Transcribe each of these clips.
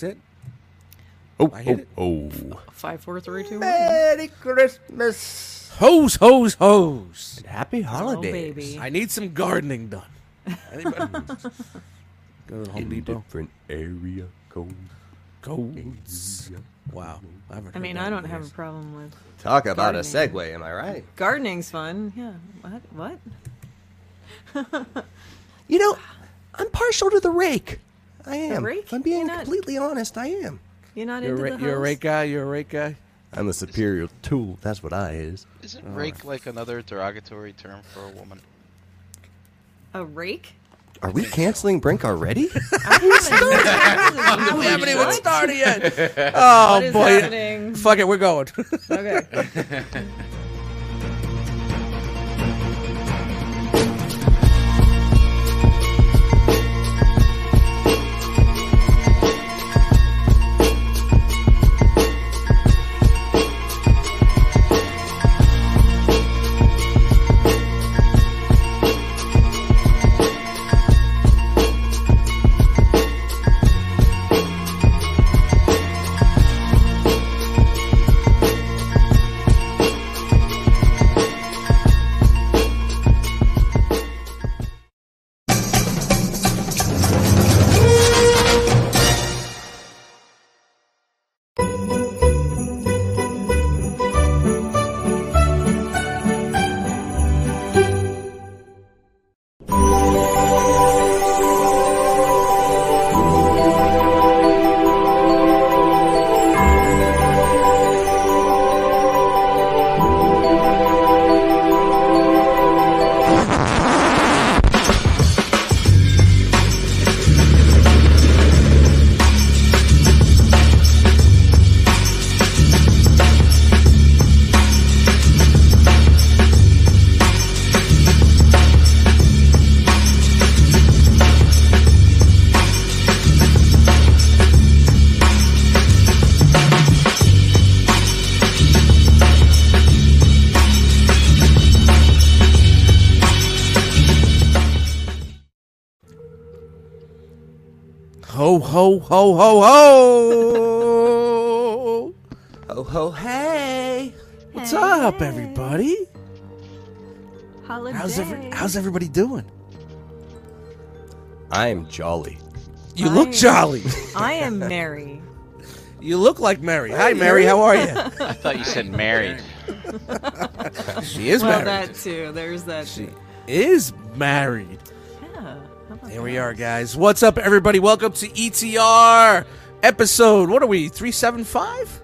That's it. Oh, I hit oh, it. oh. Five, four, three, two, one. Merry Christmas. Hose, hose, hose. And happy holidays. Oh, baby. I need some gardening done. Anybody? Go to the Home In Depot. different area codes. Codes. Wow. I, I mean, I don't have a problem with Talk about a segue, am I right? gardening's fun. Yeah. What? What? You know, I'm partial to the rake. I am. rake? I'm being You're not- completely honest, I am. You're not You're, into a, the you're a hose? rake guy. You're a rake guy. I'm a superior tool. That's what I is. Isn't rake like another derogatory term for a woman? A rake? Are we canceling Brink already? I We haven't even started yet. Oh What is boy. happening? Fuck it, we're going. Okay. ho ho ho ho! ho ho hey! What's up, everybody? Holiday. How's every, How's everybody doing? I'm jolly. You look I- jolly. I am Mary. You look like Mary. Hi, Mary. How are you? I thought you said married. She is well, married. that too. There's that. She too. is married. Yeah. how about Here we are, guys. What's up, everybody? Welcome to ETR episode. What are we? Three seven five.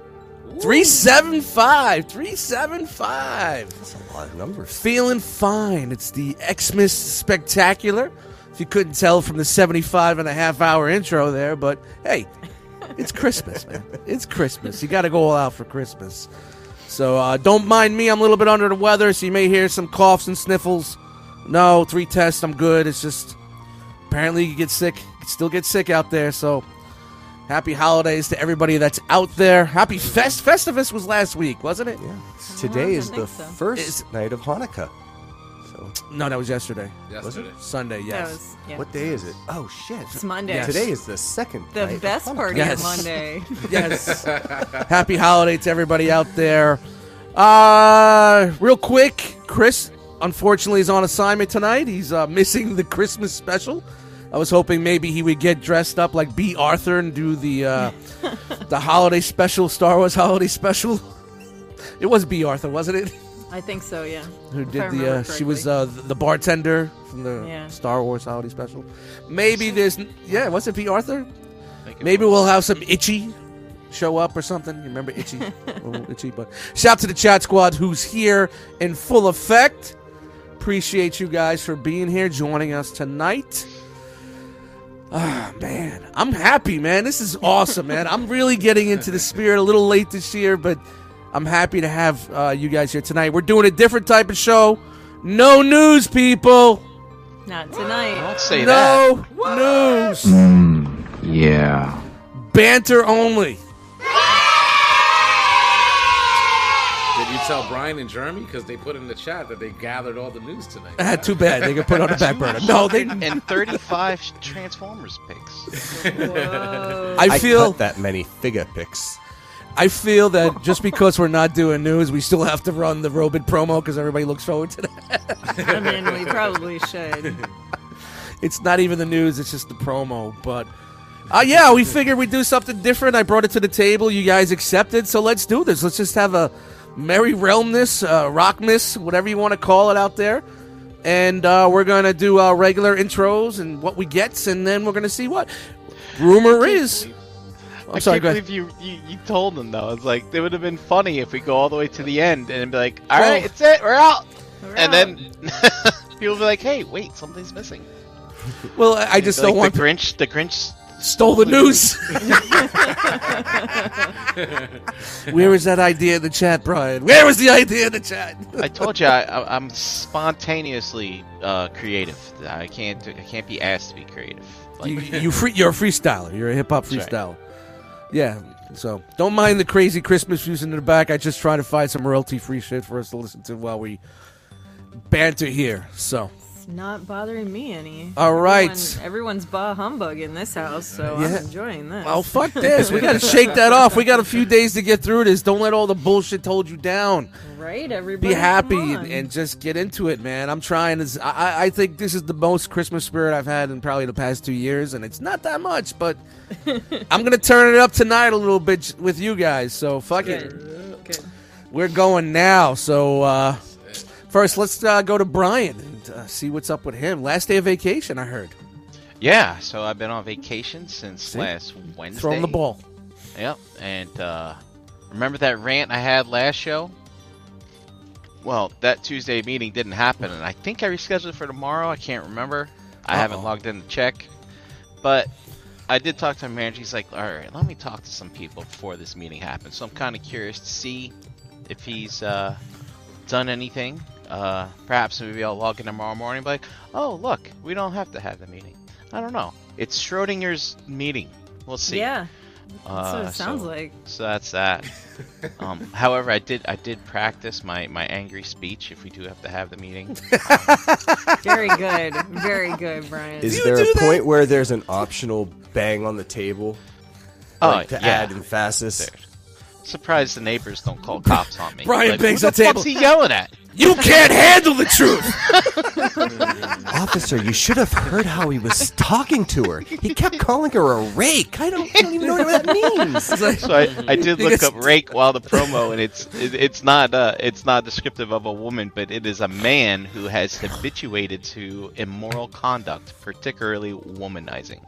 Three seven five. Three seven five. That's a lot of numbers. Feeling fine. It's the Xmas Spectacular. If you couldn't tell from the 75 and a half hour intro there, but hey, it's Christmas, man. It's Christmas. You got to go all out for Christmas. So uh, don't mind me. I'm a little bit under the weather, so you may hear some coughs and sniffles. No, three tests. I'm good. It's just apparently you get sick. You still get sick out there. So happy holidays to everybody that's out there. Happy Fest. Festivus was last week, wasn't it? Yeah. Today is the so. first Is- night of Hanukkah. So, No, that was yesterday. Yesterday. Sunday, That yes. was, yeah. what day is it? Oh shit! It's Monday. Yes. Today is the second. The night of best Hanukkah. part Yes. of Monday. yes. Happy holiday to everybody out there. Uh, real quick, Chris unfortunately is on assignment tonight. He's uh, missing the Christmas special. I was hoping maybe he would get dressed up like Bea Arthur and do the uh, the holiday special, Star Wars holiday special. It was Bea Arthur, wasn't it? I think so. Yeah. Who If did the? Uh, she was uh, the bartender from the Yeah. Star Wars holiday special. Maybe there's yeah, was it Bea Arthur? Maybe was. we'll have some itchy show up or something. You remember itchy? Itchy, but shout out to the chat squad who's here in full effect. Appreciate you guys for being here, joining us tonight. Ah, man, I'm happy, man. This is awesome, man. I'm really getting into the spirit. A little late this year, but I'm happy to have uh, you guys here tonight. We're doing a different type of show. No news, people. Not tonight. Don't say that. No news. Yeah. Banter only. Tell Brian and Jeremy because they put in the chat that they gathered all the news tonight? Ah, too bad. They could put on the back burner. No, they. and 35 Transformers picks. Whoa. I I feel. cut that many figure picks. I feel that just because we're not doing news, we still have to run the Robin promo because everybody looks forward to that. I mean, we probably should. It's not even the news; it's just the promo. But uh, yeah, we figured we'd do something different. I brought it to the table. You guys accepted, so let's do this. Let's just have a merry realmness, uh, rockmas, whatever you want to call it out there. And uh, we're gonna do our regular intros and what we get, and then we're gonna see what rumor is. I'm I sorry, can't believe you, you, you told them though. It's like it would have been funny if we go all the way to the end and be like, "All Well- right, it's it, we're out," We're and out. then people be like, "Hey, wait, something's missing." Well, I I just Like don't want the Grinch. The Grinch. Stole the news. Where was that idea in the chat, Brian? Where was the idea in the chat? I told you I, I, I'm spontaneously uh, creative. I can't. I can't be asked to be creative. Like, you, you free, you're a freestyler. You're a hip hop That's right. freestyler. Yeah. So don't mind the crazy Christmas music in the back. I just try to find some royalty free shit for us to listen to while we banter here. So It's not bothering me any. All right. Everyone- everyone's bah humbug in this house, so Yeah. I'm enjoying this. well, fuck this. We got to shake that off. We got a few days to get through this. Don't let all the bullshit hold you down. right? Everybody Be happy and, and just get into it, man. I'm trying to. I, I- think this is the most Christmas spirit I've had in probably the past two years, and it's not that much, but I'm gonna turn it up tonight a little bit with you guys. So fuck it. Good. Good. We're going now. So uh, first, let's uh, go to Brian uh, see what's up with him. Last day of vacation, I heard. yeah. So I've been on vacation since See? last Wednesday. Throwing the ball. Yep. And uh, remember that rant I had last show? Well, that Tuesday meeting didn't happen, and I think I rescheduled for tomorrow. I can't remember. I haven't logged in to check. But I did talk to my manager. He's like, all right, let me talk to some people before this meeting happens. So I'm kind of curious to see if he's uh, done anything. Uh, perhaps maybe I'll log in tomorrow morning and be like, oh, look, we don't have to have the meeting. I don't know. It's Schrodinger's meeting. We'll see. Yeah. That's what Uh, it sounds so- like. so that's that. um, however, I did I did practice my, my angry speech if we do have to have the meeting. Very good. Very good, Brian. Is you there a that? point where there's an optional bang on the table Oh, like, to yeah. add emphasis? There. Surprised the neighbors don't call cops on me. Brian like, bangs Who the the fuck's table. he yelling at? You can't handle the truth. Officer, you should have heard how he was talking to her. He kept calling her a rake. I don't, I don't even know what that means. So I, I did look up rake while the promo, and it's it, it's not uh, it's not descriptive of a woman, but it is a man who has habituated to immoral conduct, particularly womanizing.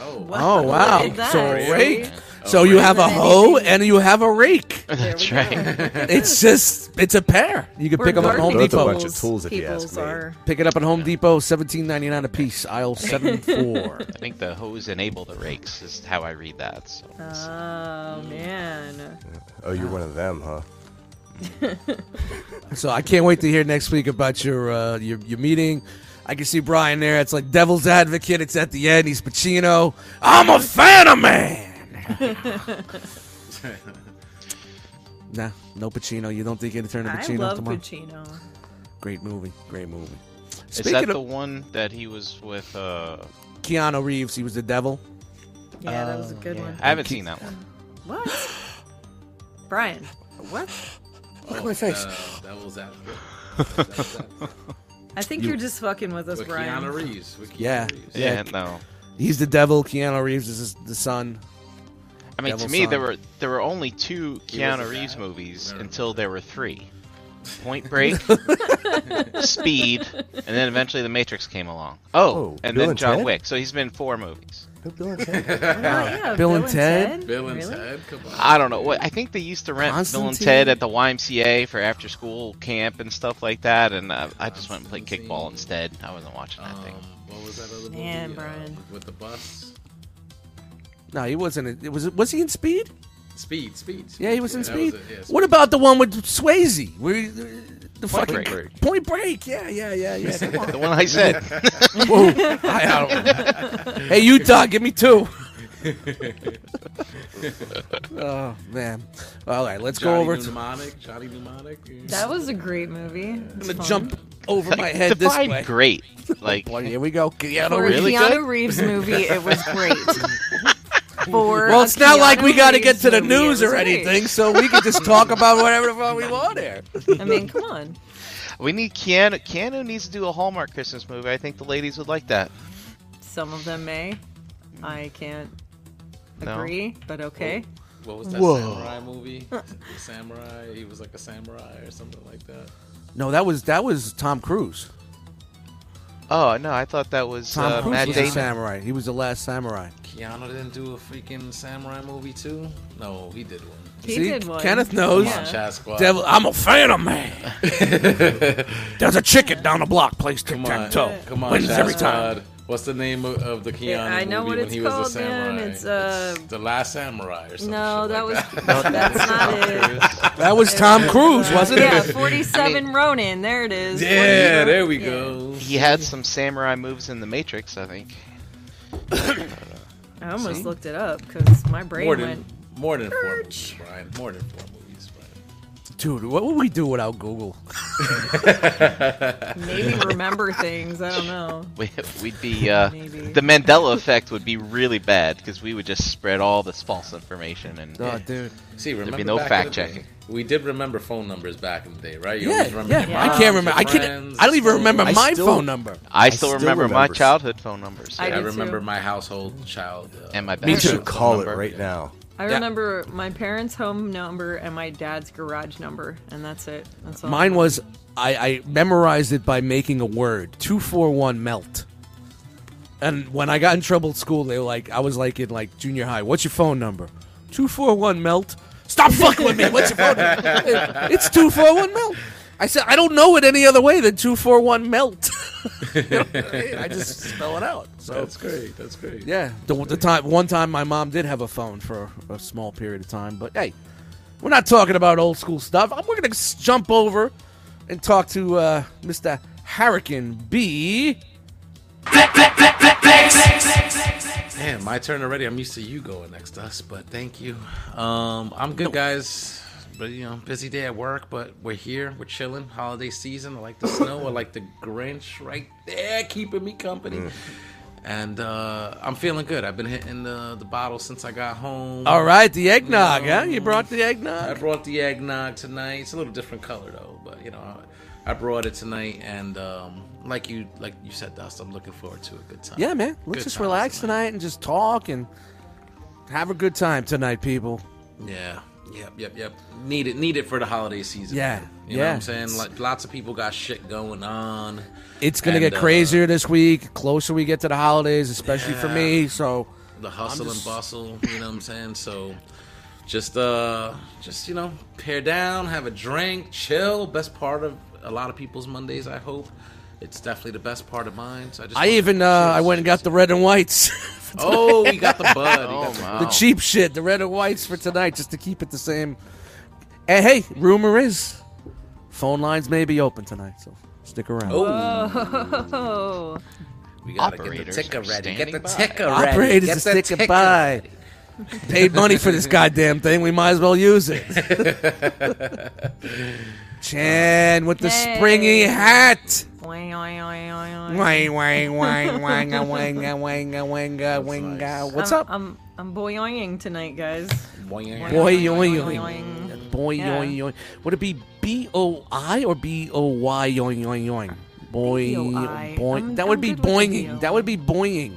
Oh, Oh wow! Look at that, So see? rake. Oh, So you have a hoe and you have a rake. That's right. It's just it's a pair. You can We're pick them up at Home gardening Both a Depot. bunch of tools, if you ask me. Are, Pick it up at Home Depot, seventeen ninety nine a piece, aisle seven four. I think the hose enable the rakes is how I read that. So oh man. Oh, you're one of them, huh? So I can't wait to hear next week about your uh, your your meeting. I can see Brian there. It's like devil's advocate. It's at the end. He's Pacino. I'm a fan of man. nah, no Pacino. You don't think you're gonna turn to I Pacino love tomorrow? Pacino. Great movie. Great movie. is Speaking that of the one that he was with? Uh, Keanu Reeves, he was the devil. Yeah, that was a uh, good yeah. one. I haven't seen that one. What? Brian. What? Look at Oh, my face. Uh, devil's advocate. Devil's advocate. I think you, are just fucking with us, With Brian. Keanu Reeves. With Keanu Yeah. Reeves. Yeah, Yeah. no. He's the devil. Keanu Reeves is the son. I mean, Devil's to me, there were there were only two Keanu Reeves bad- movies Never until mind. there were three: Point Break, Speed, and then eventually The Matrix came along. Oh, Oh, and Bill then and John Ted? Wick. So he's been four movies. No, Bill and Ted. Oh, yeah, Bill and Ted? Bill and really? Ted. Come on. I don't know what. I think they used to rent Bill and Constantine? Ted at the YMCA for after school camp and stuff like that, and uh, I just went and played kickball instead. I wasn't watching that Um, thing. what was that other movie? Man, uh, Brian. with the bus. No, he wasn't. It was. Was he in Speed? Speed, Speed. Yeah, he was in that Speed. it, yeah, What about the one with Swayze? Where he, uh, the Point fucking Break. Point Break? Yeah, yeah, yeah, yeah. On. The one I said. Whoa. I, I don't- hey, Utah, give me two. oh man! All right, let's Johnny go over. To, Mnemonic. Johnny Mnemonic. That was a great movie. I'm gonna jump over my head this Define way. great. Oh, like here we go. Keanu For Reeves. Really Keanu good? Reeves movie, it was great. For Well, a it's not like we got to get to the movie, it news was or great. anything, so we can just talk about whatever the fuck we want here. I mean, come on. we need Keanu. Keanu needs to do a Hallmark Christmas movie. I think the ladies would like that. Some of them may. I can't No. agree, but okay. What was that Whoa. samurai movie? The samurai. He was like a samurai or something like that. No, that was that was Tom Cruise. Oh no, I thought that was Tom uh, Cruise Matt was a Damon. samurai. He was the last samurai. Keanu didn't do a freaking samurai movie too. No, he did one. He See, did one. Kenneth knows. Yeah. on, Squad. Devil, I'm a fan of man. There's a chicken down the block plays tic Come tac on, toe. come on, Wins Chat every time. Squad. What's the name of, of the Keanu Yeah, I know movie what when it's he was called, a samurai? man. It's, uh, the Last Samurai or something. No, that was like no, that's not it. That was Tom Cruise, wasn't it? Yeah, it? 47 Ronin. There it is. Yeah, there we yeah. go. He had some samurai moves in the Matrix, I think. I almost looked it up because my brain More than went. more than four movies, Brian. More than four movies, Brian. Dude, what would we do without Google? Maybe remember things. I don't know. We, we'd be uh, Maybe. the Mandela effect would be really bad because we would just spread all this false information and Oh, dude. See, remember be no back in fact the day? checking. We did remember phone numbers back in the day, right? You Yeah, always remember yeah. your I can't remember. I can't. I don't even remember I my still- phone number. I I still still remember, my childhood phone numbers. I I remember too. my household child. Uh, and my Me best too. friend's Call phone it number. right now. I Yeah. remember my parents' home number and my dad's garage number, and that's it. That's all. Mine was I, I memorized it by making a word two four one melt. And when I got in trouble at school, they were like, I was like in like junior high. What's your phone number? Two four one melt. Stop fucking with me. What's your phone number? It's two four one melt. I said I don't know it any other way than two four one melt. You know I mean? I just spell it out. So That's great. That's great. yeah, the, the time one time my mom did have a phone for a small period of time, but hey, we're not talking about old school stuff. I'm- We're gonna jump over and talk to uh, Mr. Harrican B. Man, my turn already. I'm used to you going next to us, but thank you. Um, I'm good, guys. But you know, busy day at work, but we're here. We're chilling. Holiday season. I like the snow. I like the Grinch right there, keeping me company. And uh, I'm feeling good. I've been hitting the the bottle since I got home. All right, the eggnog, huh? You brought the eggnog. I brought the eggnog tonight. It's a little different color though, but you know, I brought it tonight, and um, like you like you said, Dust, I'm looking forward to a good time. Yeah, man. Let's Good just relax tonight and just talk and have a good time tonight, people. Yeah. Yep, yep, yep. Need it, need it for the holiday season. Yeah, you know what yeah. I'm saying. Like, lots of people got shit going on. It's gonna And, get uh, crazier this week. Closer we get to the holidays, especially for me. So The hustle just- and bustle. You know what I'm saying. So, just uh, just you know, pare down, have a drink, chill. Best part of a lot of people's Mondays. I hope it's definitely the best part of mine. So I just I even uh, I went and got the red and whites. Oh, we got the bud. Oh got the- my! the cheap shit, the red and whites for tonight, just to keep it the same. And hey, rumor is phone lines may be open tonight, so stick around. Oh, Oh, we gotta get the Operators ticker ready. Get the standing by. ticker ready. Operators Get is the sticking ticker by. Paid money for this goddamn thing, we might as well use it. Chan with the Hey. springy hat. Wang wang wang wanga wanga wanga wanga wanga. What's I'm, up? I'm I'm boyoing tonight, guys. Boing. Boy, Boing, yoing, boing, yoing. boing. Boy, Yeah. yoing, yoing. Would it be B O I or B O Y, yoing, yoing, yoing? Boy, B-O-I. boy. I'm- That would I'm be good boinging. That would be boinging.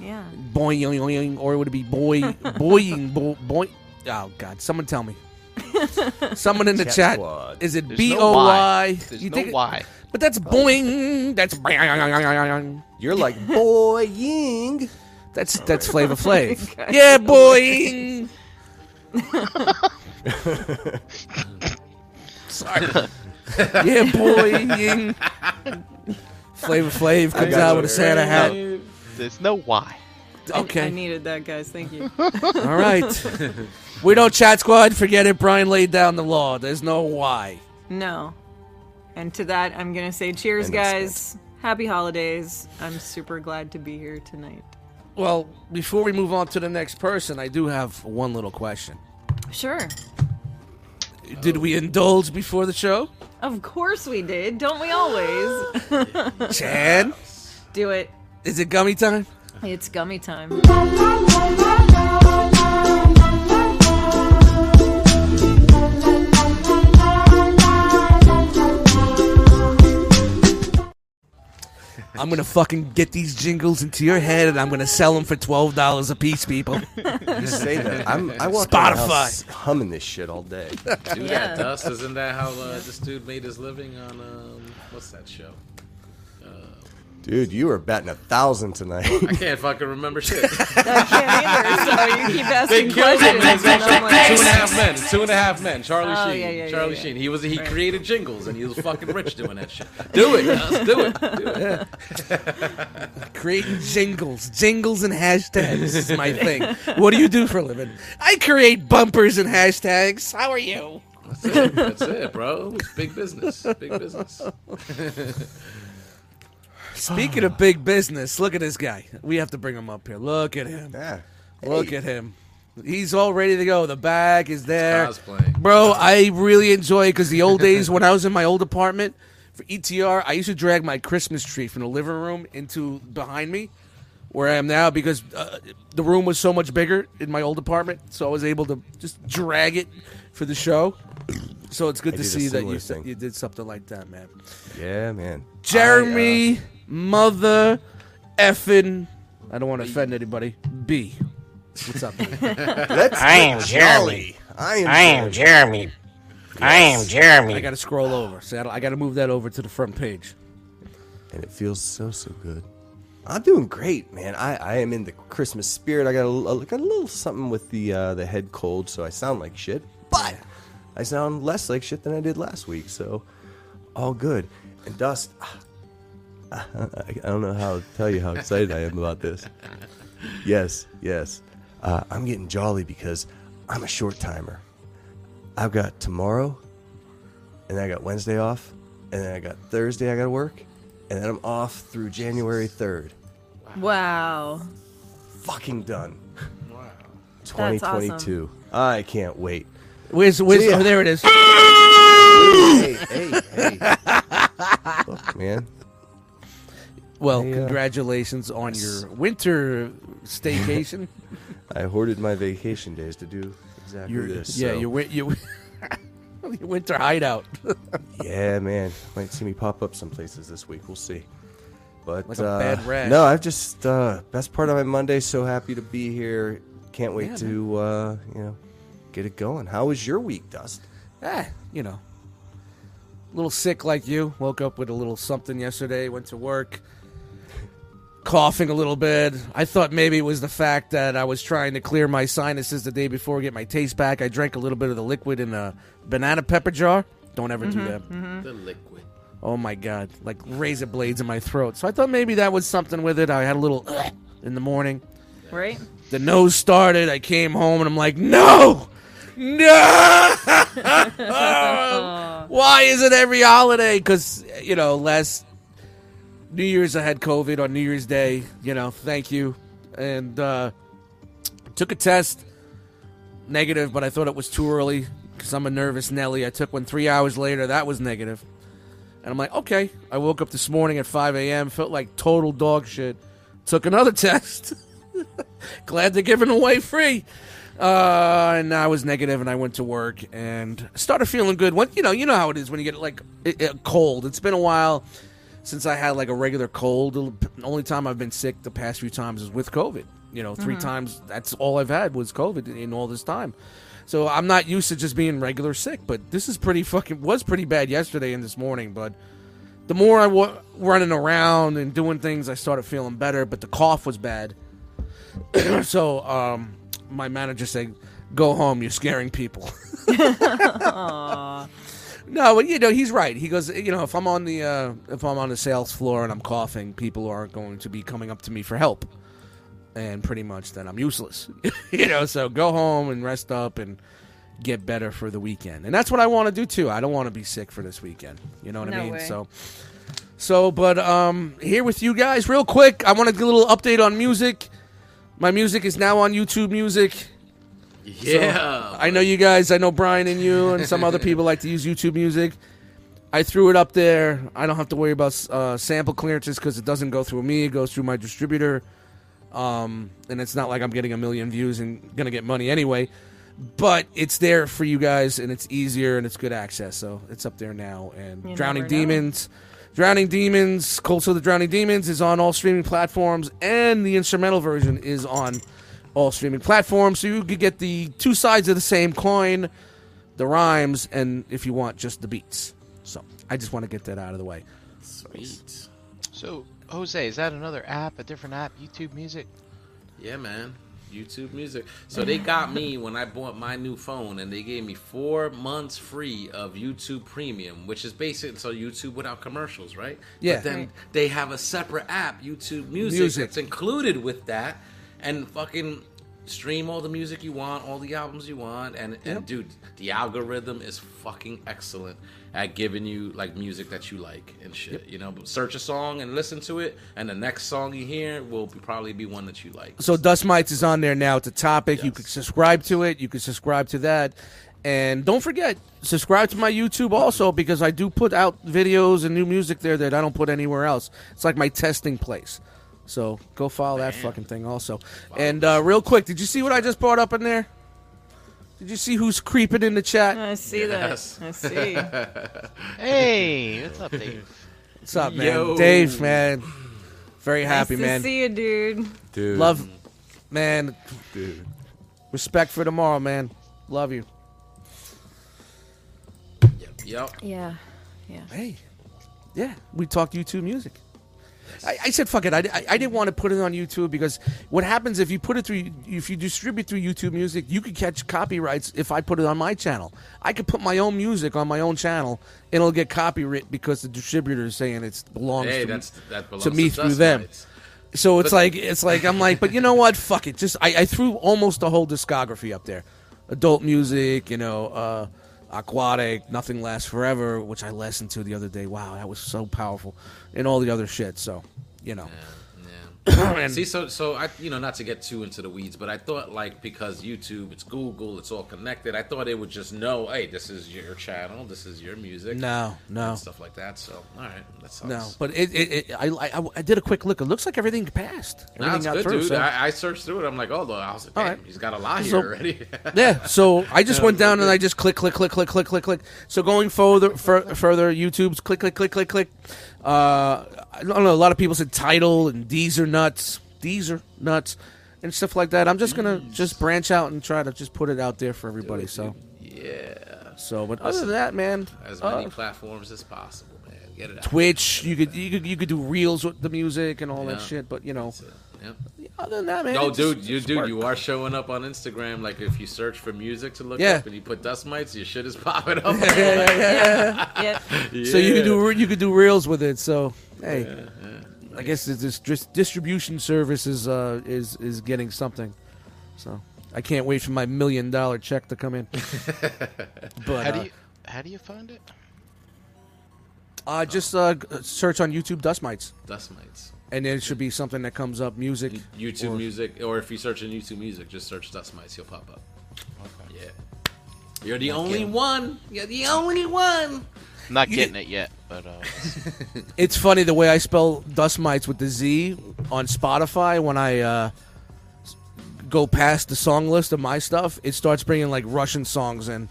Yeah. Boing, yoing, yoing. Or would it be boy, boying, bo, boy? Oh, God. Someone tell me. Someone in the Chat chat. squad. Is it There's B no O Y. Y? There's You no think it- why. But that's oh. boing. That's boing. You're like boying. That's that's Flavor Flav. yeah, boing. Sorry. yeah, boing. Flavor Flav comes out with a Santa hat. There's no why. I Okay, needed that, guys. Thank you. all right. We don't chat squad. Forget it. Brian laid down the law. There's no why. No. And to that, I'm going to say cheers, And that's guys. Happy holidays. I'm super glad to be here tonight. Well, before we move on to the next person, I do have one little question. Sure. Did we indulge before the show? Of course we did. Don't we always? Chan, Do it. is it gummy time? It's gummy time. I'm gonna fucking get these jingles into your head, and I'm gonna sell them for twelve dollars a piece, people. You say that. I'm, I walk around the Spotify. house humming this shit all day. Do Yeah. that, Dust. Isn't that how uh, this dude made his living on um, what's that show? Dude, you were batting a thousand tonight. I can't fucking remember shit. I can't either, so you keep they asking killed him. questions. man. and like, Two and a half men. Two and a half men. Charlie Oh, Sheen. yeah, yeah, yeah, Charlie yeah. Sheen. He was he Right. created jingles and he was fucking rich doing that shit. Do it, Dust. Do it. Do it. Creating jingles, jingles and hashtags is my thing. What do you do for a living? I create bumpers and hashtags. How are you? That's it. That's it, bro. It's big business. Big business. Speaking of big business, look at this guy. We have to bring him up here. Look at him. yeah. Look at him. He's all ready to go. The bag is there. Cosplaying. Bro, I really enjoy it because the old days when I was in my old apartment for ETR, I used to drag my Christmas tree from the living room into behind me, where I am now, because uh, the room was so much bigger in my old apartment, so I was able to just drag it for the show. So it's good I to did a see that you thing. you did something like that, man. Yeah, man. Jeremy, mother, effing. I don't want to offend anybody. B. What's up? man? Let's I am Jeremy. jolly. I am. I am Jeremy. I am Jeremy. I got to scroll over. See, I got to move that over to the front page. and it feels so so good. I'm doing great, man. I, I am in the Christmas spirit. I got a, a- got a little something with the uh, the head cold, so I sound like shit. But I sound less like shit than I did last week, so all good. And Dust, I, I don't know how to tell you how excited I am about this. Yes, yes. Uh, I'm getting jolly because I'm a short timer. I've got tomorrow, and then I got Wednesday off, and then I got Thursday I got to work, and then I'm off through January 3rd. Wow. Fucking done. Wow. 2022. I can't wait. Where's, where's, yeah. oh, there it is. hey, hey, hey. Look, man. Well, Hey, uh, congratulations on your winter staycation. I hoarded my vacation days to do exactly your, this. yeah, so- your, win- your, your winter hideout. Yeah, man. Might see me pop up some places this week. We'll see. But Like uh, no, I've just uh, best part of my Monday. So happy to be here. Can't wait Yeah, to uh, you know get it going. How was your week, Dust? ah, you know, a little sick like you. Woke up with a little something yesterday. Went to work, coughing a little bit. I thought maybe it was the fact that I was trying to clear my sinuses the day before, get my taste back. I drank a little bit of the liquid in a banana pepper jar. Don't ever do mm-hmm, that. Mm-hmm. The liquid. Oh my god, like razor blades in my throat. So I thought maybe that was something with it. I had a little uh, in the morning. Right? The nose started. I came home and I'm like, no, no. Why is it every holiday? Because you know, last New Year's I had COVID on New Year's Day. You know, thank you, and uh, took a test, negative, but I thought it was too early because I'm a nervous Nelly. I took one three hours later. That was negative. And I'm like, okay. I woke up this morning at 5 a.m., felt like total dog shit. Took another test. Glad they're giving away free. Uh, and I was negative, and I went to work and started feeling good. When you know, you know how it is when you get like a, a cold. It's been a while since I had like a regular cold. The only time I've been sick the past few times is with COVID. You know, 3 times. That's all I've had was COVID in all this time. So I'm not used to just being regular sick, but this is pretty fucking was pretty bad yesterday and this morning. But the more I was running around and doing things, I started feeling better. But the cough was bad. so um, my manager said, "Go home. You're scaring people." no, but you know he's right. He goes, you know, if I'm on the uh, if I'm on the sales floor and I'm coughing, people aren't going to be coming up to me for help, and pretty much then I'm useless. you know, so go home and rest up and get better for the weekend. And that's what I want to do too. I don't want to be sick for this weekend. You know what I mean? way. So so but um here with you guys real quick. I want to get a little update on music. My music is now on YouTube Music. Yeah. I know you guys. I know Brian and you and some other people like to use YouTube Music. I threw it up there. I don't have to worry about uh, sample clearances because it doesn't go through me. It goes through my distributor. Um, and it's not like I'm getting a million views and gonna get money anyway. But it's there for you guys, and it's easier and it's good access. So it's up there now. And You Drowning never know. Demons, Drowning Demons, Cold of the Drowning Demons is on all streaming platforms, and the instrumental version is on all streaming platforms. So you could get the two sides of the same coin, the rhymes, and if you want, just the beats. So I just want to get that out of the way. Sweet. So, Jose, is that another app, a different app, YouTube Music? Yeah, man. YouTube Music. So they got me when I bought my new phone, and they gave me four months free of YouTube Premium, which is basically so YouTube without commercials, right? Yeah. But then Right. they have a separate app, YouTube Music, Music. that's included with that, and fucking stream all the music you want, all the albums you want, and and Yep. dude, the algorithm is fucking excellent at giving you like music that you like and shit. You know, but search a song and listen to it, and the next song you hear will be, probably be one that you like. So Dust Mites is on there now. It's a topic. You Yes. can subscribe to it. You can subscribe to that. And don't forget, subscribe to my YouTube also because I do put out videos and new music there that I don't put anywhere else. It's like my testing place. So go follow that fucking thing also. And uh, real quick, did you see what I just brought up in there? Did you see who's creeping in the chat? I see Yes. that. I see. Hey, what's up, Dave? What's up, man? Yo. Dave, man. Very happy, nice to man. see you, dude. Dude. Love, man. Dude. Respect for tomorrow, man. Love you. Yep. Yeah. Yeah. Hey, yeah, we talked YouTube music. I, I said, "Fuck it." I, I, I didn't want to put it on YouTube because what happens if you put it through, if you distribute through YouTube Music, you could catch copyrights if I put it on my channel. I could put my own music on my own channel, and it'll get copyright because the distributor is saying it belongs Hey, to, that's that belongs to me to through them. So it's But- like it's like I'm like, but you know what? Fuck it. Just I, I threw almost the whole discography up there. Adult music, you know, uh, aquatic, nothing lasts forever, which I listened to the other day. Wow, that was so powerful, and all the other shit. So, you know, Yeah. And- See, so so I, you know, not to get too into the weeds, but I thought like because YouTube, it's Google, it's all connected. I thought it would just know, hey, this is your channel, this is your music, no, no, stuff like that. So, all right, that sucks. no. But it, it, it I, I, I did a quick look. It looks like everything passed. Everything it's got good, through. dude. so- I, I searched through it. I'm like, oh, look, I was like, All damn, right. he's got a lot So- here already. yeah. So I just went down and I just click, click, click, click, click, click, click. So going further, fur, further, YouTube's click, click, click, click, click. Uh, I don't know. A lot of people said title and these are nuts, these are nuts, and stuff like that. I'm just gonna just branch out and try to just put it out there for everybody. So, yeah, so, but other than that, man, as many uh, platforms as possible, man. Get it out. Twitch, you could you could you could do reels with the music and all that shit. But you know. Yep. other than that, man. No, it's just- dude, you just dude, work. you are showing up on Instagram. Like if you search for music to look Yeah. up and you put dust mites, your shit is popping up. Yeah, yeah, yeah. Yep. So you could do you could do reels with it. So hey, I guess this, this distribution service is uh, is is getting something. So I can't wait for my million dollar check to come in. but How uh, do you how do you find it? uh, just uh, search on YouTube Dust Mites, dust mites. And then it should be something that comes up music. YouTube or- music, or if you search in YouTube music, just search dust mites, you'll pop up. Yeah. You're the only getting- one. You're the only one. I'm not getting it yet, but uh, It's funny the way I spell Dust Mites with the Z on Spotify when I uh, go past the song list of my stuff. It starts bringing like Russian songs in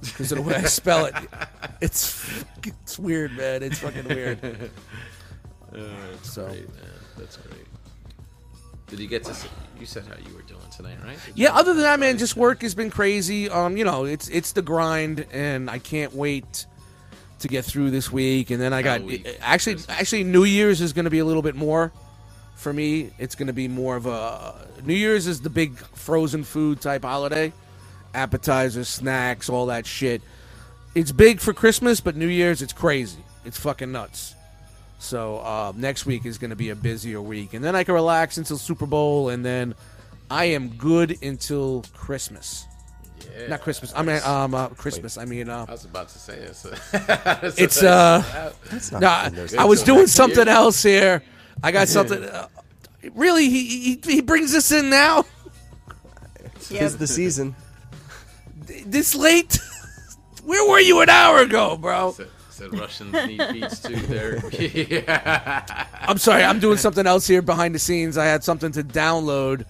because of the way I spell it. It's it's weird, man. It's fucking weird. So Great, man. That's great. Did you get to? See, you said how you were doing tonight, right? Did yeah, other than that, man, just work has been crazy. Um, you know, it's it's the grind, and I can't wait to get through this week. And then I got actually actually New Year's is going to be a little bit more for me. It's going to be more of a New Year's is the big frozen food type holiday, appetizers, snacks, all that shit. It's big for Christmas, but New Year's it's crazy. It's fucking nuts. So uh, next week is going to be a busier week, and then I can relax until Super Bowl, and then I am good until Christmas. Yeah. Not Christmas. I mean, um, uh, Christmas. I mean, uh, I was about to say it's. it's uh, That's not no, I, was doing something else here. I got something. Uh, Really, he he, he brings us in now Yeah, Tis the season. this late. Where were you an hour ago, bro? Said, said Russians need beats too. There. yeah. I'm sorry, I'm doing something else here behind the scenes. I had something to download,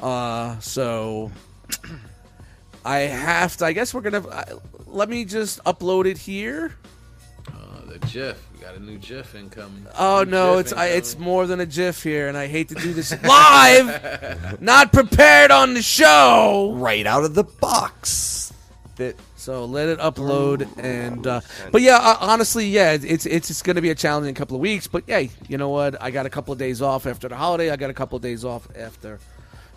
uh, so I have to. I guess we're gonna. Uh, let me just upload it here. Uh, the GIF. We got a new GIF incoming. Oh New no, GIF it's I, it's more than a GIF here, and I hate to do this live, not prepared on the show. Right out of the box. That So let it upload, and uh, but yeah, uh, honestly, yeah, it's it's it's going to be a challenging couple of weeks. But hey, you know what? I got a couple of days off after the holiday. I got a couple of days off after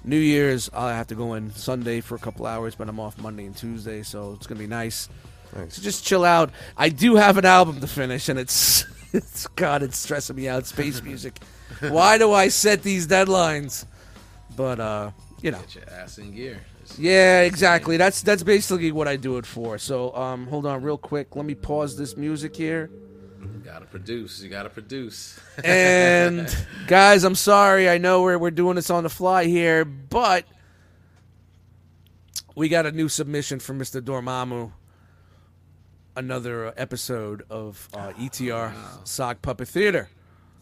New Year's. I have to go in Sunday for a couple hours, but I'm off Monday and Tuesday, so it's going to be nice. So just chill out. I do have an album to finish, and it's it's God, it's stressing me out. Space music. Why do I set these deadlines? But uh, you know. Get your ass in gear. Yeah, exactly. That's that's basically what I do it for. So, um, hold on real quick. Let me pause this music here. You gotta produce. You gotta produce. And guys, I'm sorry. I know we're we're doing this on the fly here, but we got a new submission from Mr. Dormammu. Another episode of uh, ETR Sock Puppet Theater.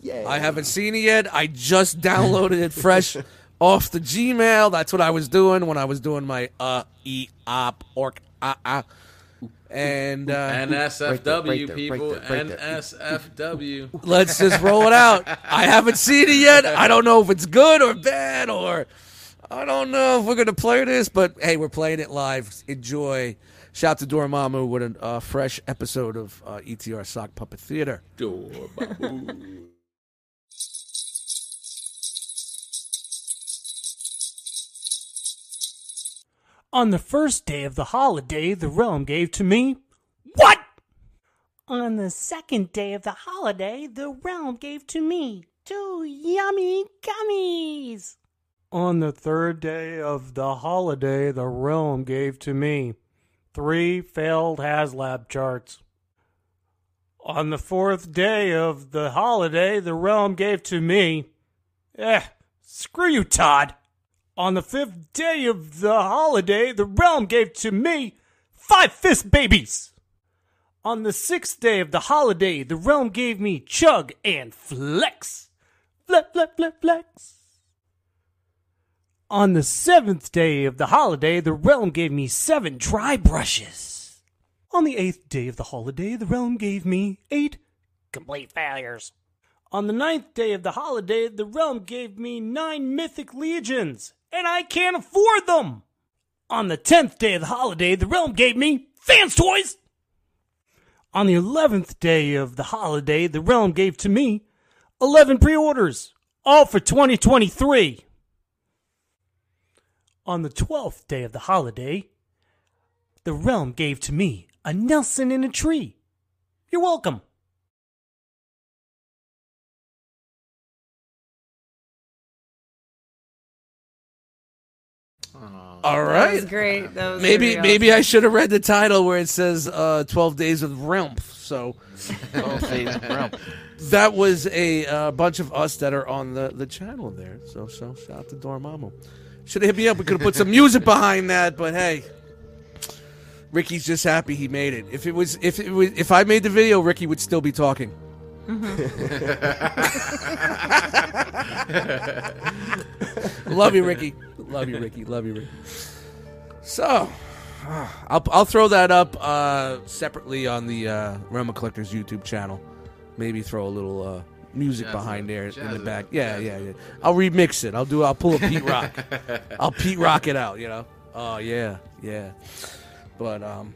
yeah. I haven't seen it yet. I just downloaded it fresh off the Gmail. That's what I was doing when I was doing my uh e op orc uh uh. And uh, NSFW Right there, right there, people. right right. NSFW. let's just roll it out. I haven't seen it yet. I don't know if it's good or bad or I don't know if we're gonna play this, but hey, we're playing it live. Enjoy. Shout to Dormammu with a uh, fresh episode of uh, ETR Sock Puppet Theater. Door, On the first day of the holiday, the realm gave to me. What? On the second day of the holiday, the realm gave to me two yummy gummies. On the third day of the holiday, the realm gave to me three failed HasLab charts. On the fourth day of the holiday, the realm gave to me. Eh, screw you, Todd. On the fifth day of the holiday, the realm gave to me five fist babies. On the sixth day of the holiday, the realm gave me chug and flex. Flex, flex, flex, flex. On the seventh day of the holiday, the realm gave me seven dry brushes. On the eighth day of the holiday, the realm gave me eight complete failures. On the ninth day of the holiday, the realm gave me nine mythic legions, and I can't afford them. On the tenth day of the holiday, the realm gave me FansToys. On the eleventh day of the holiday, the realm gave to me eleven pre-orders, all for 2023. On the twelfth day of the holiday, the realm gave to me a Nelson in a tree. You're welcome. All That was great. That was Maybe really maybe I should have read the title where it says uh, 12 Days of Realm. So Oh, phase realm. that was a uh, bunch of us that are on the, the channel there. So so shout out to Dormammu. Should have hit me up. We could have put some music behind that, but hey. Ricky's just happy he made it. If it was if it was if I made the video, Ricky would still be talking. Love you, Ricky. Love you, Ricky. Love you, Ricky. So, I'll I'll throw that up uh, separately on the uh, Realm of Collectors YouTube channel. Maybe throw a little uh, music Jazz behind there in the back. Yeah, yeah, yeah. I'll remix it. I'll do. I'll pull a Pete Rock. I'll Pete Rock it out. You know. Oh yeah, yeah. But um,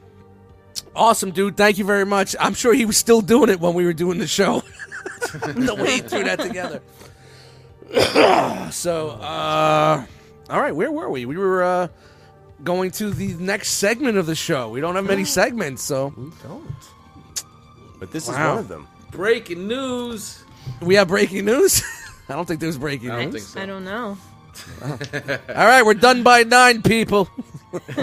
awesome, dude. Thank you very much. I'm sure he was still doing it when we were doing the show. the way he threw that together. so, uh, all right, where were we? We were uh, going to the next segment of the show. We don't have many segments, so We don't. But this is Wow. one of them. Breaking news. we have breaking news. I don't think there's breaking I don't news. think so. I don't know. All right, we're done by nine, people.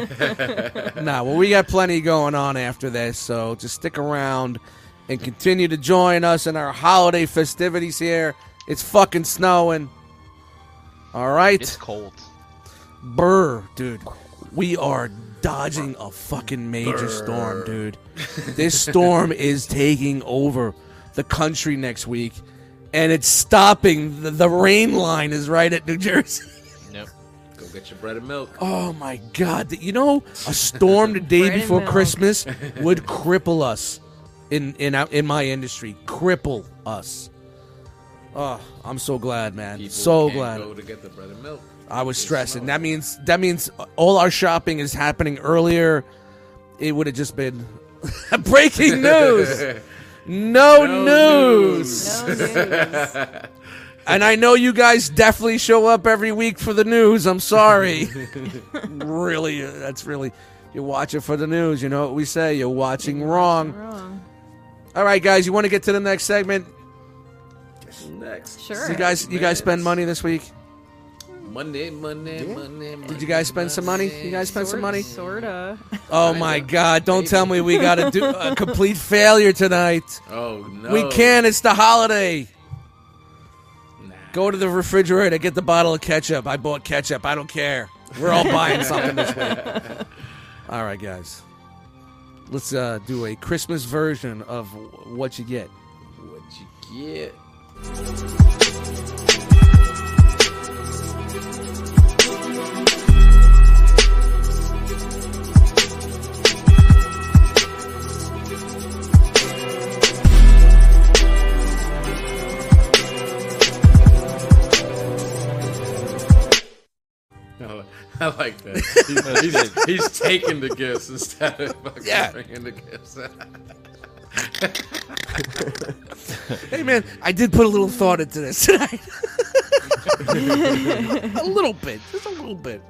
nah, well, we got plenty going on after this, so just stick around and continue to join us in our holiday festivities here. It's fucking snowing. All right. It's cold. Burr, dude. We are dodging a fucking major storm, dude. This storm is taking over the country next week, and it's stopping. The, the rain line is right at New Jersey. Nope. Go get your bread and milk. Oh my god! You know, a storm the day Bread and before milk. Christmas would cripple us in in our- in my industry. Cripple us. Oh, I'm so glad, man. People so can't glad. Go to get the bread and milk. I was It's stressing. That means that means all our shopping is happening earlier. It would have just been breaking news. No, No news. No news. And I know you guys definitely show up every week for the news. I'm sorry. really, that's really you watch it for the news. You know what we say? You're watching wrong. Wrong. All right, guys. You want to get to the next segment? Next. Sure. You guys, you guys spend money this week. Monday, Monday, Monday, Monday. Did you guys spend some money? You guys spend some money? Sorta. Oh my God! Don't tell me we got to do a complete failure tonight. Oh no. We can. It's the holiday. Nah. Go to the refrigerator, get the bottle of ketchup. I bought ketchup. I don't care. We're all buying something this week. All right, guys. Let's uh, do a Christmas version of what you get. What you get? I like that. He's, he's, he's taking the gifts instead of fucking Yeah. bringing the gifts. Hey, man, I did put a little thought into this tonight. a little bit, just a little bit.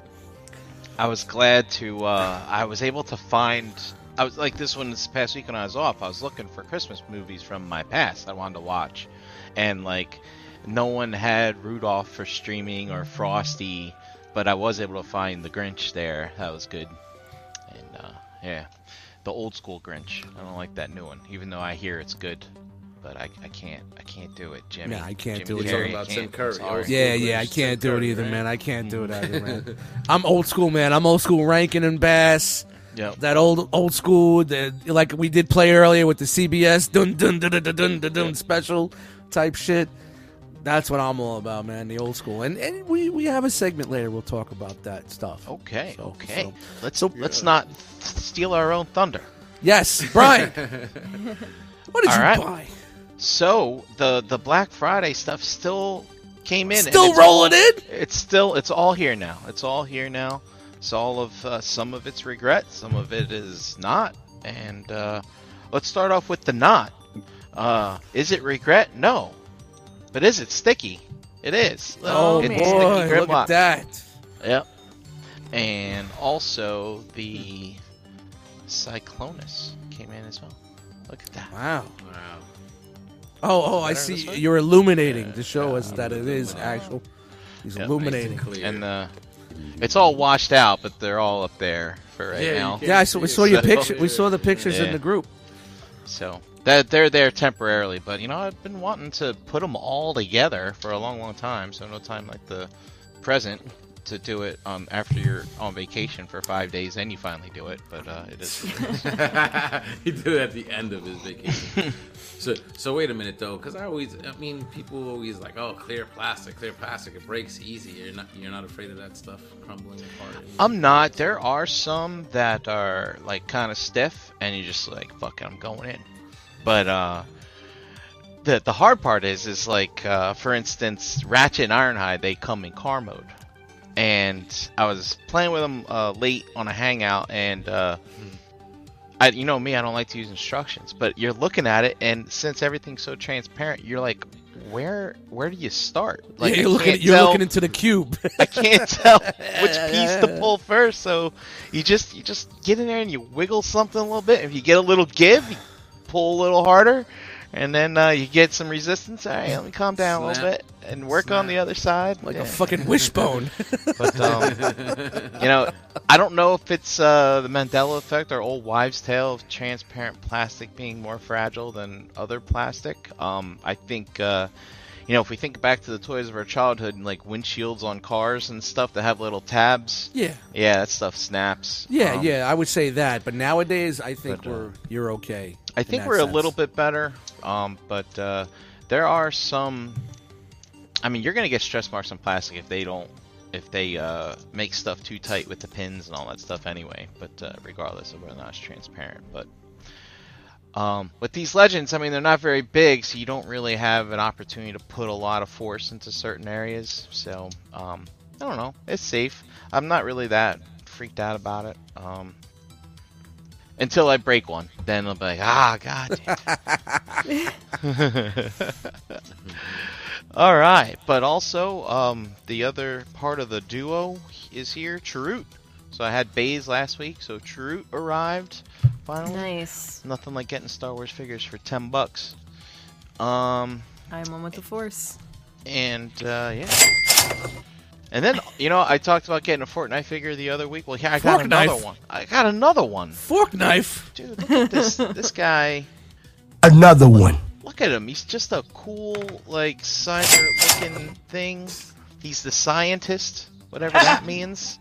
I was glad to. Uh, I was able to find. I was like this one this past week when I was off. I was looking for Christmas movies from my past I wanted to watch, and like no one had Rudolph for streaming or Frosty, but I was able to find the Grinch there. That was good, and uh, yeah, the old school Grinch. I don't like that new one, even though I hear it's good. But I, I can't I can't do it, Jimmy. Nah, I can't Jimmy do it. Carrey, You're I talking about can't. Tim Curry, sorry. Yeah, yeah, I can't Tim do it either, right? man. I can't do it either, man. I'm old school, man. I'm old school Rankin and Bass. Yep. That old old school, the, like we did play earlier with the CBS dun dun dun dun dun dun, dun, dun special type shit. That's what I'm all about, man. The old school, and and we we have a segment later. We'll talk about that stuff. Okay, So- okay. so- let's so- let's not steal our own thunder. Yes, Brian. what did All you right. buy? So the the Black Friday stuff still came in. Still rolling all- in? It's still it's all here now. It's all here now. It's all of uh, some of it's regret, some of it is not. And uh, let's start off with the not. Uh, is it regret? No. But is it sticky? It is. Oh it's boy, sticky look grimlock. at that. Yep. And also the Cyclonus came in as well. Look at that. Wow. Wow. Oh, oh, I see. You're illuminating Yeah, to show yeah, us that it is actual. He's Yep. illuminating. Nice and clear. And uh, it's all washed out, but they're all up there for right Yeah, now. can- Yeah, I saw, we saw your So- picture. We saw the pictures in the group. So that they're there temporarily, but you know I've been wanting to put them all together for a long, long time. So no time like the present to do it um, after you're on vacation for five days, then you finally do it. But uh, it is. he did it at the end of his vacation. so, so wait a minute though, because I always, I mean, people always like, oh, clear plastic, clear plastic, it breaks easy. You're not, you're not afraid of that stuff crumbling apart. I'm not. There are some that are like kind of stiff, and you're just like, fuck it, I'm going in. But uh, the the hard part is, is like, uh, for instance, Ratchet and Ironhide, they come in car mode, and I was playing with them uh, late on a hangout, and uh, I, you know me, I don't like to use instructions, but you're looking at it, and since everything's so transparent, you're like, where where do you start? Like yeah, you're looking. You're tell- looking into the cube. I can't tell which piece to pull first. So you just you just get in there and you wiggle something a little bit. If you get a little give, you pull a little harder, and then uh, you get some resistance. All right, let me calm down a little bit and work on the other side. like Yeah. a fucking wishbone. But um, you know, I don't know if it's uh, the Mandela effect or old wives' tale of transparent plastic being more fragile than other plastic. Um, I think uh, you know, if we think back to the toys of our childhood, like windshields on cars and stuff that have little tabs. Yeah. Yeah, that stuff snaps. Yeah, Um, yeah, I would say that. But nowadays, I think But, uh, we're you're okay. I think we're sense. a little bit better, um, but uh, there are some. I mean, you're gonna get stress marks on plastic if they don't, if they uh, make stuff too tight with the pins and all that stuff anyway. But uh, regardless of whether or not it's transparent, but um, with these legends, I mean, they're not very big, so you don't really have an opportunity to put a lot of force into certain areas. So um, I don't know, it's safe. I'm not really that freaked out about it. Um, until I break one, then I'll be like, ah, god. All right, but also um, the other part of the duo is here, Chirrut. So I had Baze last week, so Chirrut arrived finally. Nice. Nothing like getting Star Wars figures for ten bucks. Um, I'm one with the Force. and uh, yeah. And then you know I talked about getting a Fortnite figure the other week. Well, yeah, I got Fork another knife? one. I got another one, Fork knife. dude. Look at this this guy. Another one. Look at him. He's just a cool, like, cyber-looking thing. He's the scientist, whatever that means.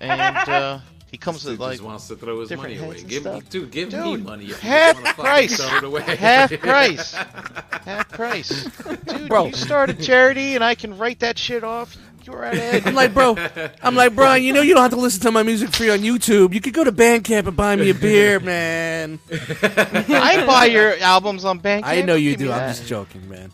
And uh, he comes Dude with like he just wants to throw his money away. Give me, stuff. dude, give me money. If you half wanna price. Throw it away. half price. Half price. Dude, Bro. you start a charity and I can write that shit off. You're right ahead. I'm like, bro. I'm like, Brian. You know, you don't have to listen to my music free on YouTube. You could go to Bandcamp and buy me a beer, man. I buy your albums on Bandcamp. I know you Give me do. I'm that. just joking, man.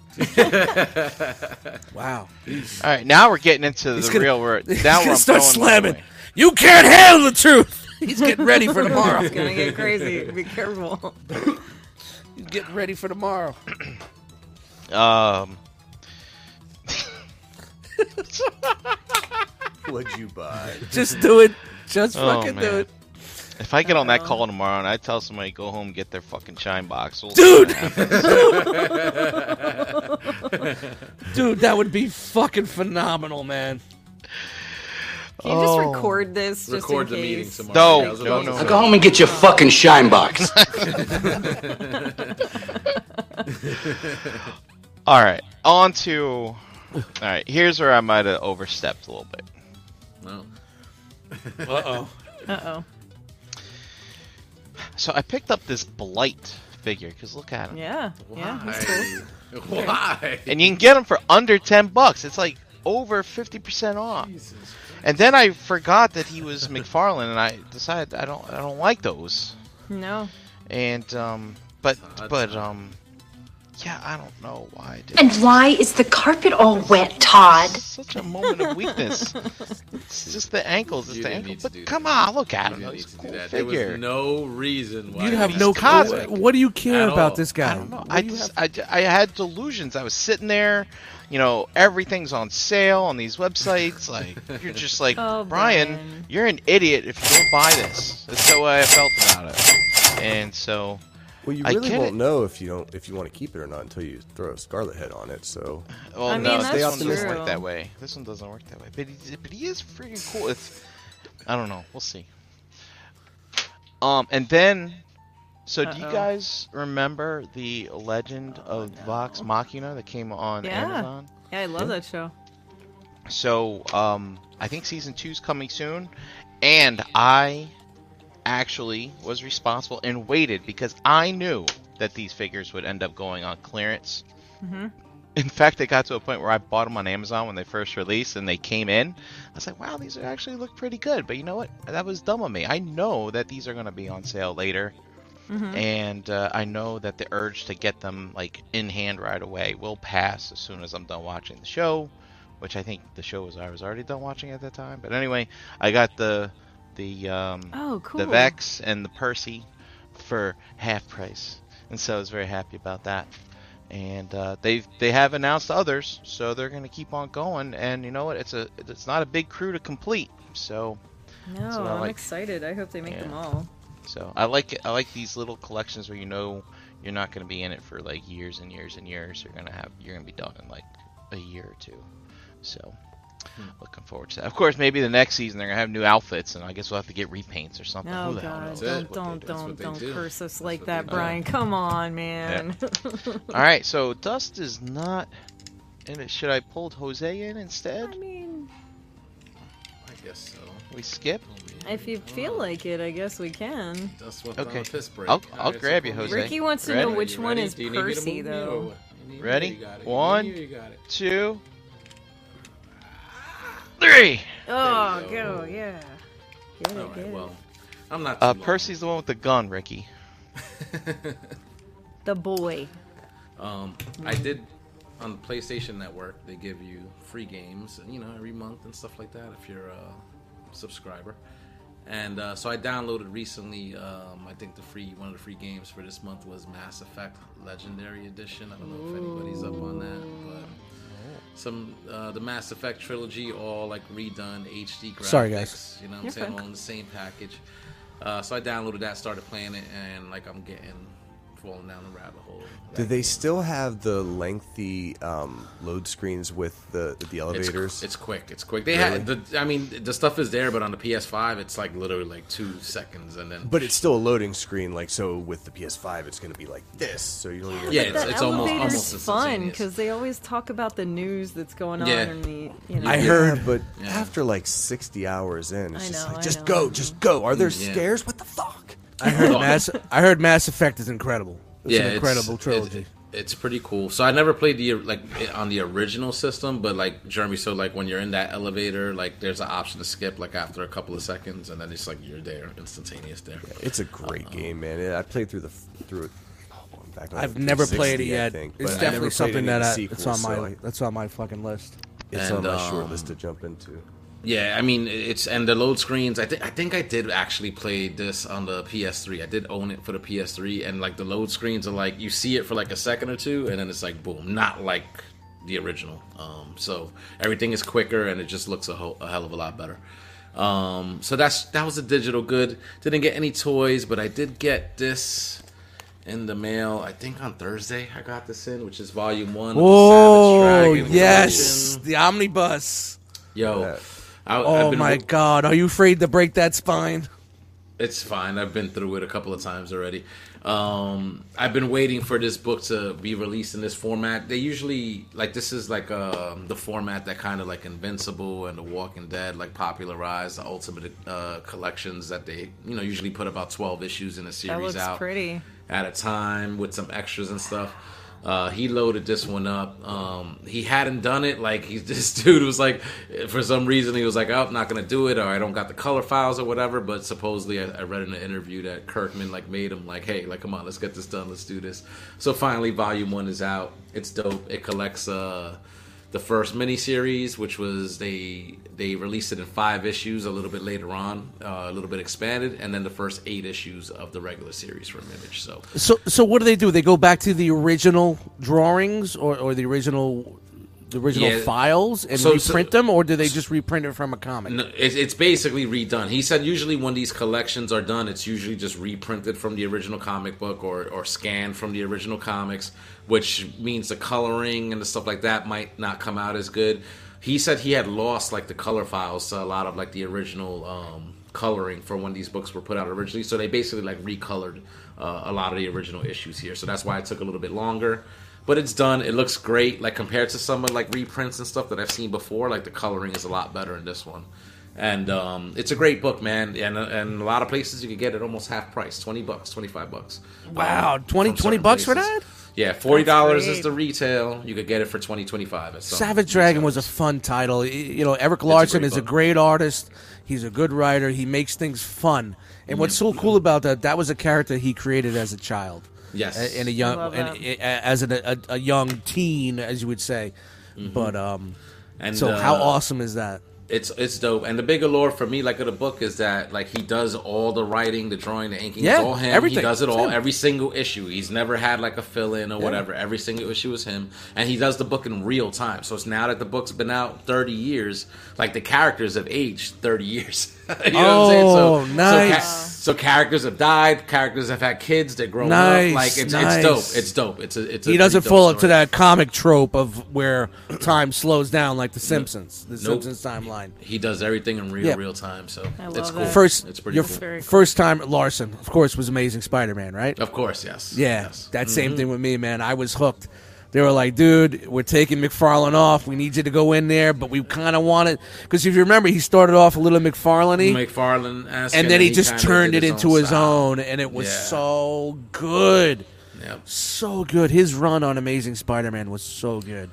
wow. All right, now we're getting into He's the gonna- real word. He's Now gonna we're start going slamming. away. You can't handle the truth. He's getting ready for tomorrow. It's gonna get crazy. Be careful. He's getting ready for tomorrow. Um, What'd you buy? Just do it. Just Oh, fucking do it. if I get on that uh, call tomorrow and I tell somebody go home and get their fucking shine box, we'll Dude! see what happens. Dude, that would be fucking phenomenal, man. Can you just Oh. record this just Record in the meeting case? tomorrow. No, Yeah, I was no, no, say. no. Go home and get your fucking shine box. All right, on to. All right, here's where I might have overstepped a little bit. No. Uh oh. Uh oh. So I picked up this blight figure because look at him, Yeah. Yeah. That's cool. Why? Why? and you can get them for under ten bucks. It's like over fifty percent off. Jesus. And then I forgot that he was McFarlane, and I decided I don't I don't like those. No. And um, but but um, yeah, I don't know why I did. And why is the carpet all wet, Todd? Such a moment of weakness. it's just the ankles. It's You the didn't ankle. need to But do come that. on, look at You him. didn't He's need to cool do that. There was no reason why. You have he's no cosmic. What do you care about all. this guy? I don't know. What I do just have- I, j- I had delusions. I was sitting there, you know, everything's on sale on these websites. Like you're just like Oh, Brian, Brian. you're an idiot if you don't buy this. That's the way I felt about it. And so Well, you really won't it. know if you don't if you want to keep it or not until you throw a scarlet head on it. So Well, I mean, no, that's this one doesn't optimistic. work that way. This one doesn't work that way. But he, but he is freaking cool. If I don't know, we'll see. Um, and then, so do you guys remember the Legend of Vox Machina that came on Yeah. Amazon? Yeah, I love that show. So, um, I think season two's coming soon, and I actually was responsible and waited because I knew that these figures would end up going on clearance. Mhm. In fact, it got to a point where I bought them on Amazon when they first released, and they came in. I was like, "Wow, these are actually look pretty good." But you know what? That was dumb of me. I know that these are going to be on sale later, Mhm. and uh, I know that the urge to get them like in hand right away will pass as soon as I'm done watching the show, which I think the show was I was already done watching at that time. But anyway, I got the the um, Oh, cool. the Vex and the Percy for half price, and so I was very happy about that. And uh, they they have announced others, so they're going to keep on going. And you know what? It's a it's not a big crew to complete, so No, I'm like- excited. I hope they make Yeah. them all. so I like. I like these little collections where you know you're not going to be in it for like years and years and years. You're gonna have you're gonna be done in like a year or two. So looking forward to that. Of course, maybe the next season they're gonna have new outfits, and I guess we'll have to get repaints or something. Oh Who the hell God! knows? Don't don't don't don't do. curse us That's like that, they do. Brian. Come on, man. All right, so Dust is not And should I pull Jose in instead? I mean, I guess so. We skip. if you feel like it, I guess we can. Dust what Okay. on a piss break. I'll- I'll right, grab so you, Jose. Ricky wants to Ready? know which one ready? is Do you need me to Percy, move you or though. what? You need me? Ready? You got it. One, You got it. Two, three. Oh, There go. go, yeah. Get it, All get right, it. well, I'm not. Too Uh. Percy's the one with the gun, Ricky. The boy. Um, I did on the PlayStation Network. They give you free games, you know, every month and stuff like that if you're a subscriber. And uh, so I downloaded recently. Um, I think the free one of the free games for this month was Mass Effect Legendary Edition. I don't know if anybody's up on that, but some uh, the Mass Effect trilogy, all like redone HD graphics. Sorry, guys. You know, what I'm You're saying fine. all in the same package. Uh, so I downloaded that, started playing it, and like I'm getting falling down the rabbit hole. Do they still have the lengthy um, load screens with the the elevators? it's quick. It's quick. They Really? had the. I mean, the stuff is there, but on the PS5, it's like literally like two seconds, and then. but it's still a loading screen. Like so, with the PS5, it's going to be like this. So you don't even. Yeah, But it's- the it's almost- almost fun because they always talk about the news that's going on Yeah. in the, you know. I heard- but Yeah. after like 60 hours in, it's I just know, like, just go, just go. Are there Yeah. stairs? What the fuck? I heard Mass. I heard Mass Effect is incredible. It's yeah, an incredible it's, trilogy. it- it's pretty cool. So I never played the like on the original system, but like Jeremy, so like when you're in that elevator, like there's an option to skip like after a couple of seconds, and then it's like you're there, instantaneous there. It's a great game, man. I played through the through it. oh, back on I've never 360, played it yet. think, it's but I never definitely something that of I, sequels, it's on my so I- that's on my fucking list. It's And, on my short um, list to jump into. Yeah, I mean it's and the load screens. I think I think I did actually play this on the PS3. I did own it for the PS3, and like the load screens are like you see it for like a second or two, and then it's like boom, not like the original. Um, so everything is quicker, and it just looks a, ho- a hell of a lot better. Um, so that's that was a digital good. Didn't get any toys, but I did get this in the mail. I think on Thursday I got this in, which is Volume One. of the Oh Savage Dragon yes, collection. the omnibus. yo. Yeah. I, I've Oh been my wo- god, are you afraid to break that spine? It's fine. I've been through it a couple of times already. Um, I've been waiting for this book to be released in this format. They usually like this is like uh, the format that kind of like Invincible and The Walking Dead like popularized the Ultimate uh, collections that they you know usually put about twelve issues in a That series looks out pretty. at a time with some extras and stuff. Uh, he loaded this one up. Um, he hadn't done it. Like he's this dude was like, for some reason he was like, "Oh, I'm not gonna do it," or "I don't got the color files or whatever." But supposedly, I, I read in an interview that Kirkman like made him like, "Hey, like, come on, let's get this done. Let's do this." So finally, Volume One is out. It's dope. It collects uh, the first miniseries, which was they they released it in five issues a little bit later on, uh, a little bit expanded, and then the first eight issues of the regular series from Image. So So so what do they do? They go back to the original drawings or, or the original the original Yeah. files and So- so- reprint them, or do they just reprint it from a comic? No, it's, it's basically redone. He said usually when these collections are done, it's usually just reprinted from the original comic book or, or scanned from the original comics, which means the coloring and the stuff like that might not come out as good. He said he had lost like the color files to a lot of like the original um, coloring for when these books were put out originally. So they basically like recolored uh, a lot of the original issues here. So that's why it took a little bit longer. But it's done. It looks great. Like compared to some of like reprints and stuff that I've seen before, like the coloring is a lot better in this one. And um, it's a great book, man. And and a lot of places you can get it almost half price, twenty bucks, twenty five bucks. Wow, 20, 20 certain bucks for that? Yeah, forty dollars is the retail. You could get it for twenty twenty five. Savage Dragon was a fun title. You know, Erik Larsen great is a great artist. He's a good writer. He makes things fun. And what's Mm-hmm. so cool about that? That was a character he created as a child. Yes. A- and a I young, and, a- as an, a, a young teen, as you would say. But um, Mm-hmm. And, so how uh, awesome is that? It's it's dope. And the big allure for me, like of the book, is that like he does all the writing, the drawing, the inking. Yeah, it's all him. everything. He does it It's all. him. Every single issue. He's never had like a fill in or whatever. Every single issue is him, and he does the book in real time. So it's now that the book's been out thirty years, like the characters have aged thirty years. you know what I'm saying? So, Oh, nice. So, so characters have died. Characters have had kids. They're grown Nice, up. Like it's nice. it's dope. It's dope. It's a it's. A He doesn't fall dope up to that comic trope of where time slows down like The Simpsons, the Nope. Simpsons timeline. He does everything in real Yeah. real time. So I love it's cool. that. First, it's pretty your cool. cool. first time Larsen, of course, was Amazing Spider-Man, right? Of course, yes. Yeah, Yes. that same mm-hmm. thing with me, man. I was hooked They were like, "Dude, we're taking McFarlane off. We need you to go in there, but we kind of want it because if you remember, he started off a little McFarlane, McFarlane and then he, just turned it into his own, and it was Yeah. so good, Yep. so good. His run on Amazing Spider-Man was so good.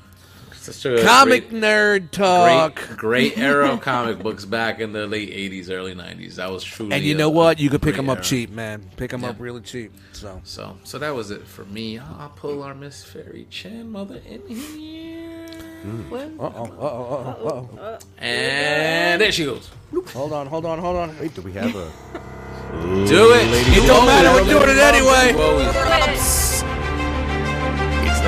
Such a Comic great- nerd talk. Great, great era of comic books back in the late '80s, early '90s. That was truly. And you a- know what? You could pick them up era. cheap, man. Pick them up really cheap. So So, so that was it for me. I'll pull our Miss Fairy Chan mother in here, mm. Uh-oh, uh-oh, uh-oh, uh-oh. and there she goes. Hold on, hold on, hold on. Wait, do we have a? Do it. It don't matter. We're doing it anyway.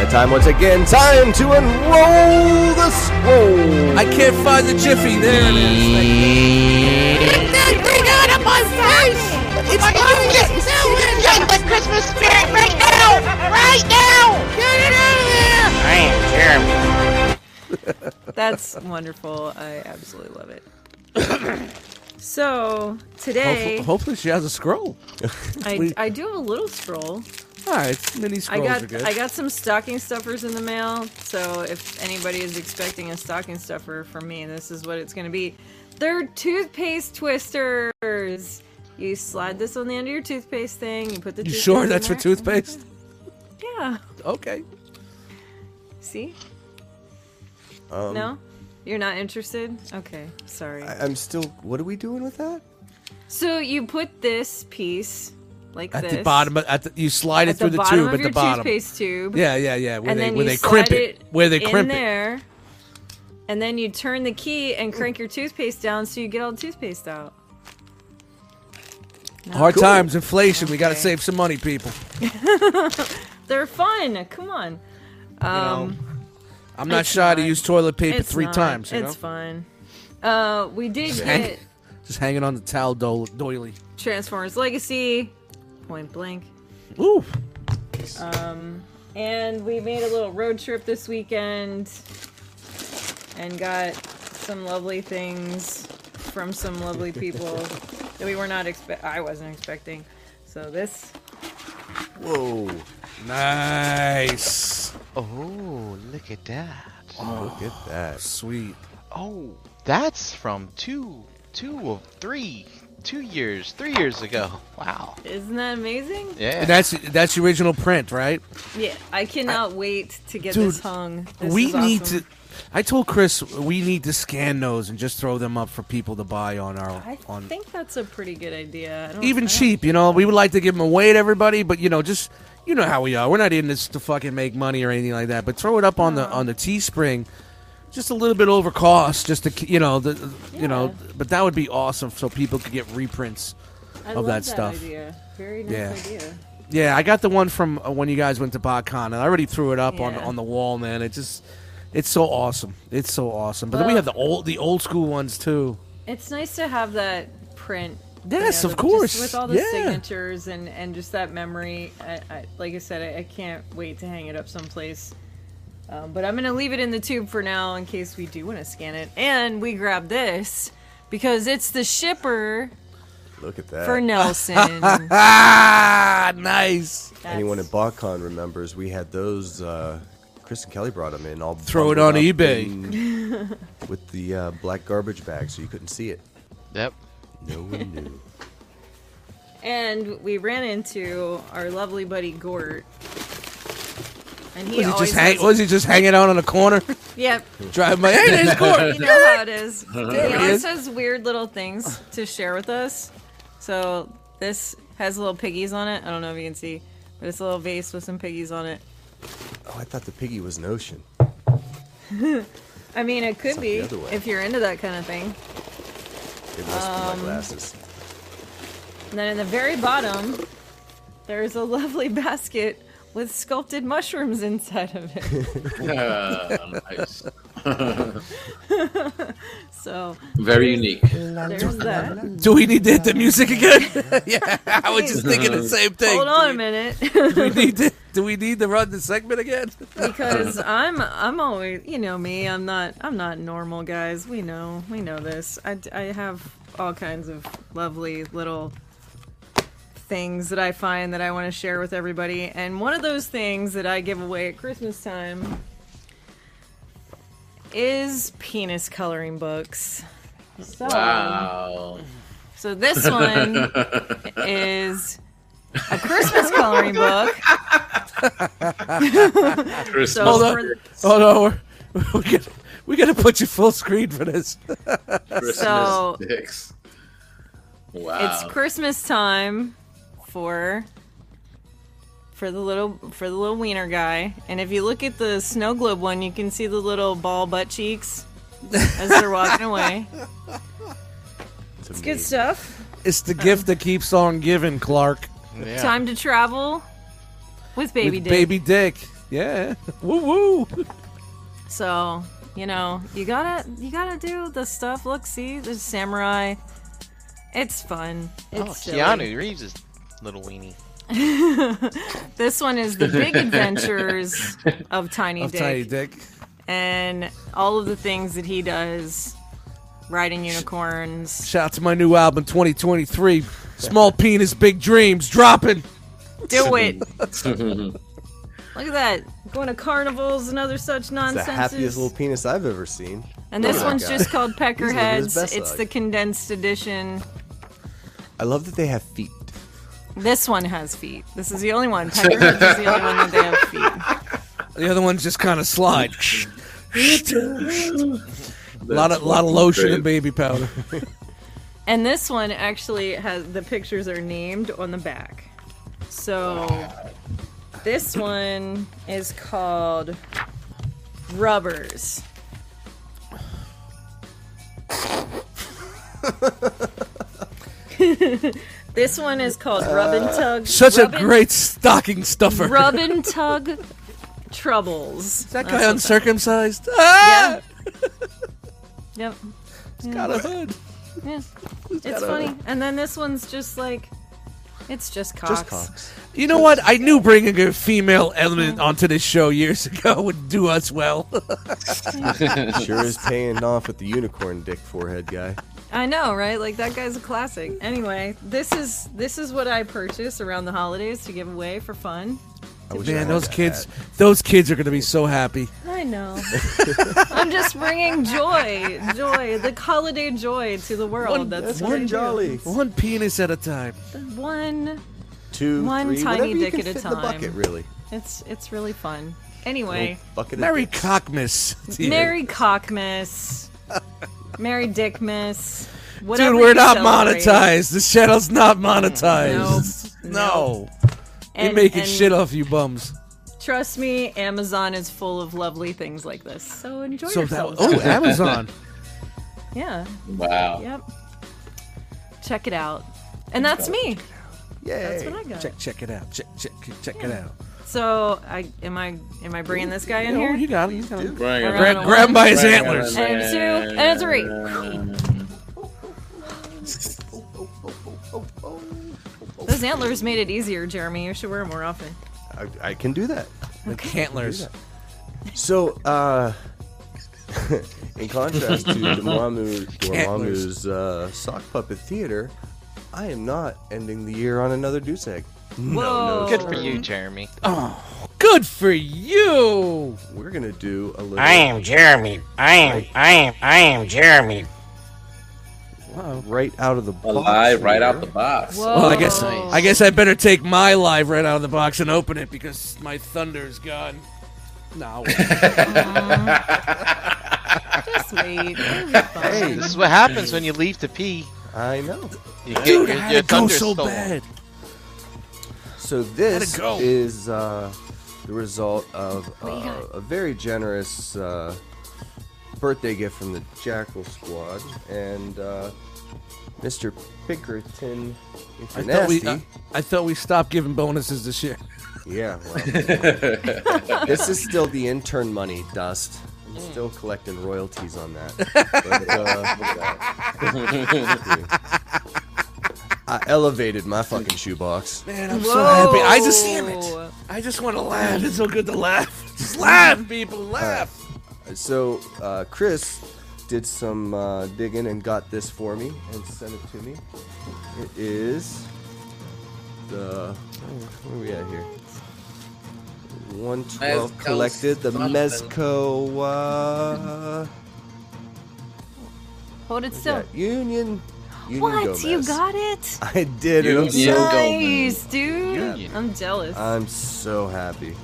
It's that time once again. Time to unroll the scroll. I can't find the jiffy. There it is. Get that thing out of my face! It's my get, get the Christmas spirit right now! Right now! Get it out of here! That's wonderful. I absolutely love it. so today, Hopefully, hopefully she has a scroll. I, I do have a little scroll. All right, mini I got are good. I got some stocking stuffers in the mail. So if anybody is expecting a stocking stuffer from me, this is what it's going to be. They're toothpaste twisters. You slide this on the end of your toothpaste thing. You put the. you toothpaste sure in that's for toothpaste? Yeah. Okay. See? Um, No, you're not interested. Okay, sorry. I, I'm still. What are we doing with that? So you put this piece like At this the bottom, at the, you slide it through the the, tube at the bottom. toothpaste tube. Yeah, yeah, yeah. Where and they then where you they crimp slide it. Where they crimp it. there, and then you turn the key and crank your toothpaste down so you get all the toothpaste out. Hard Cool. times, inflation. We got to save some money, people. They're fun. Come on. Um, I'm not shy to use toilet paper it's three not. times. You it's know, fun. Uh, we did hang- get just hanging on the towel do- doily. Transformers Legacy, Point Blank. Ooh, um, And we made a little road trip this weekend and got some lovely things from some lovely people that we were not expect I wasn't expecting. So this Whoa! nice, Oh, look at that. Oh, Look at that. sweet. Oh, that's from two, two of three, two years, three years ago. Wow. isn't that amazing? Yeah. And that's that's the original print, right? Yeah, I cannot wait to get Dude, this hung. This we is need awesome. to. I told Chris we need to scan those and just throw them up for people to buy on our I on think that's a pretty good idea. I don't, even I don't- cheap. You know, we would like to give them away to everybody, but you know, just you know how we are. We're not in this to fucking make money or anything like that. But throw it up on the on the Teespring, just a little bit over cost, just to you know the you know. But that would be awesome, so people could get reprints. I of love that stuff. Idea. Very nice Yeah. idea. Yeah, I got the one from uh, when you guys went to BotCon, and I already threw it up on Yeah. on the wall, man. It just, it's so awesome. It's so awesome. But then we have the old the old school ones too. It's nice to have that print. you Yes, know, of course. with all the Yeah. signatures and and just that memory. I, I, like I said, I, I can't wait to hang it up someplace. Um, but I'm gonna leave it in the tube for now in case we do want to scan it. And we grab this because it's the shipper Look at that. for Nelson. Ah, nice. That's- Anyone at BotCon remembers we had those. Uh, Chris and Kelly brought them in. All Throw it on eBay. with the uh, black garbage bag, so you couldn't see it. Yep. No one knew. And we ran into our lovely buddy Gort. And he Was he just hang? Was he just hanging out on a corner, Yep. driving by? Hey, there's Gordon. You know how it is. He always has weird little things to share with us. So this has little piggies on it. I don't know if you can see, but it's a little vase with some piggies on it. Oh, I thought the piggy was an ocean. I mean, it could be the if you're into that kind of thing. It must be Um, my glasses. And then in the very bottom, there's a lovely basket with sculpted mushrooms inside of it. Uh, nice. So Very unique. there's that. Do we need to hit the music again? yeah, I was just thinking the same thing. Hold on a minute. do we need to? Do we need to run the segment again? because I'm I'm always you know me I'm not I'm not normal guys we know we know this I, I have all kinds of lovely little things that I find that I want to share with everybody. And one of those things that I give away at Christmas time is penis coloring books. So, Wow. so this one is a Christmas oh coloring book. Christmas. So Hold on. for- Oh no, we're, we got we got to put you full screen for this. Christmas So- dicks. Wow. It's Christmas time for for the little for the little wiener guy. And if you look at the snow globe one, you can see the little ball butt cheeks as they're walking away. It's good stuff. It's the gift that keeps on giving, Clark. Yeah. Time to travel with baby With dick. baby dick. Yeah. Woo woo. So you know you gotta you gotta do the stuff. Look, see, there's samurai. It's fun. It's Oh, silly. Keanu Reeves' little weenie. This one is the big adventures of Tiny Of Dick. tiny dick. and all of the things that he does riding unicorns Shout out to my new album 2023. Small penis, big dreams. Dropping. do it look at that going to carnivals and other such It's the nonsense happiest little penis I've ever seen. and this oh Look at one's that guy. just called peckerheads it's life. the condensed edition I love that they have feet. This one has feet. This is the only one. Peckerheads is the only one that they have feet. The other ones just kind of slide. a lot of lot of lotion and baby powder. and this one actually has the pictures are named on the back. So this one is called rubbers this one is called rub and tug Such a Rub and- great stocking stuffer. rub and tug troubles Is that That's guy what uncircumcised? Ah! yep He's Got a hood. yeah it's funny and then this one's just like it's just cocks. Just cocks. You know what? I knew bringing a female element onto this show years ago would do us well. Sure is paying off with the unicorn dick forehead guy. I know, right? Like that guy's a classic. Anyway, this is this is what I purchased around the holidays to give away for fun. I wish I Man, had those that kids, hat. those kids are gonna be so happy. I know. I'm just bringing joy, joy, the holiday joy to the world. One- That's That's what I one do. jolly. One penis at a time. One. Two, One three, tiny whatever you dick can at a fit in the time. bucket, really. It's it's really fun. Anyway, Bucket of Merry dicks. Cockmas. to you. Merry Cockmas, Merry Dickmas. Whatever Dude, we're not celebrate. monetized. The channel's not mm. monetized. Nope. No. They And- making and shit off you bums. Trust me, Amazon is full of lovely things like this. So enjoy So that oh Amazon. yeah. Wow. Yep. Check it out. And that's me. Yay. That's what I got. check check it out. Check check check it out. So I am I am I bringing this guy in Oh, here? you got him. You got it. Bring it Grab, grab him by his Bring it antlers. on. And a two and a three. Those antlers made it easier, Jeremy. You should wear them more often. I, I can do that. The antlers. So, uh, in contrast to Dormammu, Dormammu's uh, sock puppet theater, I am not ending the year on another deuce egg. Whoa. Good for you, Jeremy. Oh, good for you. We're gonna do a little. I am Jeremy. I am, I am, I am Jeremy. Wow, right out of the box. Alive right out here. the box. Whoa. Well, I guess Nice. I guess I better take my live right out of the box and open it because my thunder's gone. No. Uh-huh. Just wait. It'll be fine. This is what happens when you leave to pee. I know. You get Dude, your, how your did it go thunder so stolen. bad? So this go? is uh, the result of uh, a very generous uh, birthday gift from the Jackal Squad and uh, Mr. Pinkerton. If I you're thought we nasty, I, I thought we stopped giving bonuses this year. yeah. Well, this is still the intern money, Dust. I'm still collecting royalties on that. But, I elevated my fucking shoebox. Man, I'm so happy. I just damn it. I just want to laugh. It's so good to laugh. Just laugh, people, laugh. So uh, Chris did some uh, digging and got this for me and sent it to me. It is the where are we at here? 112 Mezco collected. The something. Mezco. Uh, Hold it still. Union. Union What? Gomez. You got it? I did. and I'm Union so, Nice, dude. Union. I'm jealous. I'm so happy.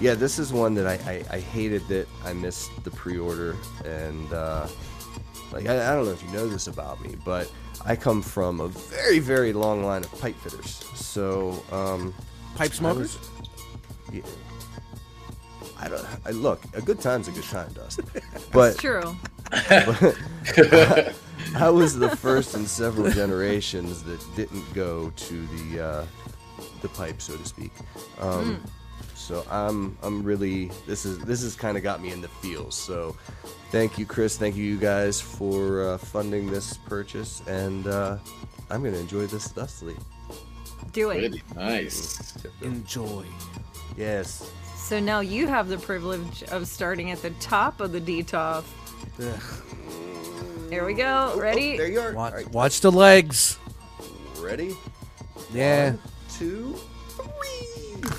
Yeah, this is one that I, I, I hated that I missed the pre-order and uh, like I, I don't know if you know this about me, but I come from a very very long line of pipe fitters. So um, Pipe I smokers? was- yeah. I don't. I look. A good time's a good time, Dust. But it's true. I was the first in several generations that didn't go to the uh, the pipe, so to speak. Um, So I'm I'm really this is this has kind of got me in the feels. So thank you, Chris. Thank you, you guys, for uh, funding this purchase, and uh, I'm gonna enjoy this thusly. Do it. Really nice. Enjoy. Yes. So now you have the privilege of starting at the top of the detolf. Ugh. Here we go. Oh, oh, ready? Oh, there you are. Watch, All right, watch the legs. ready? Yeah. One, two, three.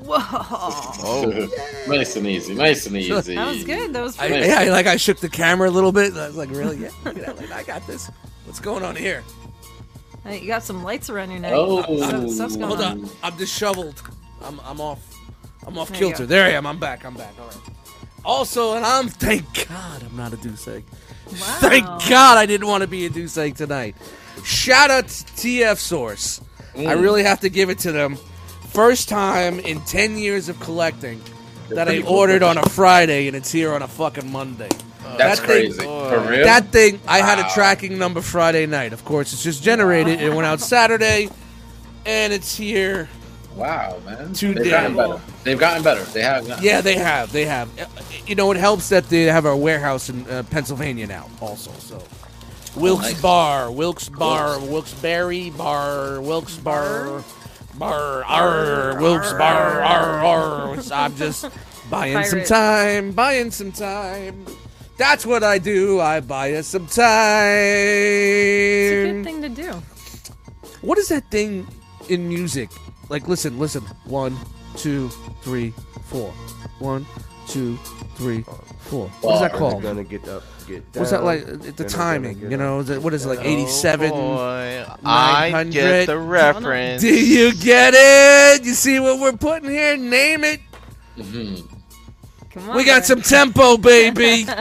Whoa. Oh, Yay. nice and easy. Nice and easy. That was good. That was I, pretty. yeah, I- like I shook the camera a little bit. and I was like, really? Yeah. Look at that. Like, I got this. What's going on here? Hey, You got some lights around your neck. Oh. Stuff's going Hold on. on. I'm disheveled. I'm I'm off. I'm off There kilter. There I am. I'm back. I'm back. All right. Also, and I'm thank God I'm not a deuce egg. Wow. Thank God I didn't want to be a deuce egg tonight. Shout out to TF Source. I mm. really have to give it to them. First time in 10 years of collecting that I cool. ordered on a Friday and it's here on a fucking Monday. Uh, That's that thing- crazy. For real? That thing, I had a tracking number Friday night. Of course, it's just generated. It went out Saturday, and it's here. Wow, man. Too They've damn. gotten better. They've gotten better. They have. now. Yeah, they have. They have. Uh, You know, it helps that they have a warehouse in uh, Pennsylvania now, also. So, Wilkes nice. Bar, Wilkes Bar, Wilkes Berry Bar, Wilkes Bar, Bar, Arr, Wilkes Bar, Arr, Arr. I'm just buying some time, buying some time. That's what I do. I buy us some time. It's a good thing to do. What is that thing in music? Like, listen, listen. One, two, three, four. One, two, three, four. What is that Bar. called? Gonna get up, get down. What's that like? The Then I'm gonna timing, you know? Is it, what is it like? Oh, eighty-seven. Oh boy, I 900. get the reference. Do you get it? You see what we're putting here? Name it. Mm-hmm. Come on. We got some tempo, baby.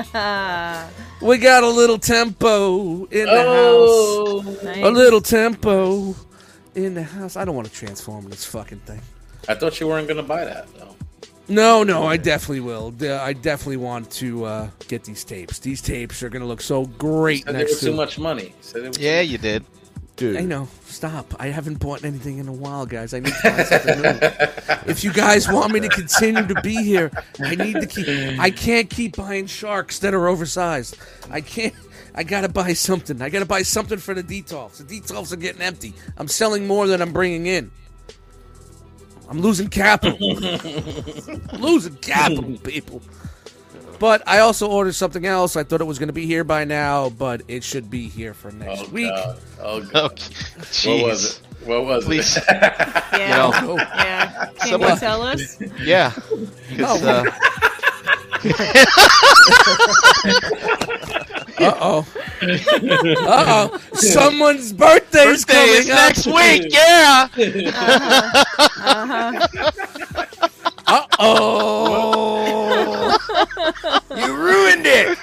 We got a little tempo in the Oh, house. nice. A little tempo in the house. I don't want to transform this fucking thing. I thought you weren't gonna buy that though. No, no, I definitely will. I definitely want to uh, get these tapes. These tapes are gonna look so great Said they were next too to. much money. Said they were Yeah, you did. Dude, I know. Stop. I haven't bought anything in a while, guys. I need to buy something new. If you guys want me to continue to be here, I need to keep. I can't keep buying sharks that are oversized. I can't. I gotta buy something. I gotta buy something for the detolfs. The detolfs are getting empty. I'm selling more than I'm bringing in. I'm losing capital. losing capital, people. But I also ordered something else. I thought it was going to be here by now, but it should be here for next Oh week. god. Oh god. Okay. What Jeez. was it? What was Please. it? Yeah. Oh, yeah. Can Someone- you tell us? Yeah. No. uh, Uh oh. Uh oh. Someone's birthday's birthday coming is up. next week. Yeah. Uh oh. you ruined it.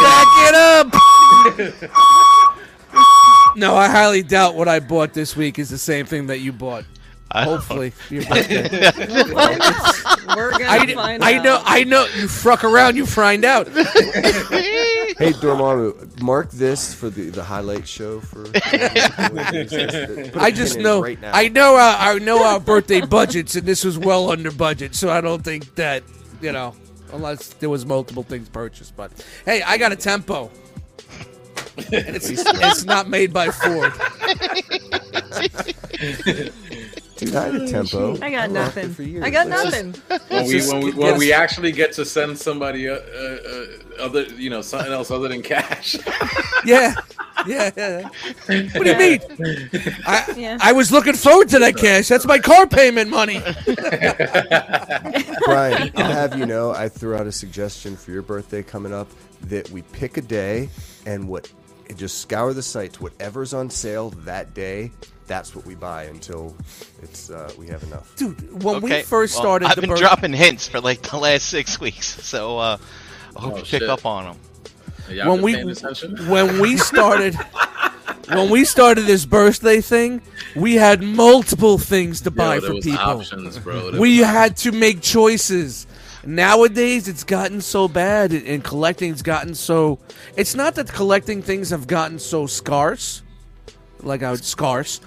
Back it up. no, I highly doubt what I bought this week is the same thing that you bought. Hopefully, for your birthday. We're gonna I, find I out. know, I know. You fruck around, you find out. Hey Dormammu, mark this for the, the highlight show for. I just know, right now. I know, our, I know our birthday budgets, and this was well under budget, so I don't think that you know, unless there was multiple things purchased. But hey, I got a tempo, and it's it's not made by Ford. Dude, I had a tempo. I got rocked nothing. for years. I got Let's just- nothing. when we when we, when we actually get to send somebody uh, uh, uh, other you know something else other than cash. Yeah, yeah, yeah. What do you mean? I, Yeah. I was looking forward to that cash. That's my car payment money. Brian, I'll have you know, I threw out a suggestion for your birthday coming up that we pick a day and what and just scour the sites. Whatever's on sale that day, that's what we buy until it's uh, we have enough. Dude, when we first well, started I've the been birth- dropping hints for like the last six weeks, so uh, I hope Oh, you pick up on them. Y'all when we when we started when we started this birthday thing, we had multiple things to buy Yo, there for people. options, bro. We had to make choices. Nowadays, it's gotten so bad, and collecting's gotten so. It's not that collecting things have gotten so scarce, like I would scarce.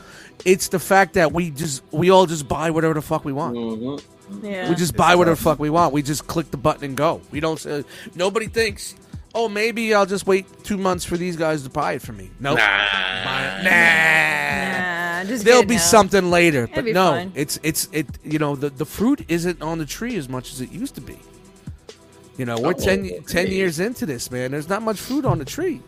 It's the fact that we just we all just buy whatever the fuck we want. Mm-hmm. Yeah. We just buy whatever the fuck we want. We just click the button and go. We don't. say nobody thinks. Oh, maybe I'll just wait two months for these guys to buy it for me. Nope. Nah. Nah. Nah, just There'll be now. something later, It'll but no, fine. it's it's it. You know, the the fruit isn't on the tree as much as it used to be. You know, we're Oh, 10, okay. 10 years into this, man. There's not much fruit on the tree.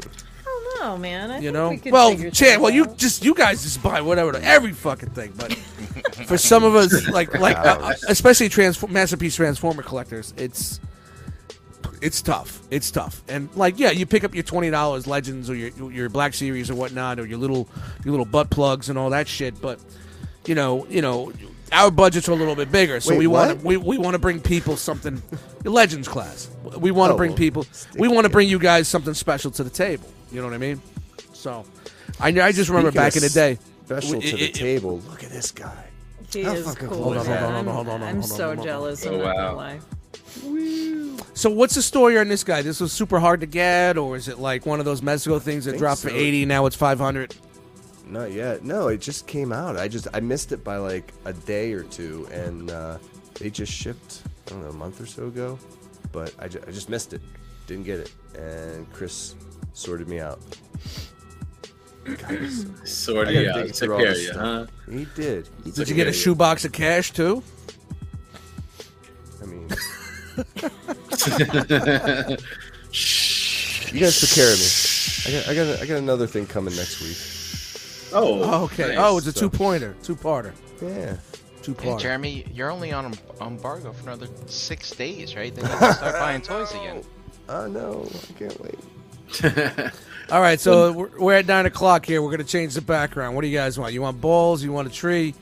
I don't know, man. I You know, we well, Chan, things well, you just you guys just buy whatever the- every fucking thing, but for some of us, like like uh, especially transform masterpiece transformer collectors, it's it's tough. It's tough, and like yeah, you pick up your twenty dollars legends or your your Black Series or whatnot, or your little your little butt plugs and all that shit, but you know you know. Our budgets are a little bit bigger, so Wait, we want to we, we want to bring people something, Legends class. We want to Oh, bring well, people. We want to bring you guys something special to the table. You know what I mean? So, I I just remember Speaking back in the day. Special it- to the it- table. Look at this guy. He How is fucking cool. cool is man. that? Hold on, I'm, hold on, hold on, I'm so jealous. Oh, I'm not gonna wow. Lie. So, what's the story on this guy? This was super hard to get, or is it like one of those Mezco things that think dropped for eighty? Now it's five hundred. Not yet. No, it just came out. I just I missed it by like a day or two, and uh, they just shipped. I don't know a month or so ago, but I, ju- I just missed it. Didn't get it, and Chris sorted me out. God, he's so cool. Sort I of, gotta yeah. dig Took care of you, huh? He did. He Did you get a shoebox of cash too? I mean, you guys took care of me. I got, I got, I got another thing coming next week. Oh, Oh, okay. nice. Oh, it's a So- two pointer, two parter, Yeah. two Hey, parter. Jeremy, you're only on em- embargo for another six days, right? Then you can start buying toys again. Oh no, I can't wait. All right, so we're, we're at nine o'clock here. We're gonna change the background. What do you guys want? You want balls? You want a tree?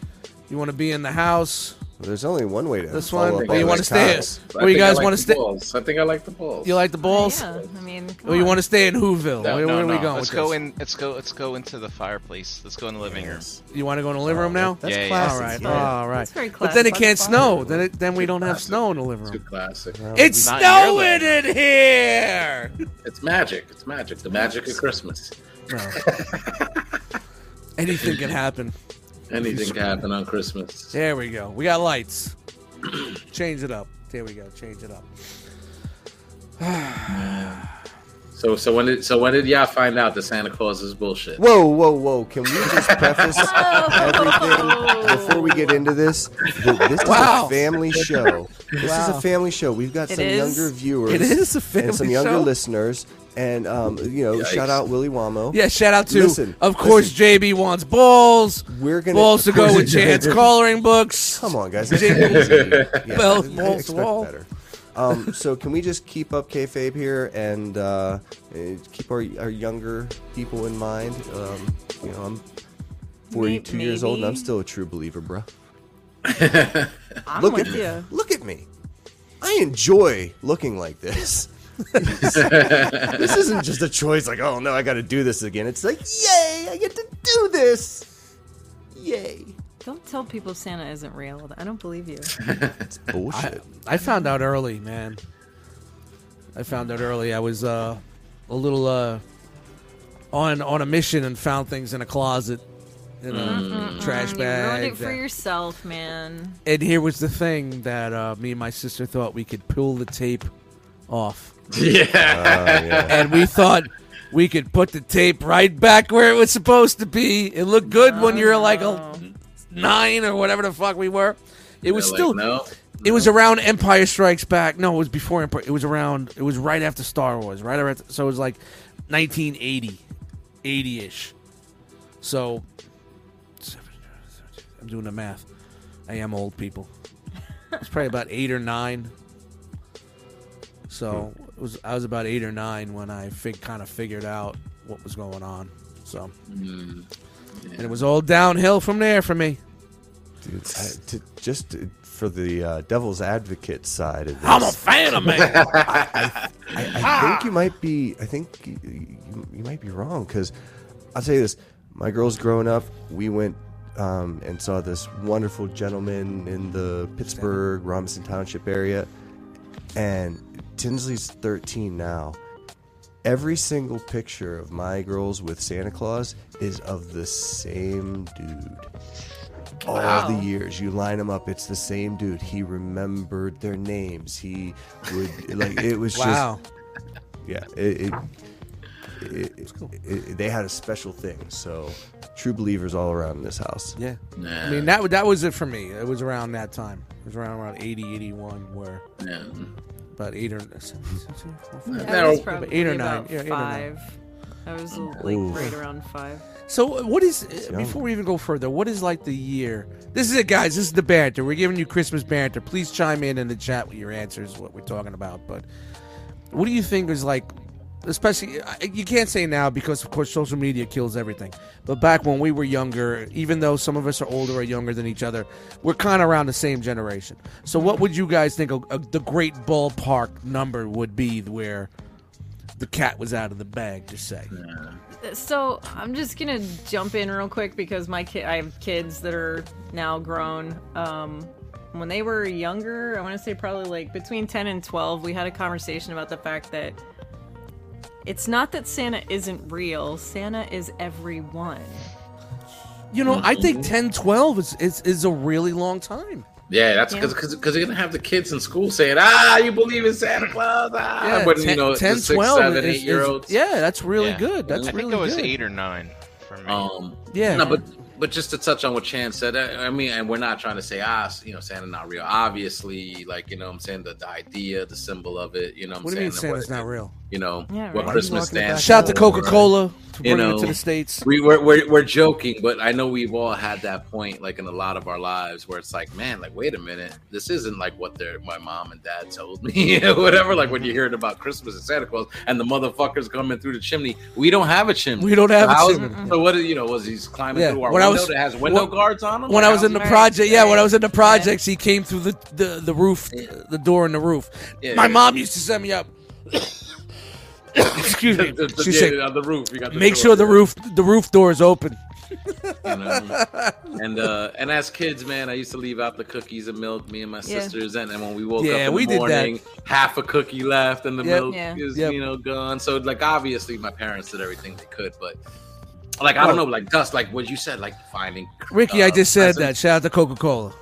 You want to be in the house? Well, there's only one way to. This follow one? up Or you want to stay? cows. I Where you think I guys like want the to stay? balls. I think I like the balls. You like the balls? Yeah, I mean, come Or you want to stay in Whoville? No, where no, where are we no. going? Let's go this? in. Let's go. Let's go into the fireplace. Let's go in the living room. You want to go in the living room oh, now? That's Yeah, yeah. classic. All right, yeah. all right. That's very But then it can't Fine. snow. Then it, then we don't have snow in the living Too room. classic. It's Not in your snowing in here. It's magic. It's magic. The magic of Christmas. Anything can happen. Anything can happen on Christmas. There we go. We got lights. change it up. There we go. Change it up. So, so when did so when did y'all find out that Santa Claus is bullshit? Whoa, whoa, whoa! Can we just preface oh. everything before we get into this? Th- This is Wow. a family show. This is a family show. We've got It some is? younger viewers. It is a family and some younger show? listeners. And um, you know, Yikes. shout out Willy Wamo. Yeah, shout out to, Listen, of course, JB wants balls. We're gonna balls to go with Chance coloring books. Come on, guys. That's easy. Yeah, Well, I- I balls to wall. better. Um, so can we just keep up kayfabe here and uh, eh, keep our our younger people in mind? Um, you know, I'm 42 years old and I'm still a true believer, bro. I'm Look with at you. me. Look at me. I enjoy looking like this. this isn't just a choice like, oh no, I got to do this again. It's like, yay, I get to do this. Yay. Don't tell people Santa isn't real. I don't believe you. It's bullshit. I found out early, man. I found out early. I was uh, a little uh, on on a mission and found things in a closet, in a trash bag You ruined bag. it for that- yourself, man. and here was the thing that uh, me and my sister thought we could pull the tape off, Yeah. Oh, yeah. and we thought we could put the tape right back where it was supposed to be. It looked good when you were like a nine or whatever the fuck we were. It was They're still like, no. It was around Empire Strikes Back. No, it was before Empire. It was around. It was right after Star Wars. Right after. So it was like 1980. eighty ish. So I'm doing the math. I am old people. It's probably about eight or nine. So it was I was about eight or nine when I fig, kind of figured out what was going on. So and it was all downhill from there for me. Dude, I, to, just to- for the uh, devil's advocate side of this, I'm a fan of man. I, I think you might be. I think you, you, you might be wrong because I'll tell you this: my girls growing up, we went um, and saw this wonderful gentleman in the Pittsburgh Robinson Township area, and Tinsley's 13 now. Every single picture of my girls with Santa Claus is of the same dude. All Wow. the years you line them up, it's the same dude. He remembered their names. He would like it was wow. just yeah. It, it, it, it, it- they had a special thing. So true believers all around in this house. Yeah. Yeah. I mean that that was it for me. It was around that time. It was around around 80, 81, where Yeah. About eight or I Now- was probably eight or about nine. Yeah, eight or nine. five. I was like Oof. right around five. So uh, what is uh, before we even go further? What is like the year? This is it, guys. This is the banter. We're giving you Christmas banter. Please chime in in the chat with your answers. What we're talking about, but what do you think is like? Especially, you can't say now because of course social media kills everything. But back when we were younger, even though some of us are older or younger than each other, we're kind of around the same generation. So, what would you guys think a, the great ballpark number would be where the cat was out of the bag? To say, So I'm just gonna jump in real quick because my kid, I have kids that are now grown. Um, when they were younger, I want to say probably like between 10 and 12, we had a conversation about the fact that it's not that Santa isn't real. Santa is everyone. you know, I think 10, 12 is, is is a really long time. Yeah, that's Yeah. because because you're gonna have the kids in school saying, "Ah, you believe in Santa Claus?" Ah, but you know, 10, 6, 12 seven, is- eight is- year olds. Yeah, that's really Yeah. good. That's I really think it was good. eight or nine for me. Um, Yeah. no, but but just to touch on what Chan said, I, I mean, and we're not trying to say ah, you know, Santa not real. Obviously, like you know, what I'm saying the, the idea, the symbol of it. You know, what, What do I'm you mean saying, Santa's not real? You know Yeah, what. Christmas Walking it stands. back. Shout to Coca Cola for You bringing it know, to the states. We, we're, we're, we're joking, but I know we've all had that point, like in a lot of our lives, where it's like, man, like, wait a minute, this isn't like what their my mom and dad told me, or whatever. Like when you're hearing about Christmas and Santa Claus, and the motherfuckers coming through the chimney. We don't have a chimney. We don't have a How is- chimney. So what? You know, was he climbing Yeah, through our when I was- that has window when- guards on him? When I was in the project, yeah, when I was in the projects, he came through the the, the roof, the door in the roof. Yeah. My mom used to send me up. Excuse me. The- the- She yeah, said, on the roof. You got the "Make door sure the roof the roof door is open." you know? and uh and as kids man i used to leave out the cookies and milk me and my Yeah. sisters and, and when we woke Yeah, up in we the did morning half a cookie left and the Yep. milk Yeah. is Yep. you know gone so like obviously my parents did everything they could but like i don't know like dust like what you said like finding Ricky, uh, I just said that. presents- Shout out to Coca Cola.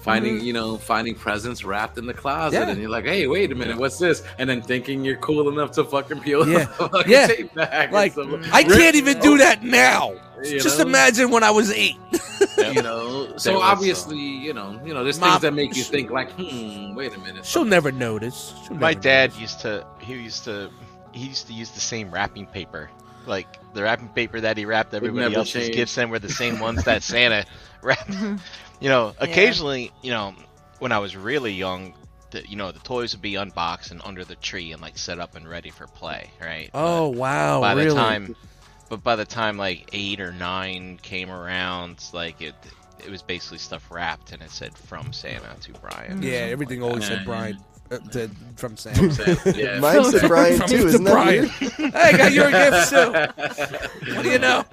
finding you know finding presents wrapped in the closet Yeah. and you're like hey wait a minute what's this and then thinking you're cool enough to fucking peel Yeah. the fucking Yeah. tape back Like. I can't even do that now. You Just know? imagine when I was eight. you know so was, obviously you know you know there's My- things that make you think like hmm wait a minute She'll never notice. She'll My never dad notice. used to he used to he used to use the same wrapping paper. Like the wrapping paper that he wrapped everybody never else's changed. gifts in were the same ones that Santa wrapped. Mm-hmm. You know, occasionally, you know, when I was really young, the, you know, the toys would be unboxed and under the tree and like set up and ready for play, right? Oh wow! by really? the time but by the time like eight or nine came around like it it was basically stuff wrapped and it said from santa to brian yeah, everything always said Brian uh, to, from Sam. yeah Mine said Brian From too. Isn't that Brian. weird? hey, I got your gift too. What do you know?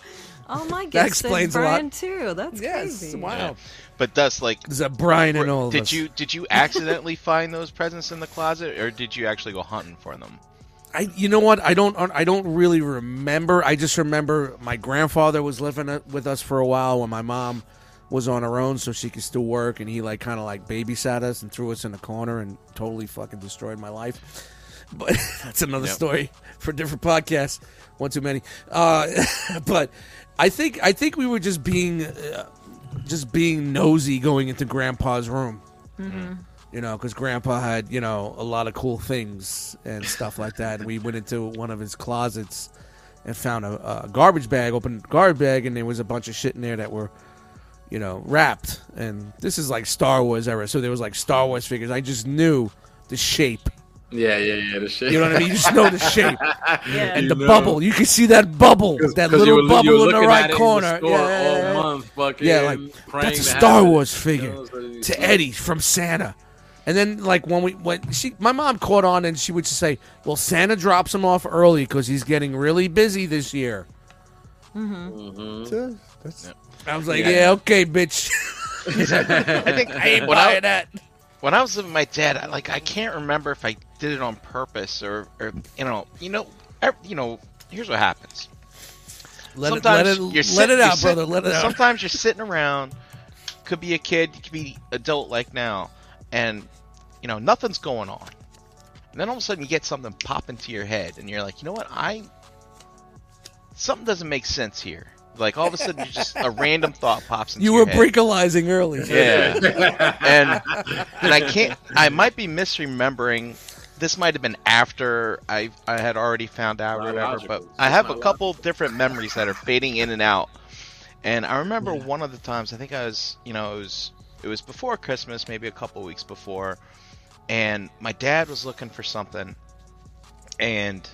Oh my god, That explains a lot. Brian too. That's Yes, crazy. wow. but that's like There's a Brian in all of did us. you did you accidentally find those presents in the closet or did you actually go hunting for them I, you know what? I don't. I don't really remember. I just remember my grandfather was living uh, with us for a while when my mom was on her own, so she could still work, and he like kind of like babysat us and threw us in a corner and totally fucking destroyed my life. But that's another Yep. story for a different podcast. One too many. Uh, but I think I think we were just being uh, just being nosy going into Grandpa's room. You know, because Grandpa had you know a lot of cool things and stuff like that. And we went into one of his closets, and found a, a garbage bag, open garbage bag, and there was a bunch of shit in there that were, you know, wrapped. And this is like Star Wars era, so there was like Star Wars figures. I just knew the shape. Yeah, yeah, yeah. The shape. You know what I mean? You just know the shape Yeah. and You the know. bubble. You can see that bubble, that 'Cause little were, bubble in the right corner. The yeah, yeah, all yeah. month, fucking Yeah, like that's a Star have it. Wars You figure know, so to Eddie from Santa. And then, like when we when she, my mom caught on, and she would just say, "Well, Santa drops him off early because he's getting really busy this year." So, that's I was like, "Yeah, okay, bitch." I think I ain't when I, buying that. when I was living with my dad, I, like I can't remember if I did it on purpose or, or you know, you know, ev- you know. Here's what happens. Let it, sometimes let it, you're let sitting- it you're out, sit- brother. Let it out. Sometimes you're sitting around. Could be a kid. Could be adult like now, and you know nothing's going on. And then all of a sudden you get something pop into your head, and you're like, you know what? I something doesn't make sense here. Like all of a sudden, you just a random thought pops into You were head. brickalizing early. Yeah, and and I can't. I might be misremembering. This might have been after I I had already found out or whatever. But Biological. I have a It's couple different memories that are fading in and out. And I remember one of the times. I think I was, you know, it was it was before Christmas, maybe a couple weeks before, and my dad was looking for something, and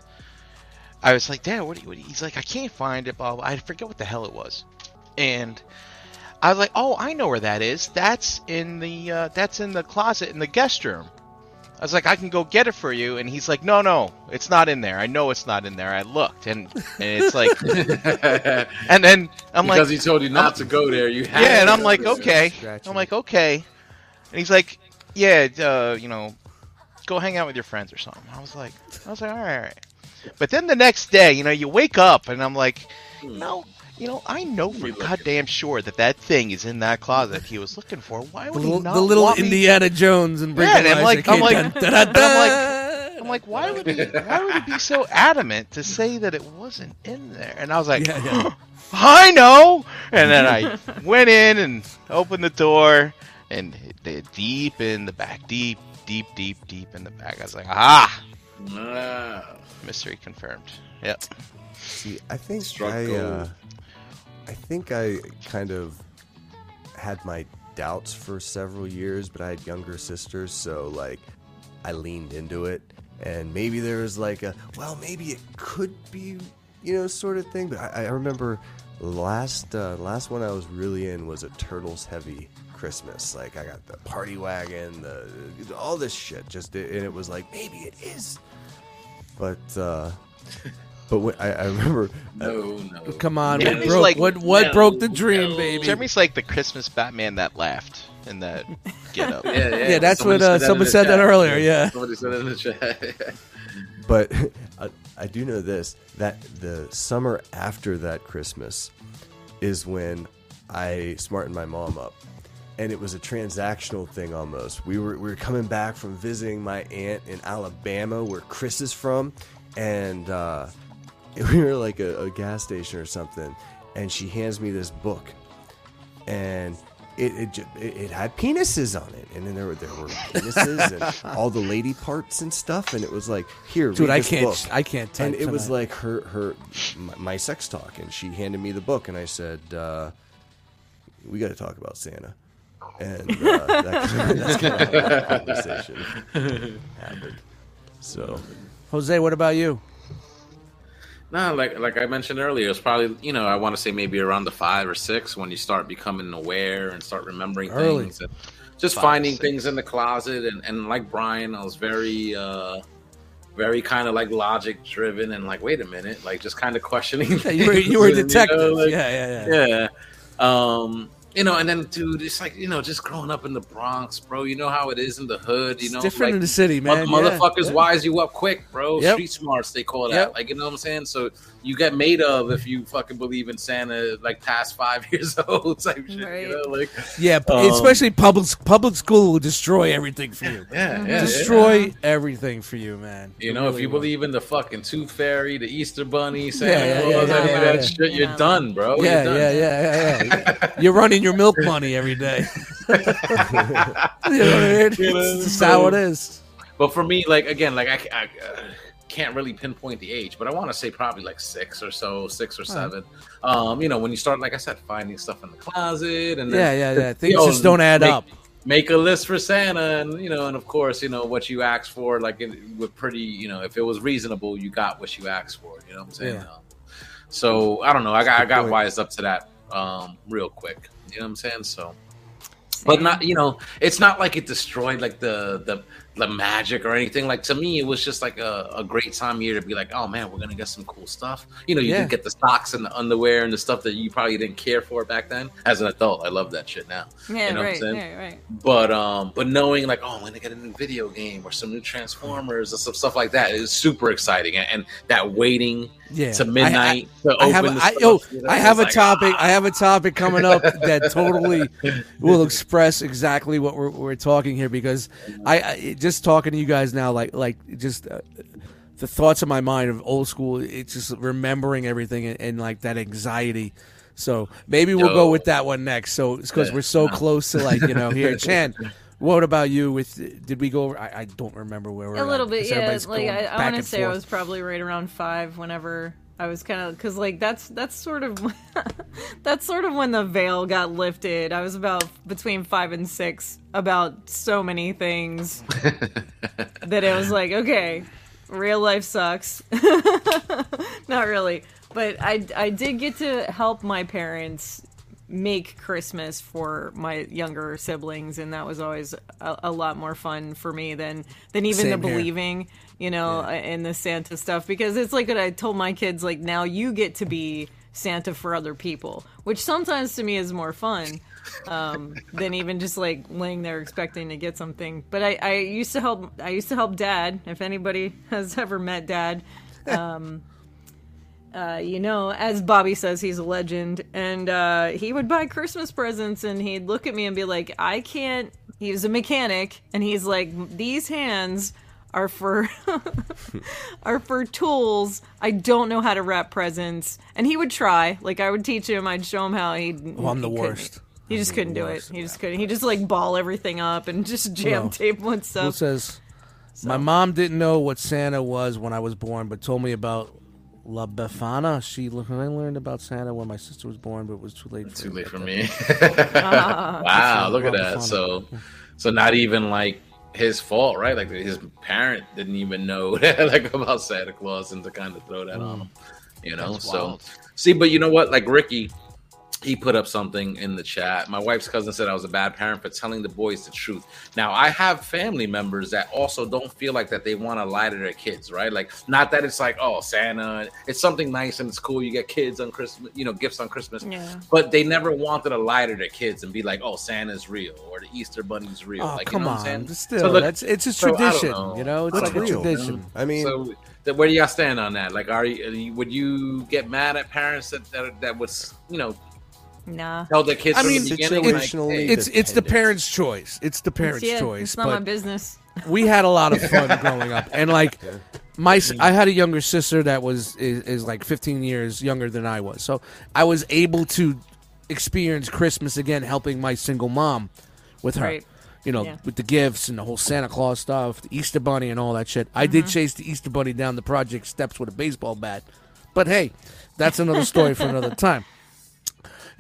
I was like, Dad, what? Do you, what do you-" He's like, I can't find it. Blah, blah. I forget what the hell it was, and I was like, "Oh, I know where that is. That's in the uh, that's in the closet in the guest room." I was like, "I can go get it for you," and he's like, "No, no, it's not in there. I know it's not in there. I looked, and, and it's like, and then I'm because like, because he told you not to go there. You had yeah, and I'm like, okay. I'm like, okay, and he's like, yeah, uh, you know, go hang out with your friends or something. I was like, I was like, all right, all right. But then the next day, you know, you wake up and I'm like, no, you know, I know for goddamn sure that that thing is in that closet he was looking for. Why The would little, he not the little want me- Indiana Jones and Yeah, and I'm like- I'm like- Dun, dun, dun, I'm dun. I'm like, why would he? Why would he be so adamant to say that it wasn't in there? And I was like, Yeah, yeah. I know. And then I went in and opened the door, and they're deep in the back, deep, deep, deep, deep in the back. I was like, ah, Ah. Mystery confirmed. Yep. See, I think Struck I, uh. I think I kind of had my doubts for several years, but I had younger sisters, so like I leaned into it, and maybe there was like a well, maybe it could be, you know, sort of thing. But I, I remember last uh, last one I was really in was a Turtles heavy Christmas. Like I got the party wagon, the all this shit, just and it was like maybe it is, but. uh but when, I, I remember No, no. Come on, Yeah, what he's broke, like, what, what no, broke the dream, no. baby? Jeremy's like the Christmas Batman that laughed in that get up. Yeah, yeah. Yeah, that's Somebody what, uh, said that someone the said that earlier, yeah. Somebody said it in the chat. But I, I do know this that the summer after that Christmas is when I smartened my mom up. And it was a transactional thing almost. We were we were coming back from visiting my aunt in Alabama, where Chris is from, and uh, we were like a, a gas station or something. And she hands me this book, and it it, it had penises on it, and then there were there were penises and all the lady parts and stuff, and it was like here, Dude, read I can't, book. I can't and it was like her her my, my sex talk, and she handed me the book, and I said, uh, "We got to talk about Santa." And uh, that, that's kind of how conversation happened. So Jose, what about you? No, like like I mentioned earlier, it's probably you know I want to say maybe around the five or six when you start becoming aware and start remembering Early. things, and just Five, finding six. things in the closet. And, and like Brian, I was very uh very kind of like logic driven and like wait a minute, like just kind of questioning. Yeah, you were, you were a things, and, detective. know, like- yeah, yeah, yeah. yeah. Um, you know, and then dude, it's like you know, just growing up in the Bronx, bro. You know how it is in the hood. You It's know, different like, in the city, man. Mo- yeah, motherfuckers yeah. wise you up quick, bro. Yep. Street smarts they call that. Yep. Like you know what I'm saying? So you get made of if you fucking believe in Santa like past five years old type shit. Right. You know, like Yeah, Um, especially public public school will destroy everything for you. yeah, yeah, destroy everything for you, man. You It know, if you will. believe in the fucking Tooth Fairy, the Easter Bunny, Santa Yeah, yeah, Claus, yeah, any yeah, of that yeah. shit, you're done, bro. yeah, done. yeah, yeah, yeah, yeah. You're running your milk money every day. you know what I mean? You It's how it is. But for me, like again, like I, I uh, can't really pinpoint the age, but I want to say probably like six or so, six or seven. Um, you know, when you start, like I said, finding stuff in the closet, and then, Yeah, yeah, yeah. Things know, just don't add make- up. Make a list for Santa, and you know, and of course, you know what you asked for. Like, it would pretty, you know, if it was reasonable, you got what you asked for. You know what I'm saying? Yeah. Um, so I don't know. I got I got point. wised up to that um, real quick. You know what I'm saying? So, but not you know, it's not like it destroyed like the the the magic or anything. Like to me, it was just like a, a great time year to be like, oh man, we're gonna get some cool stuff. You know, you Yeah. can get the socks and the underwear and the stuff that you probably didn't care for back then. As an adult, I love that shit now. Yeah, you know right, what I'm saying? right, right. But um, but knowing like, oh, I'm gonna get a new video game or some new Transformers or some stuff like that is super exciting. And, and that waiting Yeah. to midnight to I open have, a, the I, you know, I have a like, topic. ah. I have a topic coming up that totally will express exactly what we're, we're talking here because I, I just talking to you guys now, like like just uh, the thoughts in my mind of old school. It's just remembering everything and, and like that anxiety. So maybe we'll go with that one next. So it's because Yeah. we're so close to like you know here, Chan. What about you? With did we go over? I, I don't remember where we're a little at, bit 'cause yeah like i, I want to and say i was probably right around five whenever i was kind of because like that's that's sort of that's sort of when the veil got lifted. I was about between five and six about so many things that it was like okay real life sucks. Not really. But i i did get to help my parents make Christmas for my younger siblings, and that was always a, a lot more fun for me than than even Same the here. believing, you know, uh in the Santa stuff. Because it's like what I told my kids, like now you get to be Santa for other people, which sometimes to me is more fun um, than even just like laying there expecting to get something. But I, I used to help. I used to help Dad. If anybody has ever met Dad, um, uh, you know, as Bobby says, he's a legend, and uh, he would buy Christmas presents, and he'd look at me and be like, "I can't." He was a mechanic, and he's like, "These hands." Are for are for tools. I don't know how to wrap presents, and he would try. Like I would teach him. I'd show him how he. Oh, I'm the he couldn't. worst. He just I'm the couldn't do it. He just couldn't. He just like ball everything up and just jam No. tape and Who stuff. says my mom didn't know what Santa was when I was born, but told me about La Befana. She I learned about Santa when my sister was born, but it was too late. For Too late for me. me. Ah. wow, So, look at that. fun. So, so not even like his fault, right? Like his parent didn't even know like about Santa Claus and to kind of throw that Mm. on him, you know. That's so, wild. see, but you know what? Like Ricky, he put up something in the chat. My wife's cousin said I was a bad parent for telling the boys the truth. Now, I have family members that also don't feel like that they want to lie to their kids, right? Like, not that it's like, oh, Santa, it's something nice and it's cool. You get kids on Christmas, you know, gifts on Christmas, Yeah. but they never wanted to lie to their kids and be like, oh, Santa's real or the Easter Bunny's real. Oh like, come you know on! what I'm Still, So, look, that's it's a so, tradition. know. You know, it's What's like a tradition. man? I mean, so, where do y'all stand on that? Like, are you, are you- would you get mad at parents that that, that was, you know, Nah. tell their kids I mean, the beginning? Like, situationally It's it's the parents' choice. It's the parents' yeah, choice. it's not my business. we had a lot of fun growing up, and like my I had a younger sister that was is, is like 15 years younger than I was, so I was able to experience Christmas again, helping my single mom with her. Right. You know, Yeah. with the gifts and the whole Santa Claus stuff, the Easter Bunny and all that shit. I did Mm-hmm. chase the Easter Bunny down the project steps with a baseball bat, but hey, that's another story for another time.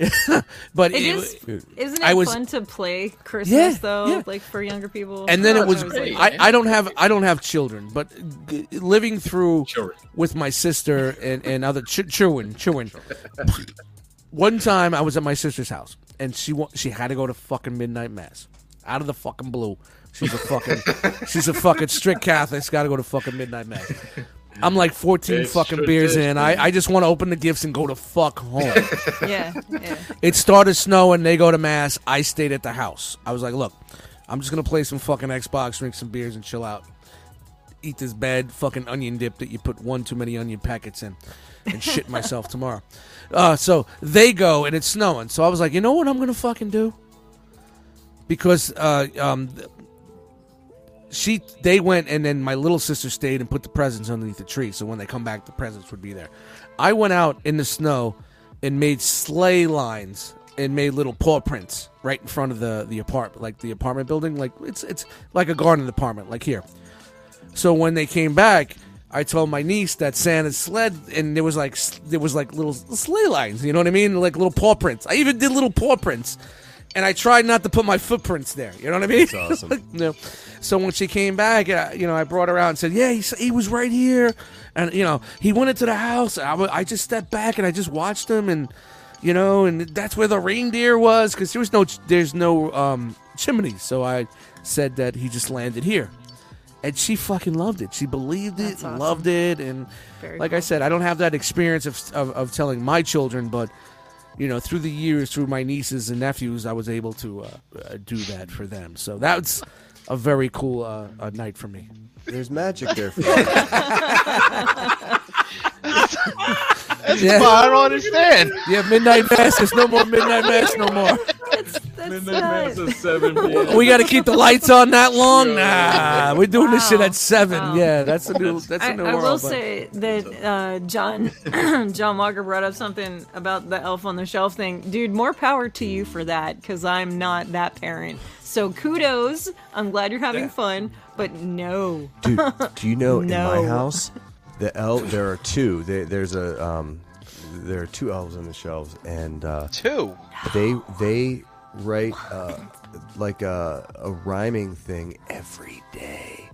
but It it- is, isn't it I was- fun to play Christmas Yeah, though, yeah. like for younger people? and then Oh, it was great. I, I don't have I don't have children, but g- living through Sure. with my sister and, and other ch- children, children. One time I was at my sister's house and she wa- she had to go to fucking midnight mass out of the fucking blue. She's a fucking she's a fucking strict Catholic. She's got to go to fucking midnight mass. I'm like 14 It's fucking beers in. I, I just want to open the gifts and go to fuck home. yeah, yeah. It started snowing. They go to mass. I stayed at the house. I was like, look, I'm just gonna play some fucking Xbox, drink some beers, and chill out. Eat this bad fucking onion dip that you put one too many onion packets in, and shit myself tomorrow. Uh, so they go and it's snowing. So I was like, you know what I'm gonna fucking do? Because uh, um, she they went and then my little sister stayed and put the presents underneath the tree so when they come back the presents would be there i went out in the snow and made sleigh lines and made little paw prints right in front of the the apartment like the apartment building like it's it's like a garden apartment like here so when they came back I told my niece that Santa's sled, and there was like there was like little sleigh lines. You know what I mean? Like little paw prints. I even did little paw prints, and I tried not to put my footprints there. You know what I mean? That's awesome. Like, you know, so when she came back, uh, you know, I brought her out and said, "Yeah, he, he was right here," and you know, he went into the house. I, w- I just stepped back and I just watched him, and you know, and that's where the reindeer was because there was no, ch- there's no um, chimney. So I said that he just landed here, and she fucking loved it. She believed it, awesome. loved it, and Very like I said, I don't have that experience of, of of telling my children, but you know, through the years, through my nieces and nephews, I was able to uh, uh, do that for them. So that's a very cool uh, uh, night for me. There's magic there for you. That's Yeah. I don't understand. Yeah, midnight mass. There's no more midnight mass no more. That's, that's not- seven. We got to keep the lights on that long. Nah, we're doing this shit Wow. at seven. Wow. Yeah, that's a new. That's a I, new I world. will but- say that uh, John John Walker brought up something about the elf on the shelf thing. Dude, more power to you for that because I'm not that parent. So kudos. I'm glad you're having fun, but no. Dude, do you know in No. my house, the elf? There are two. There, there's a um, there are two elves on the shelves, and uh, Two. they they write uh, like a, a rhyming thing every day.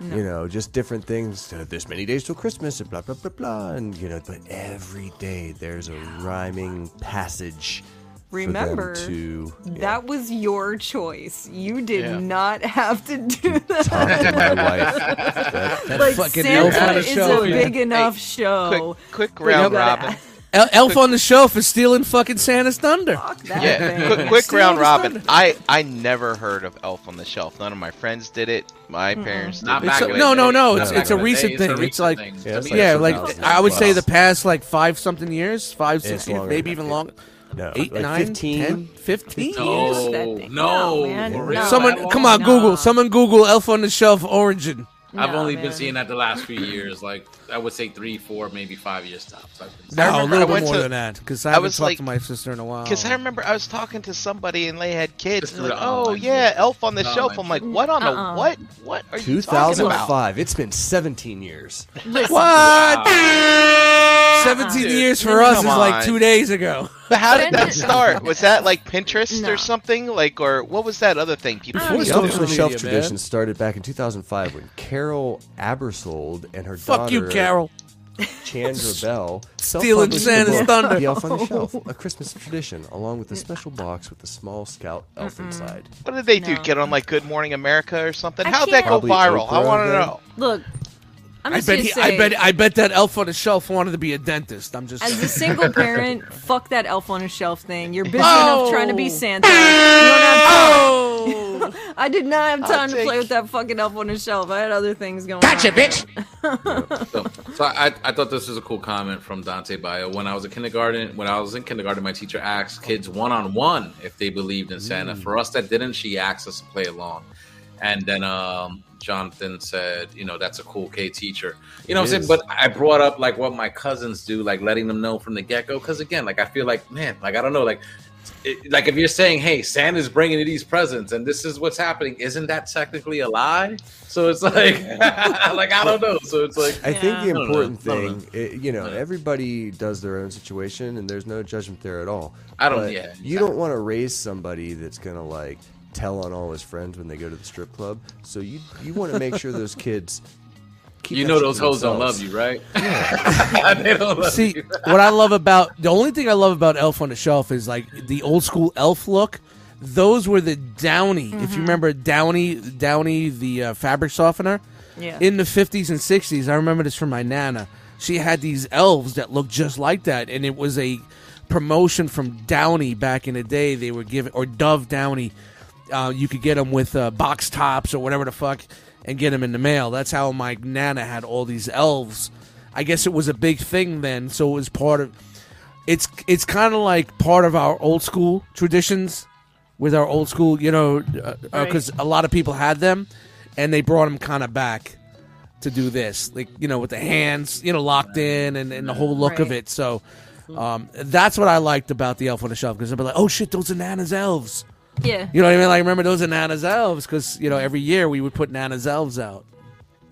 You know, just different things. Uh, this many days till Christmas, and blah blah blah blah, and you know, but every day there's a rhyming passage. Remember, to That was your choice. You did Yeah. not have to do that. talk to my wife. That- That Like fucking Santa the is shelf. a yeah. big enough show. Quick, quick round you gotta robin. Ask El- elf on the shelf is stealing fucking Santa's thunder. that Yeah, thing. quick, quick Steal round robin. I I never heard of Elf on the Shelf. None of my friends did it. My parents did Not it. Back a- in no, the no, day. no, Not it's- back it's a in the recent day. thing. a It's like- thing. Yeah, it's me, like Yeah, like 2000. I would say Wow. the past like five something years, five, six It's years, longer maybe than even that. longer. No, Eight, like nine, 15? 10, 15 No, years. that thing. no. No, man, For no. Someone, come on, Nah. Google. Uh, Someone Google Elf on the Shelf origin. I've Nah, only man. been seeing that the last few years. Like I would say three, four, maybe five years tops. I've No, a little I bit more to- than that because I I haven't was talked like- to my sister in a while. Because I remember I was talking to somebody and they had kids. And like, oh yeah, shit. Elf on the The Shelf. I'm like, what on Uh-uh. the what? What are you talking about? 2005. It's been 17 years. what? Seventeen Uh-uh. years for us is like two days ago. But how did that start? Was that like Pinterest No. or something? Like, or what was that other thing people don't The used know. to Elf on the Shelf tradition started back in 2005 when Carol Aebersold and her Fuck daughter you, Carol. Chanda Bell Stealing Santa's book, thunder. The Elf on the Shelf, a Christmas tradition, along with a special box with a small scout elf inside. What did they do? No. Get on like Good Morning America or something? I How'd that go can't- viral? I Probably want to Oprah know. Look, I'm I just bet. He, say, I bet. I bet that elf on the shelf wanted to be a dentist. I'm just. As a single parent, fuck that elf on a shelf thing. You're busy Oh. enough trying to be Santa. You don't have oh. I did not have time to take- play with that fucking elf on a shelf. I had other things going on. Gotcha, bitch. So, so I, I thought this was a cool comment from Dante Bio. When I was in kindergarten, when I was in kindergarten, my teacher asked kids one on one if they believed in Santa. For us that didn't, she asked us to play along. And then um, Jonathan said, you know, that's a cool K teacher. You know what I'm saying? But I brought up like what my cousins do, like letting them know from the get go. Because again, like I feel like, man, like I don't know, like. It, like if you're saying, "Hey, Santa's bringing you these presents, and this is what's happening," isn't that technically a lie? So it's like, like I don't know. So it's like, I think the Yeah. Don't know. important thing, i you know, everybody does their own situation, and there's no judgment there at all. I don't- But yeah, You don't want to raise somebody that's gonna like tell on all his friends when they go to the strip club. So you you want to make sure those kids. Keep you know those to hoes don't love you, right? they don't love See, you. what I love about the only thing I love about Elf on the Shelf is like the old school elf look. Those were the Downy. If you remember Downy, Downy, the uh, fabric softener. Yeah. In the fifties and sixties, I remember this from my nana. She had these elves that looked just like that, and it was a promotion from Downy back in the day. They were giving or Dove Downy. Uh, you could get them with uh, box tops or whatever the fuck, and get them in the mail. That's how my nana had all these elves. I guess it was a big thing then, so it was part of. It's it's kind of like part of our old school traditions with our old school, you know, because Right. a lot of people had them, and they brought them kind of back to do this, like you know, with the hands, you know, locked in and, and the whole look of it. So um, that's what I liked about the Elf on the Shelf because they'd be like, "Oh shit, those are Nana's elves." Yeah. You know what I mean? Like remember those are Nana's elves because you know every year we would put Nana's elves out.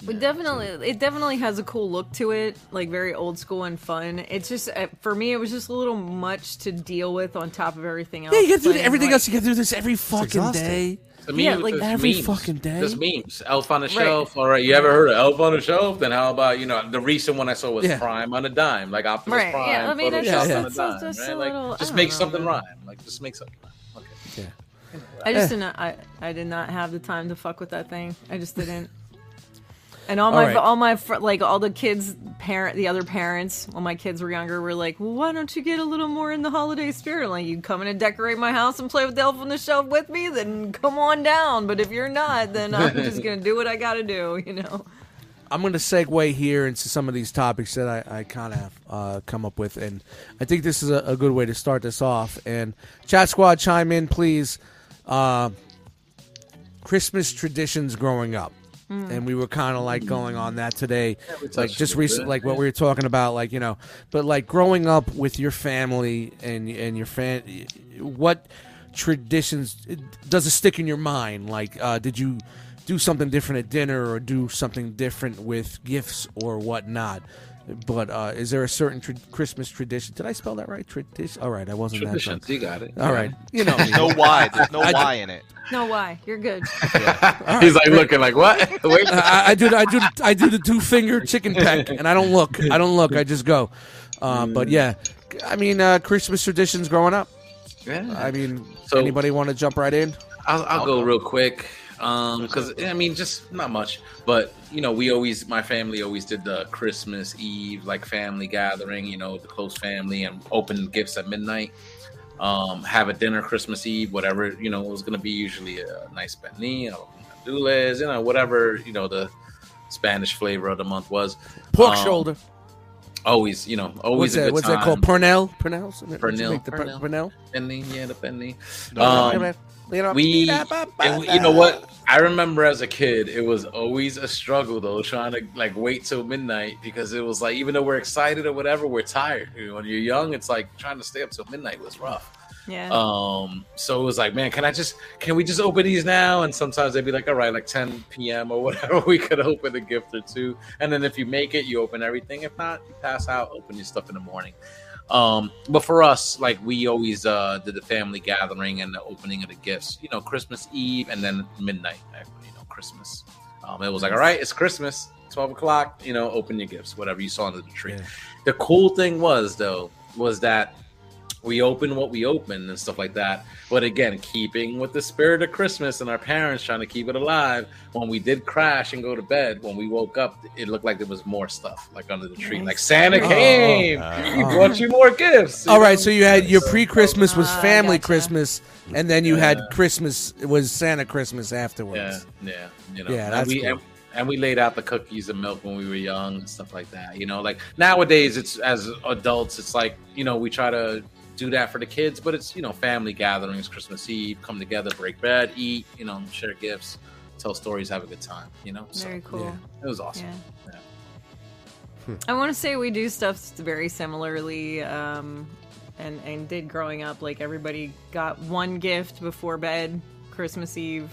But definitely, it definitely has a cool look to it, like very old school and fun. It's just uh, for me, it was just a little much to deal with on top of everything else. Yeah, you got to do everything like- else. You got to do this every fucking day. To me, Yeah, like every memes. fucking day. Just memes. Elf on the shelf. All right, you ever heard of Elf on the shelf? Then how about you know the recent one I saw was Yeah. Prime on a dime, like Optimus Right, Prime, yeah, I mean, it's Photoshop just- on a dime, just right? a Like, little- I just don't make know, something man. rhyme. Like just make something rhyme. I just didn't. I I did not have the time to fuck with that thing. I just didn't. And all my right. all my fr- like all the kids parent the other parents when my kids were younger were like, well, why don't you get a little more in the holiday spirit? Like you come in and decorate my house and play with the elf on the shelf with me, then come on down. But if you're not, then I'm just gonna do what I gotta do. You know. I'm going to segue here into some of these topics that I, I kind of uh, come up with, and I think this is a, a good way to start this off. And chat squad, chime in, please. Uh, Christmas traditions growing up, and we were kind of like going on that today, like just recent, like what we were talking about, like you know, but like growing up with your family and and your fan, what traditions does it stick in your mind? Like, uh, did you do something different at dinner or do something different with gifts or whatnot? But uh, is there a certain tra- Christmas tradition? Did I spell that right? Tradition. All right, I wasn't Traditions, that you got it. drunk. All right, you know me. No Y. There's no I- Y in it. No, why? You're good. He's like looking like what? Wait. I, I do. I do. I do the two finger chicken peck, and I don't look. I don't look. I just go. Um, but yeah, I mean, uh, Christmas traditions growing up. Yeah. I mean, So- anybody want to jump right in? I'll, I'll go real quick because I mean, just not much, but you know, we always, my family always did the Christmas Eve like family gathering, you know, the close family, and open gifts at midnight. Um, have a dinner Christmas Eve, whatever you know, it was going to be usually a nice pernil, dules, you know, whatever you know the Spanish flavor of the month was. Pork Um, shoulder. Always, you know, always What's a that? good What's time. that called? Pernell. Pernell. Pernil. Make the per- Pernil. Pernell. Penny, yeah, the penny. Um, Um, we, and we- you know what? I remember as a kid, it was always a struggle though, trying to like wait till midnight because it was like even though we're excited or whatever, we're tired. You know, when you're young, it's like trying to stay up till midnight was rough. Yeah. Um, so it was like, man, can I just can we just open these now? And sometimes they'd be like, all right, like 10 p.m. or whatever, we could open a gift or two. And then if you make it, you open everything. If not, you pass out, open your stuff in the morning. Um, but for us, like we always uh did the family gathering and the opening of the gifts, you know, Christmas Eve and then midnight, you know, Christmas. Um, it was like, all right, it's Christmas, 12 o'clock, you know, open your gifts, whatever you saw under the tree. Yeah. The cool thing was though, was that we open what we open and stuff like that. But again, keeping with the spirit of Christmas and our parents trying to keep it alive, when we did crash and go to bed, when we woke up, it looked like there was more stuff like under the tree. Like Santa Oh. came, he brought you more gifts. you All right, know? so you had your pre-Christmas was Ah, family gotcha. Christmas, and then you had Christmas it was Santa Christmas afterwards. yeah, you know, Yeah, and that's we, cool. and, and we laid out the cookies and milk when we were young and stuff like that. You know, like nowadays, it's as adults, it's like you know we try to do that for the kids, but it's you know family gatherings, Christmas Eve, come together, break bread, eat, you know, share gifts, tell stories, have a good time. You know, so Very cool. yeah. it was awesome. Yeah. Yeah. I want to say we do stuff very similarly, um, and and did growing up. Like everybody got one gift before bed, Christmas Eve,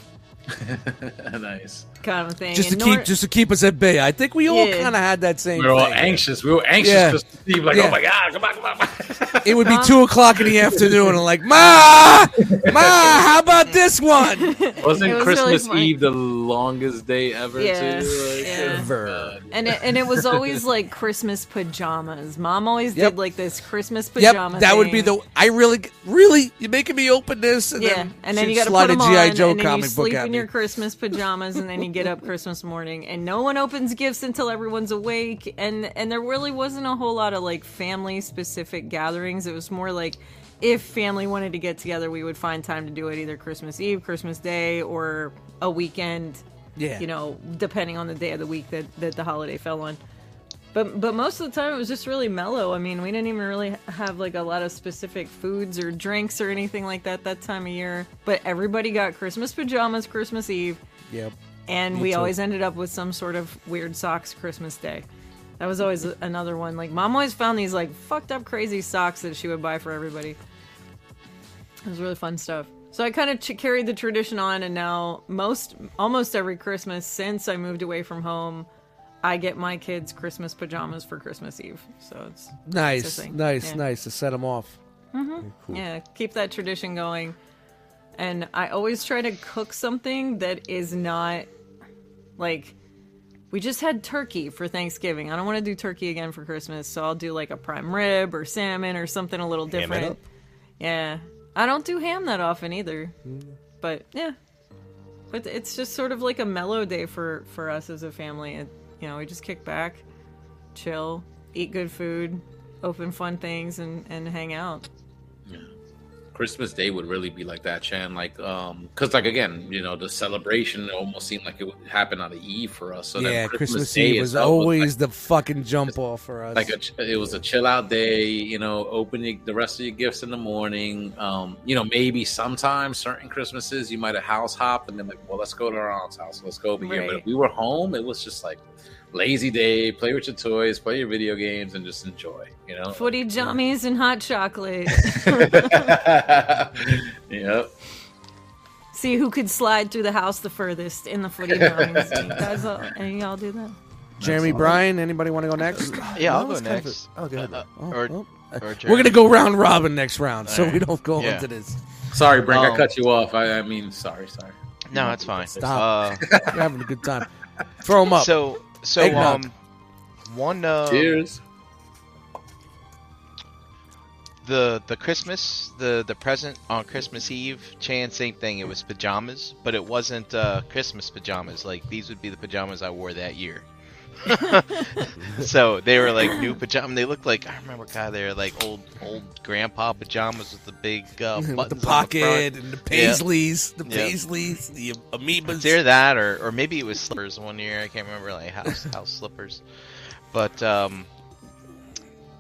nice. Kind of thing. Just to And keep nor- just to keep us at bay. I think we all Yeah. kind of had that same. We were all thing. anxious. We were anxious Yeah. Christmas Eve, like, oh Yeah. oh my god, come on, come on. It would be two o'clock in the afternoon, and I'm like, Ma, Ma, how about this one? Wasn't was Christmas funny. Eve the longest day ever? Yeah, Too? Like, yeah. God. and it, and it was always like Christmas pajamas. Mom always Yep. did like this Christmas Yep, pajama. that would be the. I really, really, you're making me open this, and yeah, then and then you got to slide put them a on, GI Joe and then you comic book sleep in me. your Christmas pajamas, and then you get up Christmas morning, and no one opens gifts until everyone's awake, and and there really wasn't a whole lot of like family specific gatherings. It was more like if family wanted to get together, we would find time to do it either Christmas Eve, Christmas Day, or a weekend. Yeah. you know, depending on the day of the week that that the holiday fell on. But but most of the time it was just really mellow. I mean, we didn't even really have like a lot of specific foods or drinks or anything like that that time of year. But everybody got Christmas pajamas Christmas Eve, Yep. And Me we too. always ended up with some sort of weird socks Christmas Day. That was always another one. Like mom always found these like fucked up crazy socks that she would buy for everybody. It was really fun stuff. So I kind of ch- carried the tradition on, and now most, almost every Christmas since I moved away from home, I get my kids Christmas pajamas for Christmas Eve. So it's Nice, It's nice, Yeah. nice to set them off. Mm-hmm. yeah, keep that tradition going. And I always try to cook something that is not like we just had turkey for Thanksgiving. I don't want to do turkey again for Christmas, so I'll do like a prime rib or salmon or something a little different. Yeah. I don't do ham that often either. But yeah. But it's just sort of like a mellow day for for us as a family. It, you know, we just kick back, chill, eat good food, open fun things and and hang out. Christmas Day would really be like that, Chan. Like, um, because like again, you know, the celebration almost seemed like it would happen on the eve for us. So then yeah, Christmas, Day Eve was itself always like, the fucking jump off for us. like a, it was a chill out day. You know, opening the rest of your gifts in the morning. Um, you know, maybe sometimes certain Christmases you might have house hop and then like, well, let's go to our aunt's house. Let's go over here. But if we were home, it was just like lazy day. Play with your toys, play your video games, and just enjoy. You know. Footy jammies and hot chocolate. yep. See who could slide through the house the furthest in the footy jammies. You guys, all, any of y'all do that? Jeremy Bryan, anybody want to go next? Yeah, I'll No, go it's kind of next. a- oh, go. Uh, Oh, or, oh. or We're gonna go round robin next round, so Alright. we don't go Yeah. into this. Sorry, Brink, I Um, cut you off. I, I mean, sorry, sorry. No, it's fine. Stop. Uh, We're having a good time. Throw them up. So, so Eggnog. um, one uh, Cheers. the the Christmas the the present on Christmas Eve, Chan same thing. It was pajamas, but it wasn't uh, Christmas pajamas. Like these would be the pajamas I wore that year. so they were like new pajamas. They looked like I remember, God, they were like old old grandpa pajamas with the big uh, with the buttons on the pocket front. and the paisleys, the Yeah. paisleys, the amoebas. They're that or, or maybe it was slippers one year. I can't remember like house house slippers. But um,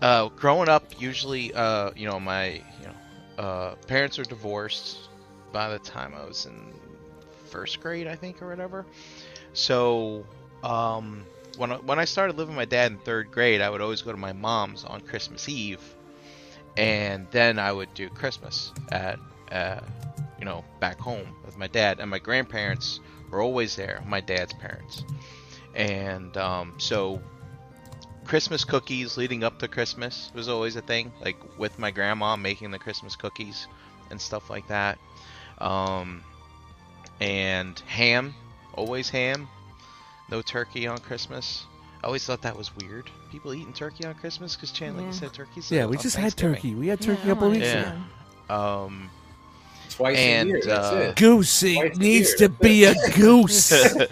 uh, growing up, usually uh, you know my you know uh, parents are divorced by the time I was in first grade, I think, or whatever. So um, when I, when I started living with my dad in third grade, I would always go to my mom's on Christmas Eve, and then I would do Christmas at uh, you know back home with my dad and my grandparents were always there. My dad's parents, and um, so Christmas cookies leading up to Christmas was always a thing. Like with my grandma making the Christmas cookies and stuff like that. Um, and ham, always ham. No turkey on Christmas. I always thought that was weird. People eating turkey on Christmas because Chan, like you Yeah. said, turkey's yeah, we just had turkey. We had turkey Yeah, a couple weeks like ago. Yeah. Um, Twice And, a year. That's uh, it. Goosey Twice needs year, to be a goose.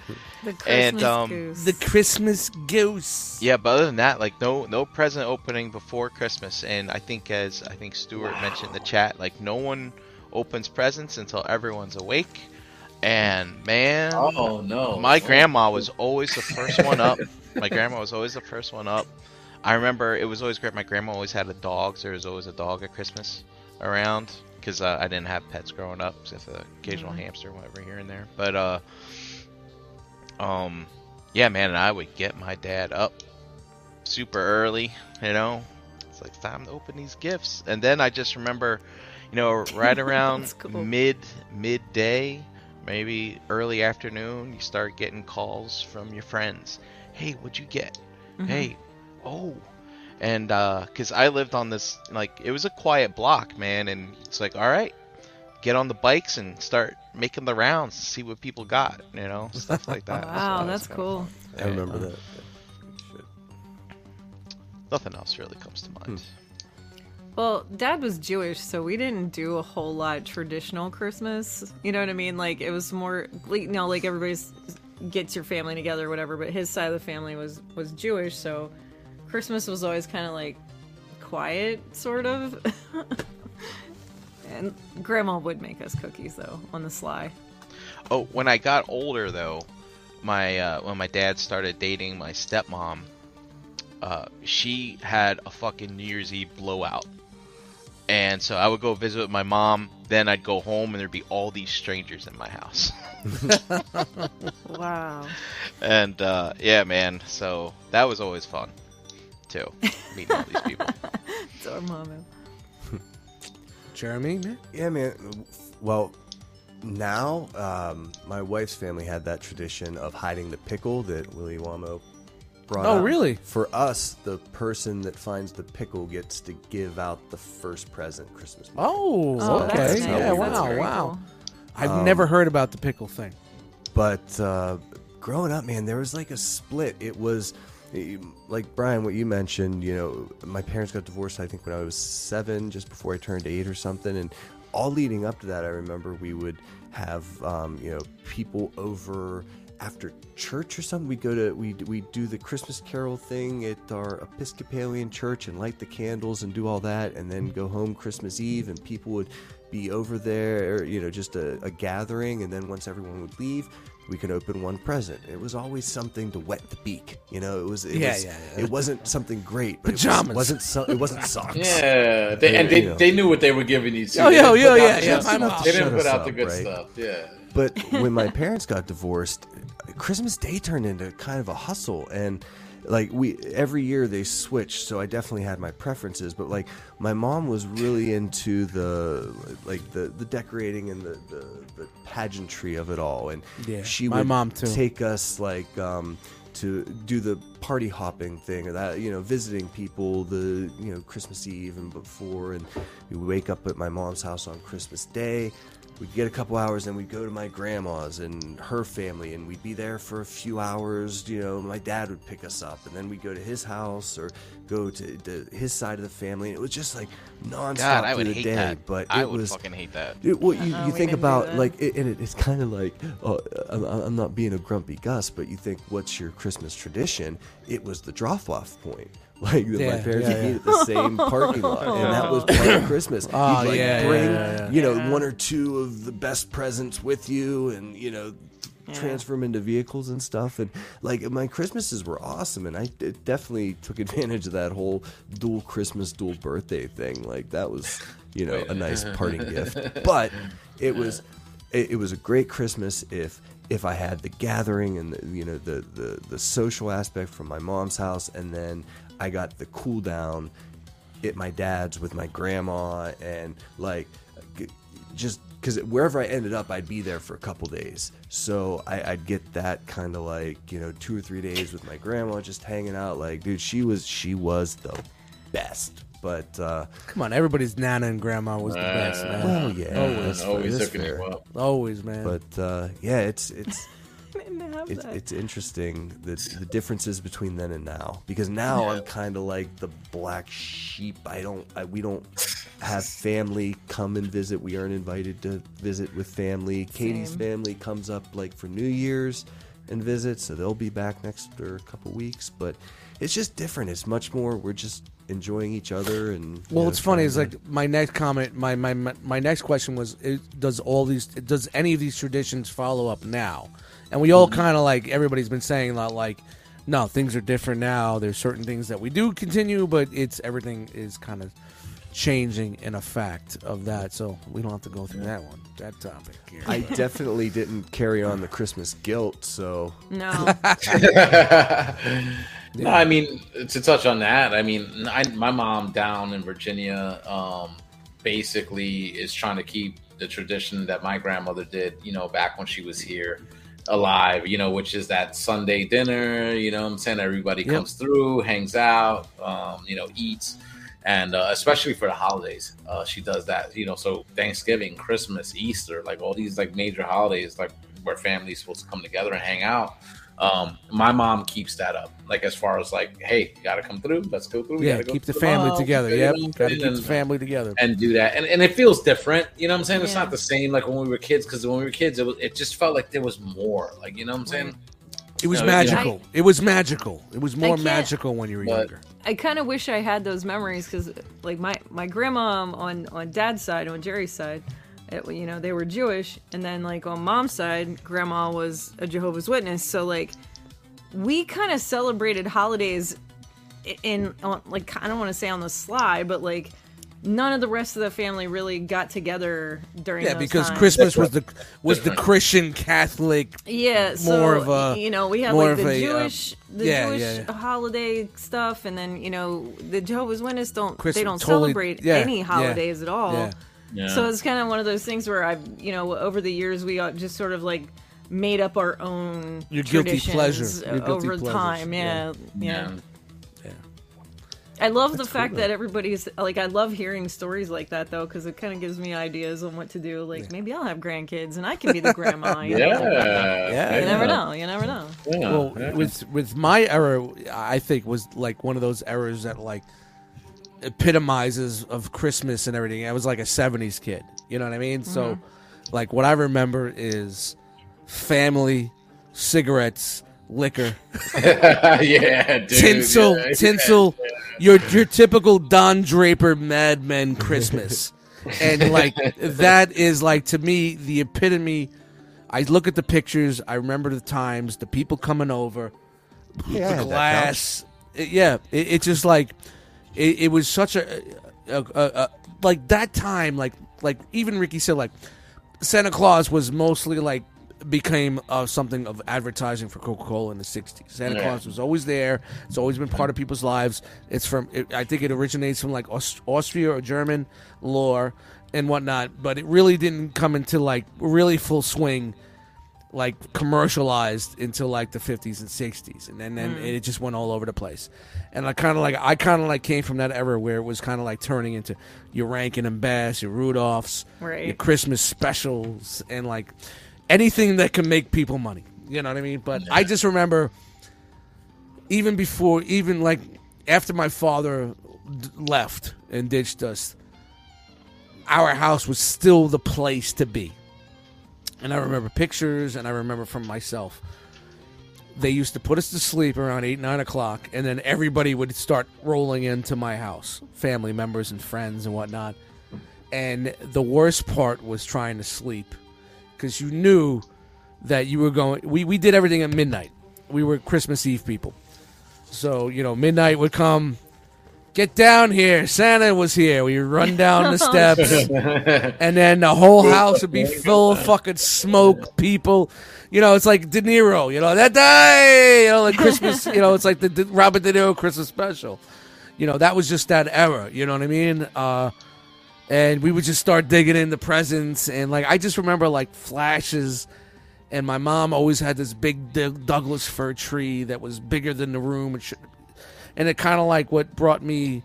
The Christmas And, um, goose. the Christmas goose. Yeah, but other than that, like no no present opening before Christmas, and I think as I think Stuart mentioned in the chat, like no one opens presents until everyone's awake. And man, Oh no! my grandma was always the first one up. My grandma was always the first one up. I remember it was always great. My grandma always had a dog, so there was always a dog at Christmas around because uh, I didn't have pets growing up, except the occasional hamster, whatever here and there. But uh, um, yeah, man, and I would get my dad up super early. You know, it's like time to open these gifts, and then I just remember, you know, right around cool. mid midday, maybe early afternoon, you start getting calls from your friends. Hey, what'd you get? Hey, oh, and uh 'cause I lived on this like it was a quiet block, man, and it's like, all right, get on the bikes and start making the rounds, to see what people got, you know, stuff like that. Wow, it was that's cool. I remember that. Nothing else really comes to mind. Well, dad was Jewish, so we didn't do a whole lot traditional Christmas. You know what I mean? Like it was more, like, you know, like everybody's gets your family together, or whatever. But his side of the family was was Jewish, so Christmas was always kind of like quiet, sort of. and Grandma would make us cookies though on the sly. Oh, when I got older though, my uh, when my dad started dating my stepmom, uh, she had a fucking New Year's Eve blowout, and so I would go visit with my mom. Then I'd go home, and there'd be all these strangers in my house. Wow. and uh, yeah, man. So that was always fun, too, meeting all these people. Dormammu. Jeremy, man. Yeah, man. Well, now um, my wife's family had that tradition of hiding the pickle that Willy Wamo brought Oh, up. really? For us, the person that finds the pickle gets to give out the first present Christmas. morning. Oh, Oh, okay. that's nice. Yeah, wow, wow. cool. I've Um, never heard about the pickle thing. But uh, growing up, man, there was like a split. It was like Brian, what you mentioned. You know, my parents got divorced. I think when I was seven, just before I turned eight or something. And all leading up to that, I remember we would have um, you know people over after church or something. We'd go to we we do the Christmas Carol thing at our Episcopalian church and light the candles and do all that, and then go home Christmas Eve, and people would be over there, you know, just a, a gathering, and then once everyone would leave, we could open one present. It was always something to wet the beak, you know. It was, it Yeah, was, yeah, yeah. It wasn't something great. But Pajamas. It was, wasn't so, it wasn't socks. Yeah, they, and they, You know. they knew what they were giving you. Too. Oh, oh They yeah, didn't yeah, put out yeah, the yeah, good stuff. They didn't put out the up, good right? stuff. Yeah. But when my parents got divorced, Christmas Day turned into kind of a hustle and like we every year they switched so I definitely had my preferences but like my mom was really into the like the the decorating and the the, the pageantry of it all and Yeah, she my would mom, too. take us like um to do the party hopping thing or that you know visiting people the you know Christmas Eve and before and we wake up at my mom's house on Christmas Day we'd get a couple hours and we'd go to my grandma's and her family and we'd be there for a few hours you know my dad would pick us up and then we'd go to his house or go to, to his side of the family and it was just like nonstop God, I through would the hate day that. but I it would was fucking hate that. it, what you, Uh-uh, you think about like it, and it, it's kind of like oh, I'm, I'm not being a grumpy Gus, but you think what's your Christmas tradition? It was the drop off point. Like that my parents yeah, would meet at the same parking lot, and that was part of Christmas. Oh, You'd like yeah, bring yeah, yeah, yeah. you know Yeah. one or two of the best presents with you, and you know transfer them into vehicles and stuff. And like my Christmases were awesome, and I d- definitely took advantage of that whole dual Christmas, dual birthday thing. Like that was you know a nice parting gift, but it was it, it was a great Christmas if if I had the gathering and the you know the, the the social aspect from my mom's house, and then I got the cool down at my dad's with my grandma and like just because wherever I ended up, I'd be there for a couple days. So I, I'd get that kind of like you know two or three days with my grandma, just hanging out. Like, dude, she was she was the best. But uh, Come on, everybody's nana and grandma was the best, man. well, yeah, always, that's, Always that's hooking you up. always, man. But uh, yeah, it's it's didn't have it's, that. it's interesting the the differences between then and now because now I'm kind of like the black sheep. I don't I, we don't have family come and visit. We aren't invited to visit with family. Katie's family comes up like for New Year's and visits, so they'll be back next or a couple weeks. But it's just different. It's much more. We're just enjoying each other and. Well, know, what's funny it's like my next comment, my my my, my next question was, is, does all these, does any of these traditions follow up now? And we all kind of like everybody's been saying that like, no, things are different now. There's certain things that we do continue, but it's everything is kind of changing in effect of that. So we don't have to go through that one, that topic. Here. I definitely didn't carry on the Christmas guilt, so no. No, I mean to touch on that. I mean, I, my mom down in Virginia, um, basically is trying to keep the tradition that my grandmother did. You know, back when she was here, alive. You know, which is that Sunday dinner. You know, what I'm saying everybody Yep. comes through, hangs out, um, you know, eats. And uh, especially for the holidays, uh, she does that. You know, so Thanksgiving, Christmas, Easter, like all these like major holidays, like where families supposed to come together and hang out um my mom keeps that up like as far as like hey you gotta come through let's go through we yeah, gotta go keep the to family mall, together. you Yep, got to saying? keep the family together. and do that and, and it feels different you know what i'm saying it's not the same like when we were kids because when we were kids it, was, it just felt like there was more like you know what i'm saying It was No, you know- magical. It was magical. It was more magical when you were But- younger. I kind of wish I had those memories because, like my my grandma on on dad's side, on Jerry's side, it, you know they were Jewish, and then like on mom's side, grandma was a Jehovah's Witness. So like we kind of celebrated holidays i- in on, like I don't want to say on the sly, but like none of the rest of the family really got together during Yeah, those because times. Christmas was the was the Christian Catholic. Yeah, so more of a- you know we had like of the a, uh, Jewish the yeah, Jewish yeah, yeah. holiday stuff, and then you know the Jehovah's Witness don't Christ- they don't totally- celebrate yeah, any yeah, holidays at all. Yeah. Yeah. So it's kind of one of those things where I've you know over the years we uh, just sort of like made up our own Your guilty traditions pleasure. Your guilty over pleasures. time. Yeah, yeah. Yeah. I love the fact that everybody's like. I love hearing stories like that though, because it kind of gives me ideas on what to do. Like maybe I'll have grandkids and I can be the grandma. You Yeah. know? Yeah. You never know. You never know. Yeah. well, yeah. with with my error, I think was like one of those errors that like epitomizes of Christmas and everything. I was like a '70s kid. You know what I mean? So, mm-hmm. like, what I remember is family, cigarettes, liquor, yeah, dude. tinsel, yeah, tinsel. Your your typical Don Draper Mad Men Christmas, and like that is like to me the epitome. I look at the pictures. I remember the times, the people coming over, Yeah, the glass. It- yeah, it, it's just like it, it was such a, a, a, a like that time. Like like even Ricky said, like Santa Claus was mostly like became uh, something of advertising for Coca Cola in the '60s. Santa Yeah. Claus was always there. It's always been part of people's lives. It's from it, I think it originates from like Aust- Austria or German lore and whatnot, but it really didn't come into like really full swing like commercialized until like the 50s and 60s and then, then mm. it just went all over the place. And i kind of like i kind of like came from that era where it was kind of like turning into your rankin and bass your rudolphs Right. your christmas specials and like anything that can make people money. You know what i mean? But i just remember even before even like after my father d- left and ditched us our house was still the place to be and I remember pictures, and I remember from myself. They used to put us to sleep around eight, nine o'clock, and then everybody would start rolling into my house, family members and friends and whatnot. And the worst part was trying to sleep because you knew that you were going. We we did everything at midnight. We were Christmas Eve people, so you know midnight would come. Get down here! Santa was here. We would run down the steps and then the whole house would be full of fucking smoke, people. You know, it's like De Niro. You know that day. You know, like Christmas. you know, it's like the, the Robert De Niro Christmas special. You know, that was just that era. You know what I mean? Uh, and we would just start digging in the presents, and like I just remember like flashes. And my mom always had this big Doug- Douglas fir tree that was bigger than the room, and, sh- and it kind of like what brought me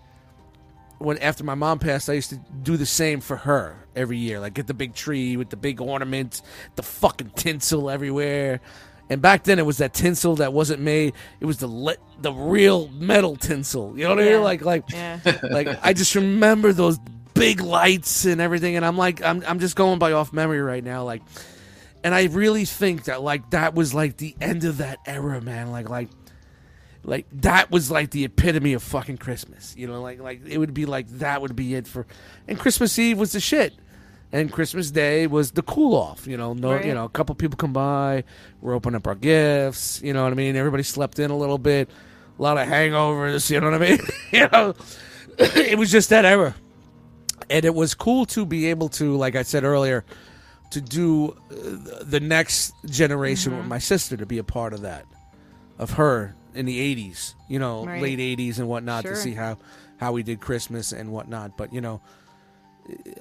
when after my mom passed, I used to do the same for her every year. Like get the big tree with the big ornaments, the fucking tinsel everywhere. And back then, it was that tinsel that wasn't made. It was the le- the real metal tinsel. You know what I mean? Like like Yeah. like I just remember those big lights and everything. And I'm like I'm I'm just going by off memory right now. Like, and I really think that like that was like the end of that era, man. Like like like that was like the epitome of fucking Christmas. You know, like like it would be like that would be it for, and Christmas Eve was the shit, and Christmas Day was the cool off. You know, no, Right. you know, a couple people come by, we're opening up our gifts. You know what I mean? Everybody slept in a little bit, a lot of hangovers. You know what I mean? you know, it was just that era, and it was cool to be able to, like I said earlier, to do uh, the next generation with my sister to be a part of that of her in the 80s you know Right. late 80s and whatnot Sure. to see how how we did christmas and whatnot but you know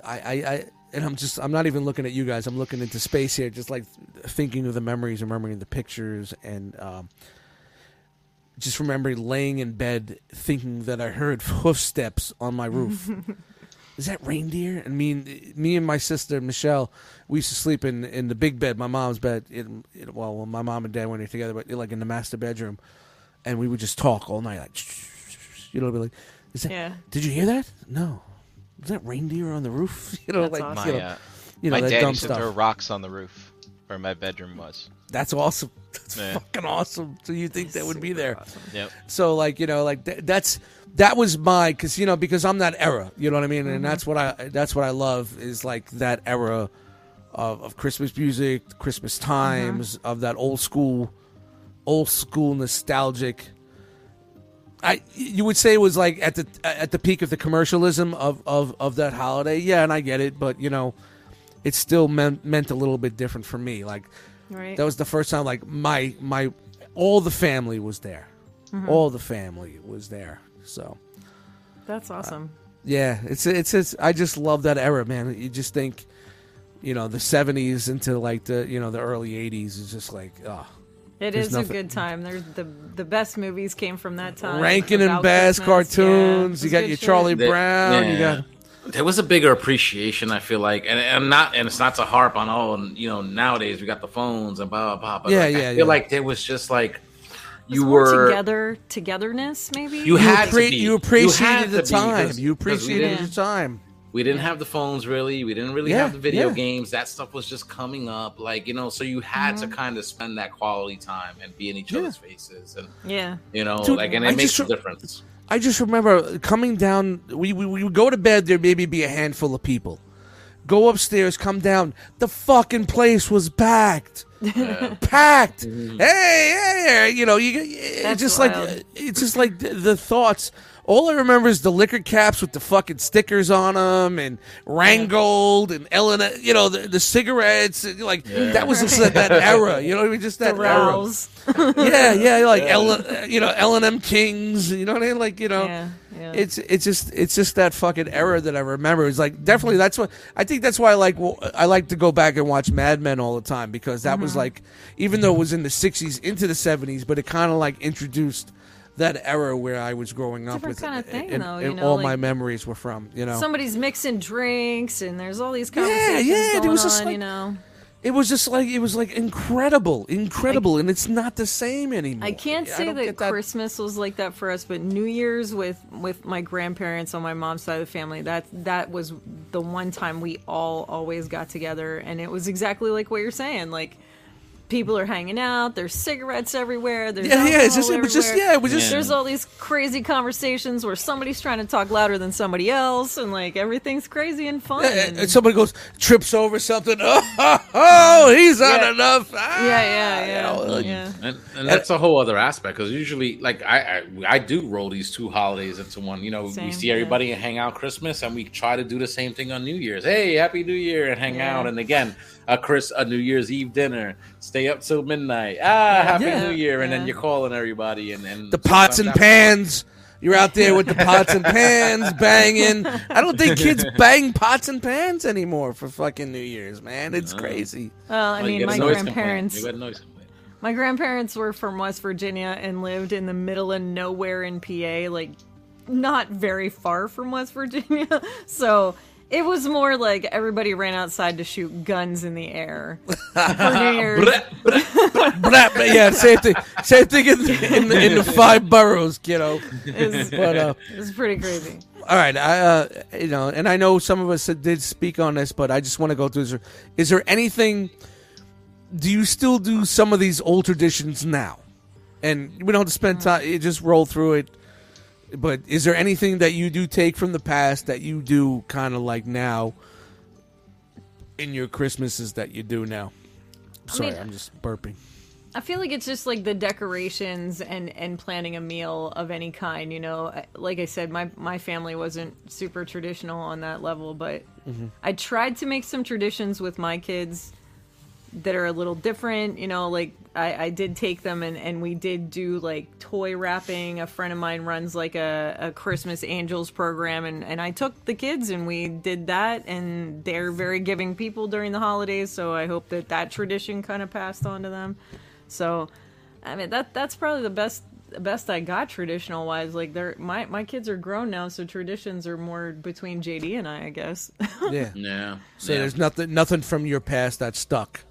I, I i and i'm just i'm not even looking at you guys i'm looking into space here just like thinking of the memories and remembering the pictures and um just remembering laying in bed thinking that i heard footsteps on my roof is that reindeer? And me and me and my sister Michelle, we used to sleep in in the big bed, my mom's bed. In, in, well, my mom and dad went in together, but like in the master bedroom, and we would just talk all night, like you know, be like, is that? Yeah. Did you hear that? No. Is that reindeer on the roof? You know, That's like awesome. you My, uh, you know my that dad dumb used to throw rocks on the roof where my bedroom was. That's awesome. That's Yeah. fucking awesome. So you think that would be there? Yep. So like you know like th- that's that was my because you know because I'm that era you know what I mean and that's what I that's what I love is like that era of, of Christmas music Christmas times of that old school old school nostalgic I you would say it was like at the at the peak of the commercialism of, of, of that holiday yeah and I get it but you know it still meant meant a little bit different for me like Right. that was the first time like my my all the family was there mm-hmm. all the family was there so That's awesome. Uh, yeah it's it's it's I just love that era man you just think you know the '70s into like the you know the early '80s is just like oh. It There's is nothing- a good time. There's the the best movies came from that time. Rankin and Bass Christmas. Cartoons. it you got your shit. Charlie They- Brown. You got there was a bigger appreciation. I feel like, and, and not, and it's not to harp on oh, and you know, nowadays we got the phones and blah blah blah. But Yeah, like, yeah, I feel yeah. like there was just like you More were together, togetherness, maybe. You you, had to appre- be. you You appreciated had the time be, time. 'cause- You 'cause we appreciated didn't- the time. We didn't have the phones really. We didn't really Yeah, have the video yeah. games. That stuff was just coming up, like you know. So you had Mm-hmm. to kind of spend that quality time and be in each other's faces, and yeah. you know, Dude, like, and I it makes a re- difference. I just remember coming down. We, we we would go to bed. There maybe be a handful of people. Go upstairs, come down. The fucking place was packed, packed. Mm-hmm. Hey, hey, you know, you it's That's just wild. like it's just like the, the thoughts. All I remember is the liquor caps with the fucking stickers on them, and Rheingold and Ellen. You know, the, the cigarettes. and, Like that was just that, that era. You know, what I mean? just that The era. Yeah, yeah, like Ellen, you know, L and M Kings. You know what I mean? Like you know, Yeah, yeah. it's it's just it's just that fucking era that I remember. It's like definitely that's what I think. That's why I like I like to go back and watch Mad Men all the time because that Mm-hmm. was like even though it was in the '60s into the '70s, but it kind of like introduced that era where I was growing up Different with, kinda thing, and, though, and know, all like- my memories were from. You know, Somebody's mixing drinks, and there's all these Yeah, conversations yeah, it going was just on. like- you know, it was just like it was like incredible, incredible, and it's not the same anymore. I can't say don't that, that Christmas was like that for us, but New Year's with with my grandparents on my mom's side of the family that that was the one time we all always got together, and it was exactly like what you're saying, like. People are hanging out. There's cigarettes everywhere. There's Yeah, yeah, it's just- alcohol it was just- yeah, it was just- There's all these crazy conversations where somebody's trying to talk louder than somebody else, and like everything's crazy and fun. Yeah, and- and somebody goes trips over something. Oh, oh, he's on Yeah. enough. Ah, yeah, yeah, you yeah, know, like- yeah. And, and that's a whole other aspect because usually, like I, I, I do roll these two holidays into one. You know, we Same, see yeah. everybody and hang out Christmas, and we try to do the same thing on New Year's. Hey, Happy New Year, and hang Yeah. out. And again, a Chris, a New Year's Eve dinner, stay up till midnight. Ah, Happy Yeah. New Year, and then you're calling everybody, and, and the pots and sometimes pans. You're out there with the pots and pans banging. I don't think kids bang pots and pans anymore for fucking New Year's, man. It's crazy. Well, I Well, mean, get my grandparents. You get noise complaint. My grandparents were from West Virginia and lived in the middle of nowhere in PA, like not very far from West Virginia. So it was more like everybody ran outside to shoot guns in the air for New Year's. Blah, blah, yeah, same thing. Same thing in the, in the, in the five boroughs, kiddo. It's- But uh, It was pretty crazy. all right, I uh, you know, and I know some of us did speak on this, but I just want to go through. Is there, is there anything? Do you still do some of these old traditions now? And we don't have to spend time. Just roll through it. But is there anything that you do take from the past that you do kind of like now in your Christmases that you do now? Sorry, mean- I'm just burping. I feel like it's just like the decorations and and planning a meal of any kind. You know, like I said, my my family wasn't super traditional on that level, but mm-hmm. I tried to make some traditions with my kids that are a little different. You know, like I, I did take them and and we did do like toy wrapping. A friend of mine runs like a, a Christmas Angels program, and and I took the kids and we did that, and they're very giving people during the holidays. So I hope that that tradition kind of passed on to them. So, I mean that that's probably the best the best I got traditional wise. Like they're my my kids are grown now, so traditions are more between JD and I, I guess. Yeah. Yeah. So yeah. there's nothing nothing from your past that stuck.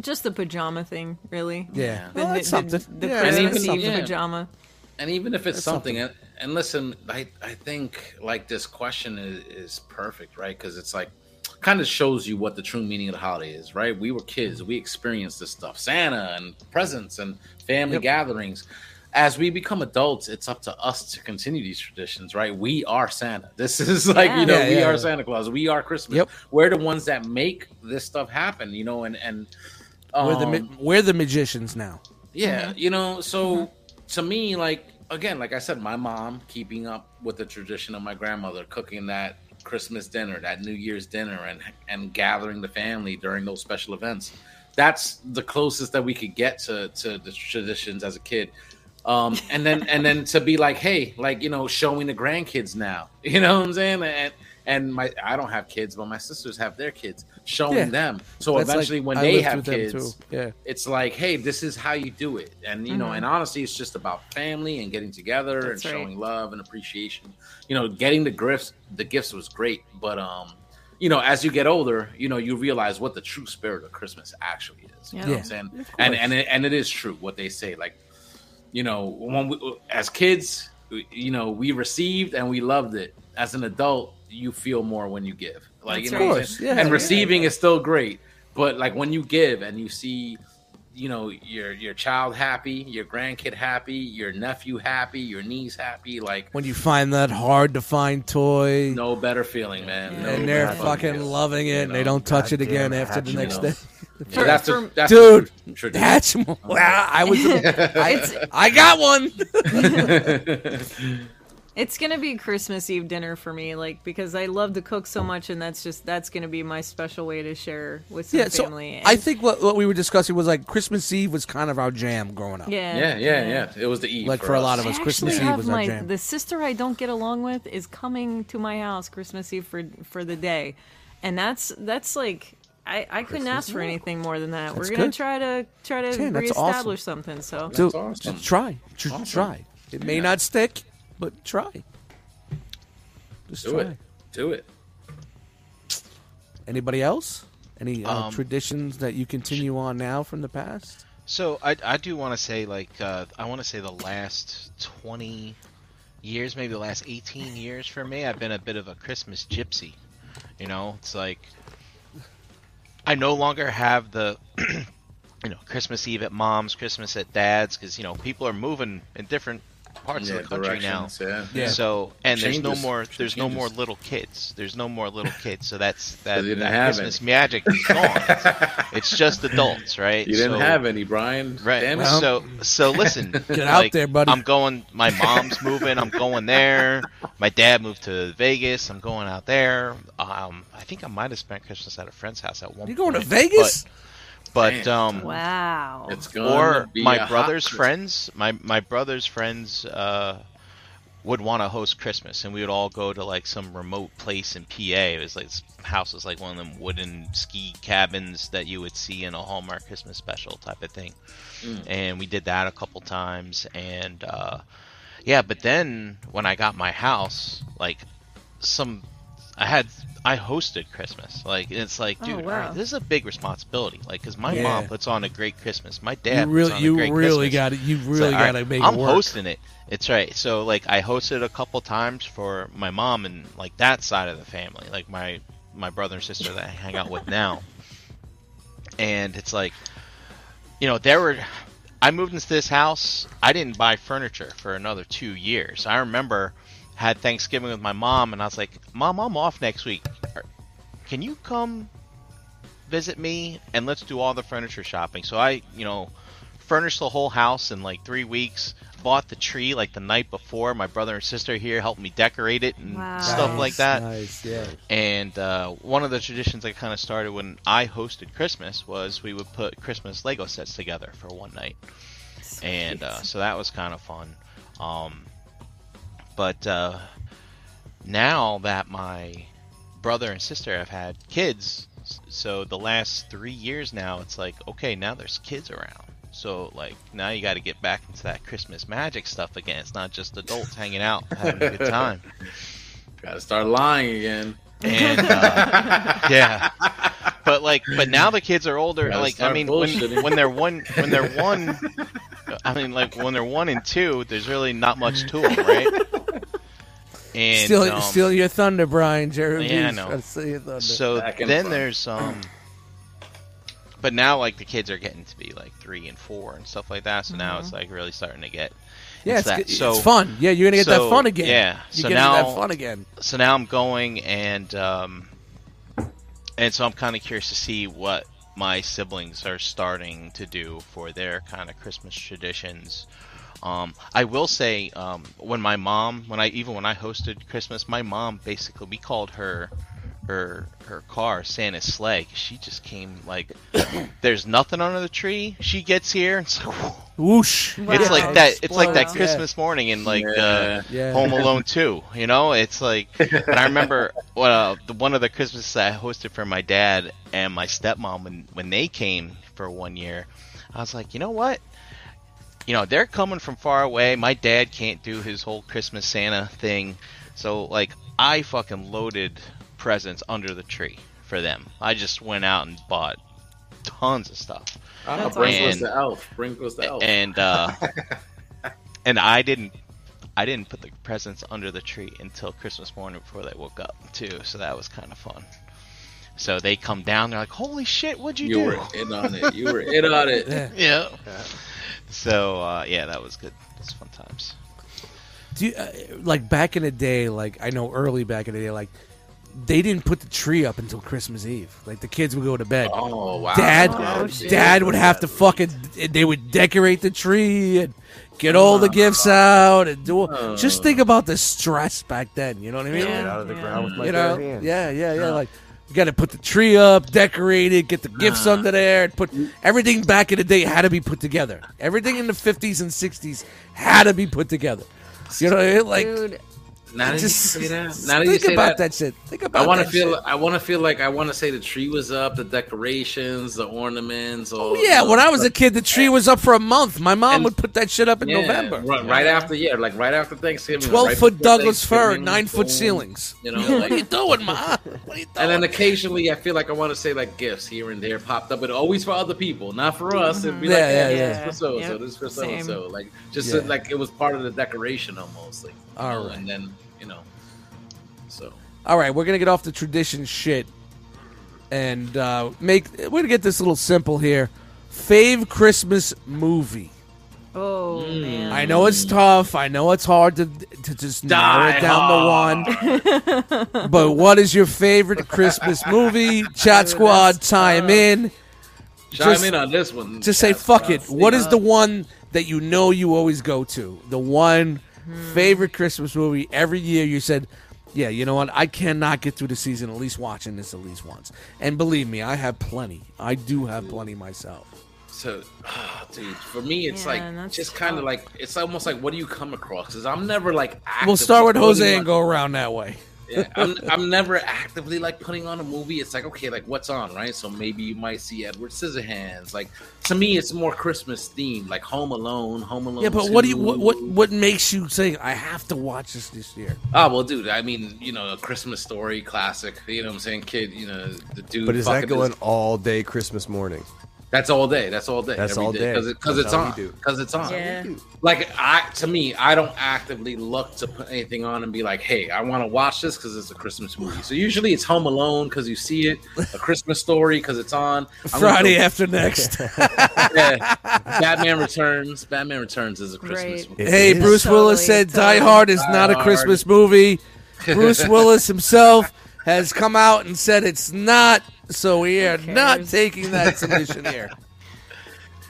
Just the pajama thing, really. Yeah. Oh, the, Well, the, that's the- something. the Yeah, Christmas that's Eve something. pajama. and even if it's That's something, and, uh, and listen, I I think like this question is, is perfect, right? Because it's like kind of shows you what the true meaning of the holiday is, right? We were kids, we experienced this stuff, Santa and presents and family Yep. gatherings. As we become adults, it's up to us to continue these traditions, right? We are Santa. This is like you know, Yeah, we yeah. are Santa Claus. We are Christmas. Yep. We're the ones that make this stuff happen, you know, and and we're the um, ma- we're the magicians now. yeah, you know, so to me, like again, like I said, my mom keeping up with the tradition of my grandmother cooking that Christmas dinner, that New Year's dinner, and and gathering the family during those special events. That's the closest that we could get to to the traditions as a kid. Um, and then and then to be like, hey, like you know, showing the grandkids now, you know what I'm saying, and and my I don't have kids, but my sisters have their kids, showing Yeah. them. So That's eventually, like- when I they have kids. Yeah. it's like, hey, this is how you do it, and you know, Mhm. and honestly, it's just about family and getting together That's and right. showing love and appreciation. You know, getting the gifts, the gifts was great, but um, you know, as you get older, you know, you realize what the true spirit of Christmas actually is. You know what Yeah. I'm saying? And and it, and it is true what they say. Like, you know, when we, as kids, you know, we received and we loved it. As an adult, you feel more when you give. Like, you know, what right. Yeah, and yeah. receiving is still great, but like when you give and you see you know your your child happy, your grandkid happy, your nephew happy, your niece happy. Like When you find that hard to find toy, no better feeling, man. No and they're fucking feeling. loving it, You and they don't touch it again it, after the next you know. day. Yeah, that's the For- that's Dude, the tr- tradition. That's wow, I was. I, I got one. It's gonna be Christmas Eve dinner for me, like because I love to cook so much, and that's just that's gonna be my special way to share with some yeah, so family. I think what what we were discussing was like Christmas Eve was kind of our jam growing up. yeah, yeah, yeah, yeah. It was the Eve. Like for a lot of I us, Christmas Eve have was our my jam. the sister I don't get along with is coming to my house Christmas Eve for for the day, and that's that's like. I, I couldn't ask for anything more than that. That's We're gonna good. try to try to Jan, that's reestablish awesome. something. So Dude, awesome. just try, Tr- Awesome. try. It may Yeah. not stick, but try. Just Do try. it. Do it. Anybody else? Any uh, Um, traditions that you continue on now from the past? So I, I do want to say like uh, I want to say the last twenty years, maybe the last eighteen years for me, I've been a bit of a Christmas gypsy. You know, it's like I no longer have the you know Christmas Eve at mom's, Christmas at dad's, because you know people are moving in different parts Yeah, of the country now. Yeah. Yeah. So and there's no Changes. more there's no more little kids. There's no more little kids. So that's that, you didn't that have Christmas magic is gone. It's, it's just adults, right? You didn't So- have any, Brian. Right. Damn. Well, so so listen. Get out there, buddy. I'm going. My mom's moving. I'm going there. My dad moved to Vegas. I'm going out there. Um, I think I might have spent Christmas at a friend's house at one. You going to Vegas? But, but Damn. um, wow, It's gonna or be my brother's Christmas. friends, my my brother's friends uh, would want to host Christmas, and we would all go to like some remote place in PA. It was like this house was like one of them wooden ski cabins that you would see in a Hallmark Christmas special type of thing. And we did that a couple times, and uh, yeah. But then when I got my house, like some, I had I hosted Christmas. Like it's like, Oh, dude, wow. all right, this is a big responsibility. Like, cause my Yeah. mom puts on a great Christmas. My You dad puts really, on a you great really Christmas. got to You It's really like, all got to right, make I'm it work. hosting it. It's right. So like I hosted a couple times for my mom and like that side of the family, like my my brother and sister that I hang out with now. And it's like, you know, there were. I moved into this house. I didn't buy furniture for another two years. I remember had Thanksgiving with my mom, and I was like, "Mom, I'm off next week. Can you come visit me and let's do all the furniture shopping?" So I, you know, furnished the whole house in like three weeks. Bought the tree like the night before. My brother and sister here helped me decorate it and Wow. stuff like that. Nice, yeah. And uh, one of the traditions I kind of started when I hosted Christmas was we would put Christmas Lego sets together for one night, and uh, so that was kind of fun. Um, but uh, now that my brother and sister have had kids, so the last three years now, it's like okay, now there's kids around. So like now you got to get back into that Christmas magic stuff again. It's not just adults hanging out having a good time. Gotta start lying again. and uh, yeah but like but now the kids are older like i mean when, when they're one when they're one i mean like when they're one and two there's really not much to them right and Steal, um, steal your thunder, Brian. Jeremy. Yeah, I know. Steal your thunder. so Back then front. there's um but now like the kids are getting to be like three and four and stuff like that so now it's like really starting to get yeah, into it's, so it's fun. Yeah, you're gonna get so, that fun again. yeah, you're so getting now- that fun again. so now I'm going and um, and so I'm kind of curious to see what my siblings are starting to do for their kind of Christmas traditions. Um, I will say um, when my mom, when I even when I hosted Christmas, my mom basically we called her her her car, Santa's sleigh. 'cause She just came like, there's nothing under the tree. She gets here, and it's like, Whoosh. it's like that. It's like that Explodes. Christmas morning in like Yeah. uh, Yeah. Home Alone 2. You know, it's like. And I remember well, the one of the Christmases I hosted for my dad and my stepmom when when they came for one year. I was like, you know what? You know, they're coming from far away. My dad can't do his whole Christmas Santa thing, so like I fucking loaded presents under the tree for them. I just went out and bought tons of stuff Ah, That's Brink was awesome. the elf. Brink the elf. and uh, and I didn't I didn't put the presents under the tree until Christmas morning before they woke up too. So that was kind of fun. So they come down, they're like, "Holy shit, what'd you, you do?" You were in on it. You were in on it. Yeah. yeah. So uh, yeah, that was good. That's fun times. Do you, uh, like back in the day, like I know early back in the day, like they didn't put the tree up until Christmas Eve. Like the kids would go to bed. Oh wow. Dad, Oh. Dad would have to fucking. They would decorate the tree and get all the gifts out and do. Just think about the stress back then. You know what I mean? Yeah. Get out of the Yeah. ground with my you bare know, hands. yeah, yeah, yeah. Like you got to put the tree up, decorate it, get the gifts under there, put everything back in the day had to be put together. Everything in the fifties and sixties had to be put together. You know, what I mean? like Dude, Now that you just say that, now that you think say about that, that, shit. Think about. I want to feel. shit. I want to feel like I want to say the tree was up, the decorations, the ornaments. Oh yeah, when I was a kid, the tree was up for a month. My mom And- would put that shit up in Yeah, November. right, right after yeah, like right after Thanksgiving, Twelve right foot Douglas fir, nine foot ceilings. You know, what are you doing, ma? What are you doing? and then occasionally I feel like I want to say like gifts here and there popped up, but always for other people, not for us. It'd be like, Yeah, yeah, yeah. this is for so so, this is for so and so, like just Yeah. like it was part of the decoration almost, like you All know, right. and then you know, so All right, we're gonna get off the tradition shit and uh, make. We're gonna get this a little simple here. Fave Christmas movie. oh Mm. man. I know it's tough. I know it's hard to to just narrow Die it down to one. but what is your favorite Christmas movie? Chat Squad, time in. chime Just- in on this one. Just say Cats, fuck it. Cats, What is yeah. the one that you know you always go to? The one favorite Christmas movie every year you said, yeah, you know what? I cannot get through the season at least watching this at least once. And believe me, I have plenty. I do have plenty myself. So, ah, dude, for me, it's Yeah, like just kind of like it's almost like what do you come across? Because I'm never like. We'll start with Jose and go around that way. Yeah, I'm, I'm never actively like putting on a movie. It's like okay, like what's on, right? So maybe you might see Edward Scissorhands. Like to me, it's more Christmas themed, like Home Alone, Home Alone. Yeah, but what do you what what what makes you say I have to watch this this year? Oh well, dude. I mean, you know, a Christmas story classic. You know what I'm saying, kid? You know, the dude. But is that fucking going all day Christmas morning? That's all day. That's all day. That's every all day. because because it's on. Because it's on. Yeah. Like I, to me, I don't actively look to put anything on and be like, "Hey, I want to watch this because it's a Christmas movie." So usually it's Home Alone because you see it, a Christmas Story because it's on. I'm Friday go- after next. yeah. Batman Returns. Batman Returns is a Christmas Right. movie. Hey, is. Bruce Willis Totally, said Die. Hard is Die not a Christmas movie. Bruce Willis himself has come out and said it's not, so we are not taking that submission here.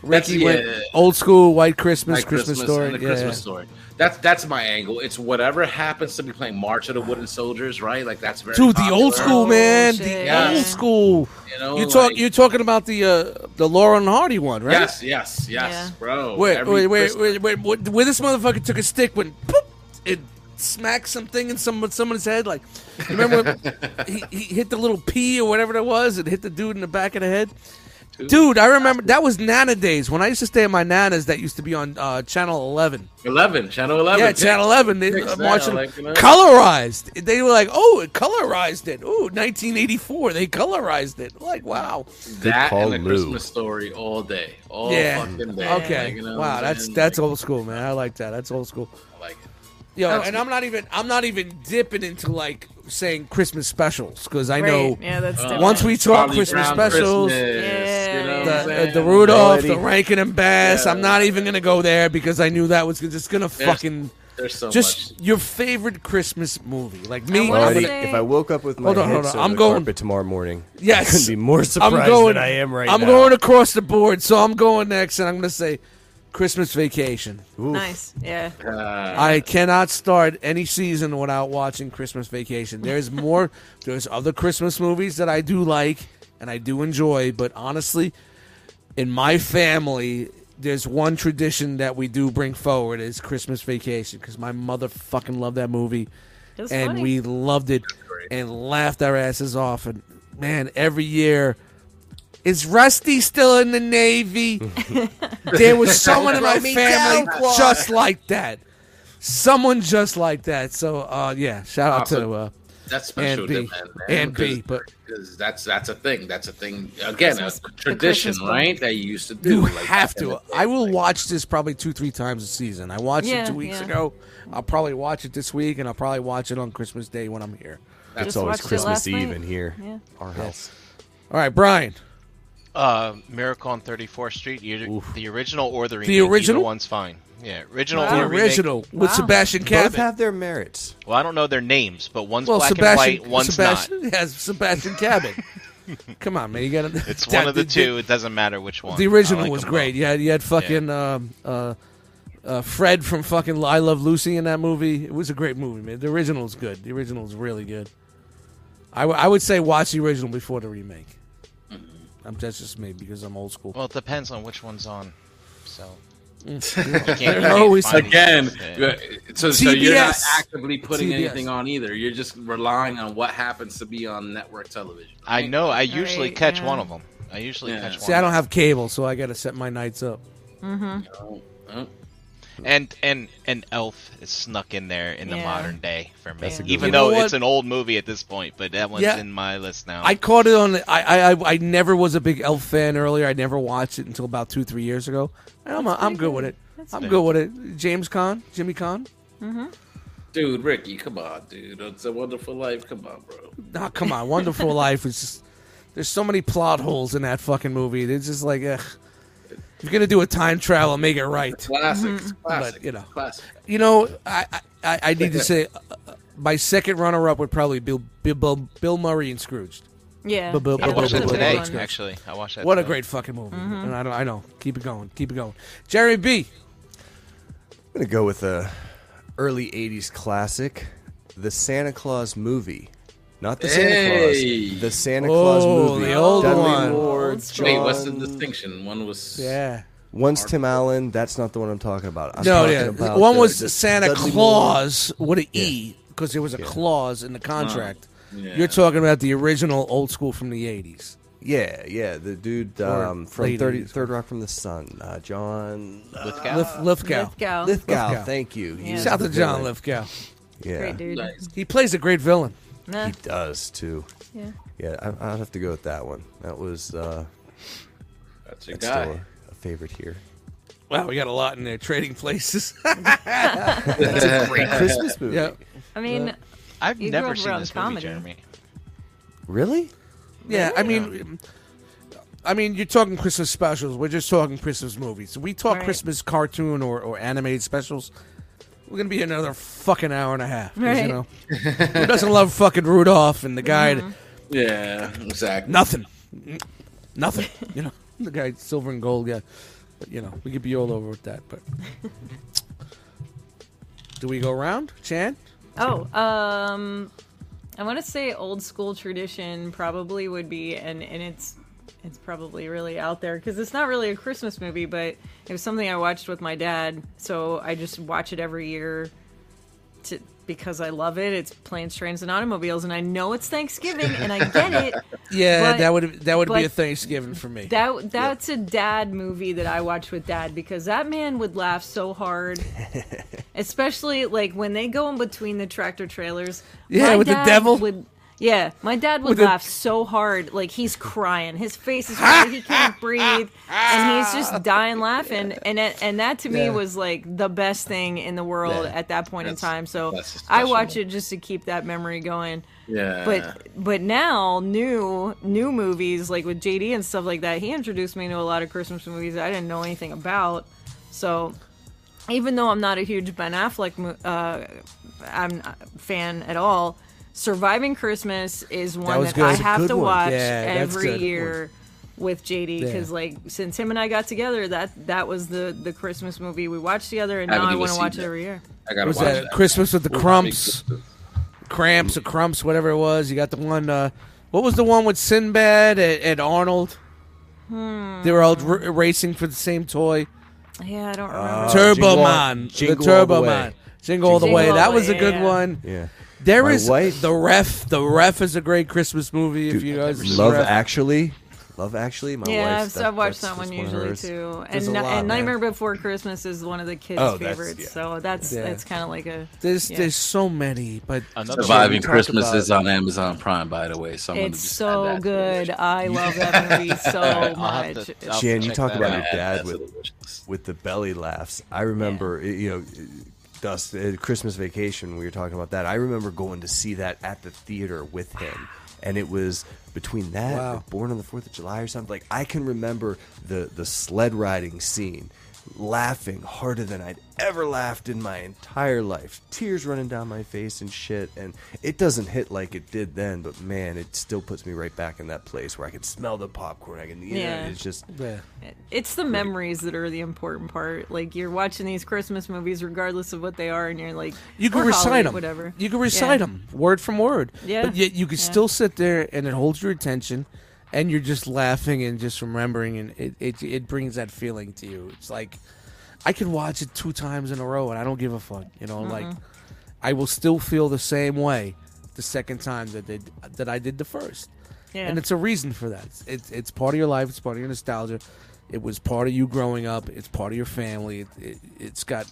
That's- Ricky went old school White Christmas, Like Christmas, story. the Yeah, Christmas story. That's that's my angle. It's whatever happens to be playing March of the Wooden Soldiers, right? Like that's very Dude, the old school Oh, man, shit. the Yeah. old school. You know, You talk. like- You're talking about the uh, the Laurel and Hardy one, right? Yes, yes, yes, Yeah. bro. Wait, wait, wait, wait, wait, wait, Where this motherfucker took a stick when poop, it smacked something in some someone's head. Like, you remember when he, he hit the little P or whatever that was? and hit the dude in the back of the head. Dude, I remember that was Nana days when I used to stay at my Nana's. That used to be on uh, Channel Eleven. Eleven, Channel Eleven. Yeah, Channel Eleven. They Fix uh, watching like, you know. colorized. They were like, "Oh, it colorized it." Ooh, 1984. They colorized it. Like, wow. That call, and the Lou. Christmas story all day, all yeah. fucking day. Okay. Like, you know wow, I'm that's that's Like, old school, man. I like that. That's old school. I like it. Yo, Oh. and I'm not even I'm not even dipping into like saying Christmas specials because I Right. know Yeah, that's Uh, once we talk Charlie Christmas Brown specials, Christmas, Yeah, you know the, uh, the Rudolph, Melody. the Rankin and Bass. Yeah. I'm not even gonna go there because I knew that was just gonna There's fucking There's so just much. your favorite Christmas movie. Like me, I wanna Already, say- if I woke up with my Hold on, head hold on. on I'm going- carpet tomorrow morning, Yes. I couldn't be more I'm surprised going. than I am right I'm now. going across the board, so I'm going next, and I'm gonna say Christmas Vacation. Nice. Yeah. I cannot start any season without watching Christmas Vacation. There's more. there's other Christmas movies that I do like and I do enjoy, but honestly, in my family, there's one tradition that we do bring forward is Christmas Vacation because my mother fucking loved that movie, and funny. we loved it and laughed our asses off. And man, every year. Is Rusty still in the Navy? there was someone in my family just like that. Someone just like that. So, uh, yeah, shout out to uh, That's special, and B. to them, man. And B, but because that's that's a thing. That's a thing. Again, Christmas- a tradition, right? That you used to do. you like have to. day, I will like- watch this probably two, three times a season. I watched Yeah, it two weeks yeah. ago. I'll probably watch it this week, and I'll probably watch it on Christmas Day when I'm here. It's Just always Christmas Eve night. in here. Yeah. Our house. All right, Brian. Uh, Miracle on 34th Street. Either, the original or the remake. The original? One's fine. Yeah, original Wow. The or remake. original with Wow. Sebastian Both have their merits. Well, I don't know their names, but one's well, black Sebastian, and white, one's Sebastian, not. Yes, Sebastian Cabot. Come on, man, you got to. It's one of the two. It doesn't matter which one. The original like was great. both. You had, you had fucking um, uh, uh, Fred from fucking I Love Lucy in that movie. It was a great movie, man. The original is good. The original is really good. I, w- I would say watch the original before the remake. I'm that's just me because I'm old school. Well, it depends on which one's on. So you can't, you They're always- Again, these. Uh, so, so you're not actively putting TBS. anything on either. You're just relying on what happens to be on network television. I know. I usually Right, catch yeah. one of them. I usually Yeah. catch one. See, I don't have cable, so I got to set my nights up. Mm-hmm. Oh, oh. And and and Elf is snuck in there in the modern day for me. That's a good Even one. though it's an old movie at this point, but that one's Yeah. in my list now. I caught it on. I, I I I never was a big Elf fan earlier. I never watched it until about two three years ago. And I'm I'm good with it. I'm fair. good with it. James Caan, Jimmy Caan. Dude, Ricky, come on, dude. It's a wonderful life. Come on, bro. Nah, come on, Wonderful Life is just. There's so many plot holes in that fucking movie. It's just like, ugh. If you're gonna do a time travel, make it right. Classics, classic. But, you know. classic. You know, I I, I need to say, uh, uh, my second runner up would probably be Bill Bill, Bill Murray and Scrooge. Yeah. Bu- bu- yeah, I watched bu- that bu- today. one. Actually, I watched that. What a great fucking movie. Mm-hmm. And I know, I know. Keep it going. Keep it going. Jerry B. I'm gonna go with a early '80s classic, the Santa Claus movie. Not the Santa Hey! Claus, the Santa Oh, Claus movie. the old Dudley one. Moore, Old school. Wait, what's the distinction? One was Yeah. One's Tim Allen. That's not the one I'm talking about. I'm No, talking yeah. about One the- was the Santa Dudley Moore. Claus with an E because there was a clause in the contract. yeah. You're talking about the original old school from the 80s. Yeah, yeah. The dude um, from late 30, Third Rock from the Sun, uh, John Lithgow? Lith- Lithgow. Lithgow. Lithgow. Lithgow. Thank you. Yeah. He's Shout out to John villain. Lithgow. Yeah, Great dude. Nice. He plays a great villain. Nah. he does too. Yeah. Yeah, I, I'll have to go with that one. That was uh, That's your that's guy. still a, a favorite here. Wow, we got a lot in there. Trading places. That's a great Christmas movie. yeah. I mean, I've You grew never up seen around this comedy. movie, Jeremy. Really? Yeah, I mean, I mean, you're talking Christmas specials. We're just talking Christmas movies. We talk Right. Christmas cartoon or, or animated specials. We're gonna be another fucking hour and a half. 'cause, Right. You know, who doesn't love fucking Rudolph and the guy? that- Yeah, exactly. nothing, nothing. You know, the guy silver and gold guy. But you know, we could be all over with that. But do we go around, Chan? Oh, um, I want to say old school tradition probably would be, and and it's it's probably really out there because it's not really a Christmas movie, but it was something I watched with my dad, so I just watch it every year. To, because I love it. It's planes, trains, and automobiles, and I know it's Thanksgiving, and I get it. Yeah, But- that would that would be a Thanksgiving for me. That that's a dad movie that I watch with dad because that man would laugh so hard, especially like when they go in between the tractor trailers. Yeah, with the devil? Would, yeah, my dad would With the- laugh so hard, like he's crying. His face is red, he can't breathe, and he's just dying laughing. And it, and that to me Yeah. was like the best thing in the world Yeah. at that point in time. So that's I watch it just to keep that memory going Yeah. but but now new new movies like with JD and stuff like that he introduced me to a lot of Christmas movies I didn't know anything about so even though I'm not a huge Ben Affleck uh, I'm not fan at all Surviving Christmas is one was that. I have to one. watch Yeah, every year with JD because Yeah. like since him and I got together, that that was the the Christmas movie we watched together, and I now haven't I want to seen watch it every year. I gotta was watch that that. Christmas with the Big Crumps, Cramps or Crumps, whatever it was. You got the one. Uh, what was the one with Sinbad and, and Arnold? Hmm. They were all r- racing for the same toy. Yeah, I don't remember. Uh, Turbo Jingle Man, Jingle the Turbo All the Way. Man, Jingle All the Way. All That the was a good yeah. one. Yeah. There My is wife- the ref. The ref is a great Christmas movie. if Dude, you guys Love Ref. Actually. Love Actually. My yeah, wife's- I've, I've watched that's- that one that's of usually hers. too, There's and, a Ni- lot, and man. Nightmare Before Christmas is one of the kids' Oh, that's- favorites. yeah. So that's Yeah. that's kind of like a There's yeah. there's so many, but Another Surviving we talk Christmas about- is on Amazon Prime, by the way. So I'm gonna It's just so add that to the good. wish. I love that movie so I'll have much. to- I'll Jan, you check talk that about out. your Add dad that to with the wish list. with the belly laughs. I remember, you know, Dust uh, Christmas Vacation. We were talking about that. I remember going to see that at the theater with him, and it was between that, Wow. and Born on the Fourth of July, or something. Like I can remember the the sled riding scene, laughing harder than I'd ever laughed in my entire life. Tears running down my face and shit. And it doesn't hit like it did then, but man, it still puts me right back in that place where I can smell the popcorn. I can, you know, Yeah. it's just. Yeah. It's the memories that are the important part. Like you're watching these Christmas movies, regardless of what they are, and you're like, You can recite holiday, them. whatever. You can recite Yeah. them word from word. Yeah. But yet you can Yeah. still sit there and it holds your attention, and you're just laughing and just remembering, and it it, it brings that feeling to you. It's like I could watch it two times in a row, and I don't give a fuck. You know, like mm-hmm. I will still feel the same way the second time that they, that I did the first. Yeah. And it's a reason for that. It's, it's it's part of your life. It's part of your nostalgia. It was part of you growing up. It's part of your family. It, it, it's got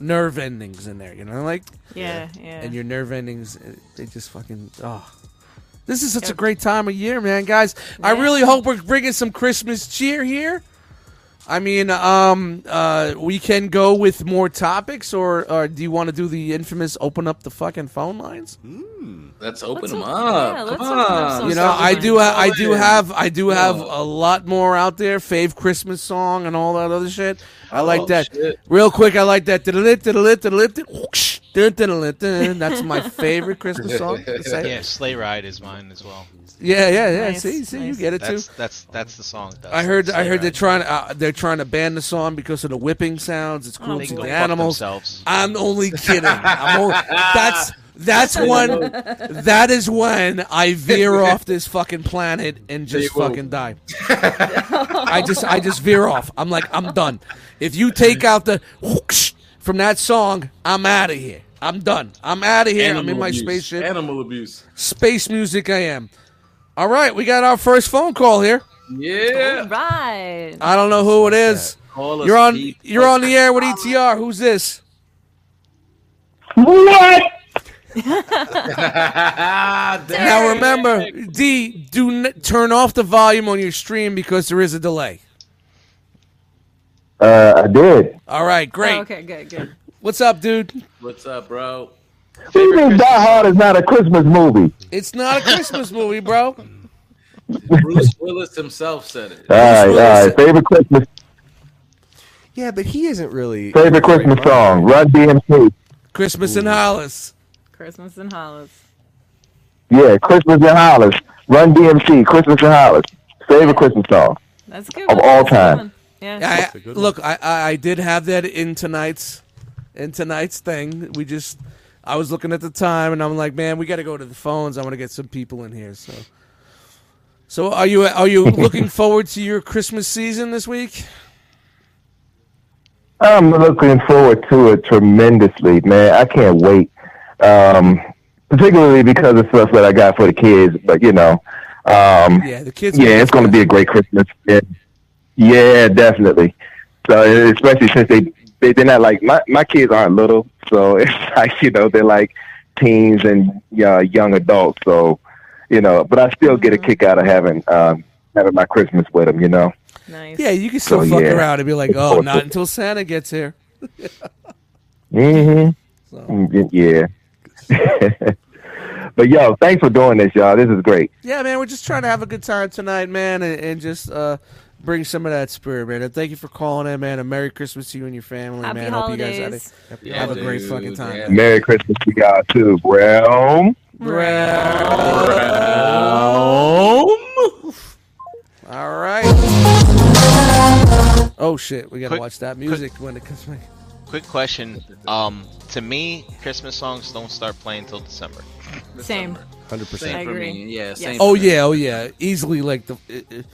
nerve endings in there. You know, like Yeah, yeah. and your nerve endings, they just fucking oh. This is such a great time of year, man, guys. I really hope we're bringing some Christmas cheer here. I mean, um, uh, we can go with more topics, or, or do you want to do the infamous open up the fucking phone lines? Let's open Let's them op- up. yeah, let's Come open up on. You know, I do, ha- I do have, I do have Yeah. a lot more out there. Fave Christmas song and all that other shit. I like Oh, that. shit. Real quick, I like that. Whoosh, diddle-it, diddle-it. That's my favorite Christmas song. to say. Yeah, Sleigh Ride is mine as well. Yeah, yeah, yeah. Nice, see, see, you get it That's too. that's that's the song. That's I heard, I Sleigh heard they're trying, uh, they're trying to ban the song because of the whipping sounds. It's Oh, cruel They to the animals. I'm only kidding. I'm only, that's that's when that is when I veer off this fucking planet and just fucking die. I just I just veer off. I'm like I'm done. If you take out the whoosh from that song, I'm out of here. I'm done. I'm out of here. I'm in my abuse. spaceship. Animal abuse. Space music. I am. All right, we got our first phone call here. Yeah. right. I don't know who it is. Call You're on. Pete. You're on the air with ETR. Who's this? What? Now remember, D, do n- turn off the volume on your stream because there is a delay. Uh, I did. All right, great. Oh, okay, good, good. What's up, dude? What's up, bro? What do you mean Die Hard is not a Christmas movie? It's not a Christmas movie, bro. Bruce Willis himself said it. All right, all Willis. Favorite Christmas, Yeah, but he isn't really. favorite Christmas song, Run DMC. Christmas in Hollis. Christmas in Hollis. Yeah, Christmas in Hollis. Run DMC, Christmas in Hollis. Favorite Christmas song. That's good. Of one. all That's a good time. Yeah. I, look, I, I I did have that in tonight's in tonight's thing. We just I was looking at the time and I'm like, man, we got to go to the phones. I want to get some people in here. So, so are you are you looking forward to your Christmas season this week? I'm looking forward to it tremendously, man. I can't wait. Um, particularly because of stuff that I got for the kids. But you know, um, Yeah, the kids. yeah, it's going to be a great Christmas. Yeah, yeah definitely. So especially since they, they they're not like my my kids aren't little, so it's like you know they're like teens and uh, young adults. So you know, but I still get a kick out of having um, having my Christmas with them. You know. Nice. Yeah, you can still So, fuck yeah. around and be like, oh, not until Santa gets here. hmm Yeah. but yo, thanks for doing this, y'all. This is great. Yeah, man, we're just trying to have a good time tonight, man, and, and just uh, bring some of that spirit, man. And thank you for calling in, man. And Merry Christmas to you and your family, Happy man. Hope you guys had holidays. a, Yeah, have a great fucking time. yeah. Merry Christmas to y'all too, bro. All All right. Oh shit, we gotta Quick- watch that music when it comes back. Quick question. Um, to me, Christmas songs don't start playing till December. Same. Hundred percent. for agree. me. Yeah, Yes. same. Oh for me. yeah, oh yeah. Easily like the, it- it-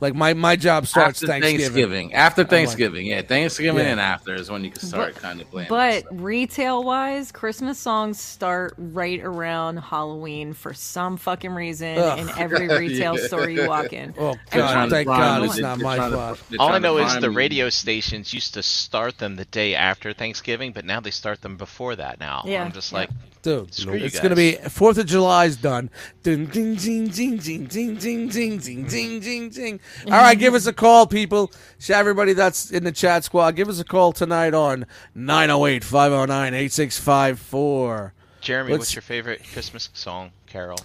like my my job starts After Thanksgiving. Thanksgiving. After like- Thanksgiving, yeah, Thanksgiving Yeah. and after is when you can start kind of playing. But retail wise, Christmas songs start right around Halloween for some fucking reason Ugh. in every retail Yeah. store you walk in. Oh They're god, thank God you. it's They're not my trying fault. All I know is the you. radio stations used to start them the day after Thanksgiving, but now they start them before that. Now Yeah, I'm just yeah. like, Dude, Screw you it's guys. gonna be Fourth of July's done. Ding ding ding ding ding ding ding ding ding ding ding ding. All right, give us a call, people. Shout everybody that's in the chat squad. Give us a call tonight on 908-509-8654. Jeremy, Let's- what's your favorite Christmas song, Carol?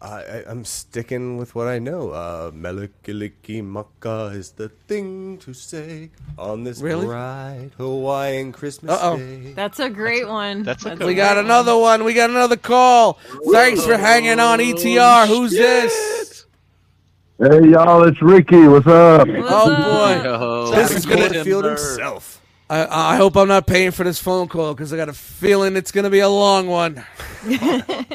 I, I, I'm sticking with what I know. Uh, Mele Kalikimaka is the thing to say on this Really? bright Hawaiian Christmas Uh-oh. day. That's a great one. That's a good We one. got another one. We got another call. Thanks for hanging on, ETR. Who's this? Hey y'all, it's Ricky. What's up? What's Oh up? boy. Yo, This is gonna- Field himself. I, I hope I'm not paying for this phone call because I got a feeling it's going to be a long one.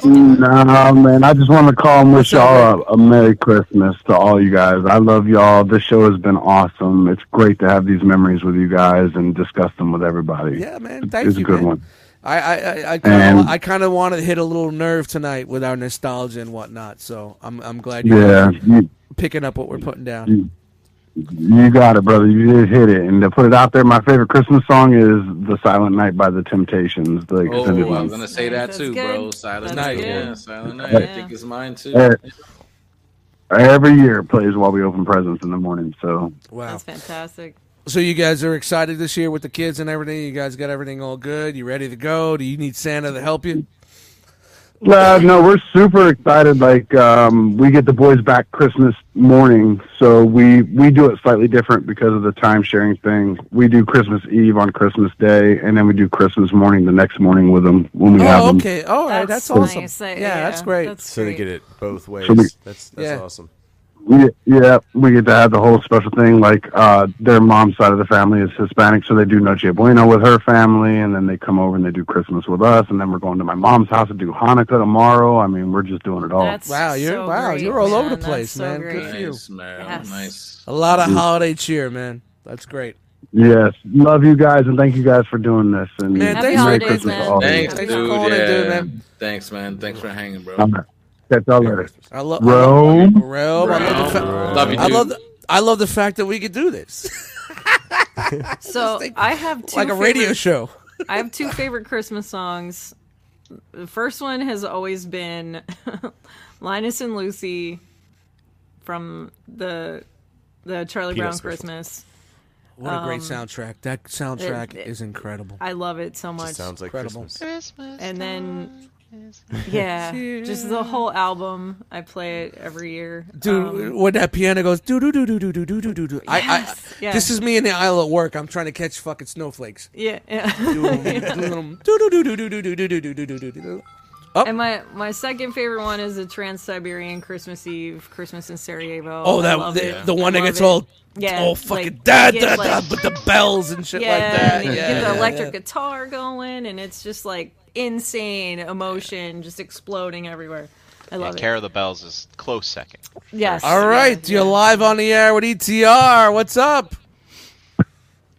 Nah, man. I just want to call and wish y'all a, a Merry Christmas to all you guys. I love y'all. This show has been awesome. It's great to have these memories with you guys and discuss them with everybody. Yeah, man. It's- Thank it's you, a good man. one. I I I, kind of I kind of wanted to hit a little nerve tonight with our nostalgia and whatnot. So I'm I'm glad you're Yeah, you, picking up what we're putting down. you got it, brother. You did hit it. And to put it out there, my favorite Christmas song is "The Silent Night" by the Temptations. The Oh, extended I one. was gonna say that That's too, good. bro. Silent That's Night, good. yeah, Silent Night. Yeah. I think it's mine too. Every year it plays while we open presents in the morning. So Wow. That's fantastic. So you guys are excited this year with the kids and everything. You guys got everything all good. You ready to go? Do you need Santa to help you? Uh, no, we're super excited. Like um, we get the boys back Christmas morning, so we we do it slightly different because of the time sharing thing. We do Christmas Eve on Christmas Day, and then we do Christmas morning the next morning with them when we have Oh, them. okay. All right. That's That's, awesome. nice. Yeah, yeah, that's great. that's- So they get it both ways. So we- that's that's Yeah. awesome. We, yeah, we get to have the whole special thing. Like uh, their mom's side of the family is Hispanic, so they do Noche Buena with her family, and then they come over and they do Christmas with us, and then we're going to my mom's house to do Hanukkah tomorrow. I mean, we're just doing it all. That's Wow, you're- so wow, great, you're all over the place, That's so man. Good for you. Nice, man. Yes. Nice. A lot of holiday cheer, man. That's great. Yes, love you guys, and thank you guys for doing this. And Man, thanks Merry holidays, Christmas man. to all of. Thanks, Thanks for dude. calling in, yeah. dude, man. Thanks, man. Thanks for hanging, bro. All right. Catch y'all later. I love Rome. Rome. I love the fa- Love you, I love the, I love the fact that we could do this So I have two like a radio favorite- show. I have two favorite Christmas songs. The first one has always been Linus and Lucy from the the Charlie Brown Peanut Christmas. What a great Um, soundtrack. That soundtrack it- is incredible. I love it so much. Just sounds like Incredible. Christmas. and then yeah, just the whole album. I play it every year. Dude, Um, when that piano goes do do do do do do do do do do. I, I Yes, yeah. this is me in the aisle at work. I'm trying to catch fucking snowflakes. yeah, yeah. Do do do do do do do do do do do do do do. And my my second favorite one is the Trans Siberian Christmas Eve, Christmas in Sarajevo. Oh, I that love the, it. the one I that love gets it. all yeah, all fucking like, da you da get, da like- with the bells and shit yeah, like that. and you yeah, get the yeah, electric yeah. guitar going, and it's just like insane emotion just exploding everywhere. I Yeah, love it. Carol of the Bells is close second. Yes. All right, yeah, you're yeah. live on the air with ETR. What's up?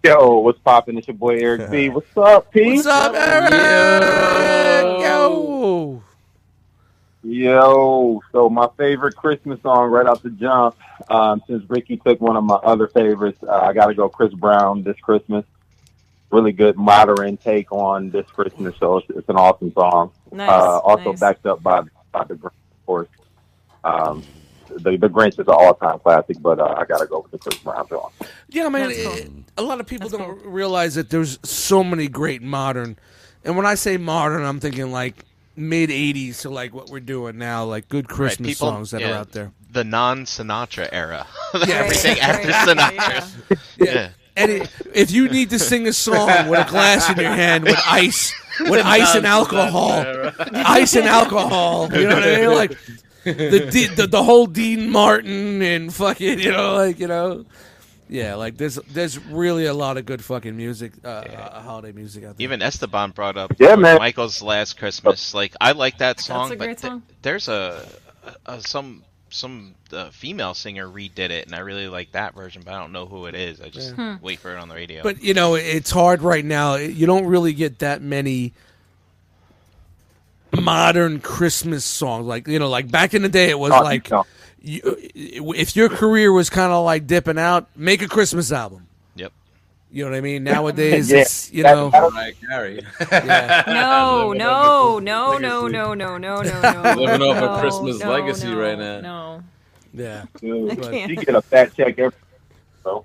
Yo, what's poppin'? It's your boy Eric B. What's up, P? What's up, Eric? Yo. Yo, so my favorite Christmas song right off the jump, um, since Ricky took one of my other favorites, uh, I got to go Chris Brown this Christmas. Really good modern take on this Christmas, so it's, it's an awesome song. Nice, uh, also nice. backed up by, by the Grinch, of course. Um, the, the Grinch is an all-time classic, but uh, I got to go with the Chris Brown song. Yeah, man. That's cool. it- a lot of people That's don't realize that there's so many great modern, and when I say modern, I'm thinking like mid '80s to like what we're doing now, like good Christmas people- songs that yeah. are out there. The non Sinatra era. Right, Everything right, after yeah, Sinatra. yeah. Yeah. And it, if you need to sing a song with a glass in your hand with ice, with ice and alcohol, ice and alcohol, you know what I mean? Like the, D, the the whole Dean Martin and fucking you know like you know. Yeah, like there's there's really a lot of good fucking music, uh, uh, holiday music out there. Even Esteban brought up Yeah, man. Michael's Last Christmas. Like I like that song, a but great th- there's a, a some some uh, female singer redid it, and I really like that version, but I don't know who it is. I just Hmm. wait for it on the radio. But you know, it's hard right now. You don't really get that many modern Christmas songs. Like you know, like back in the day, it was Oh, like you, if your career was kind of like dipping out, make a Christmas album. Yep. You know what I mean? Nowadays, Yeah. it's you know. that- Right, Gary. Yeah. No, Living no, off no, the no, legacy. no, no, no, no, no. Living off a no, Christmas no, legacy no, right now. No. Yeah. Dude, I you get a fat check every, bro,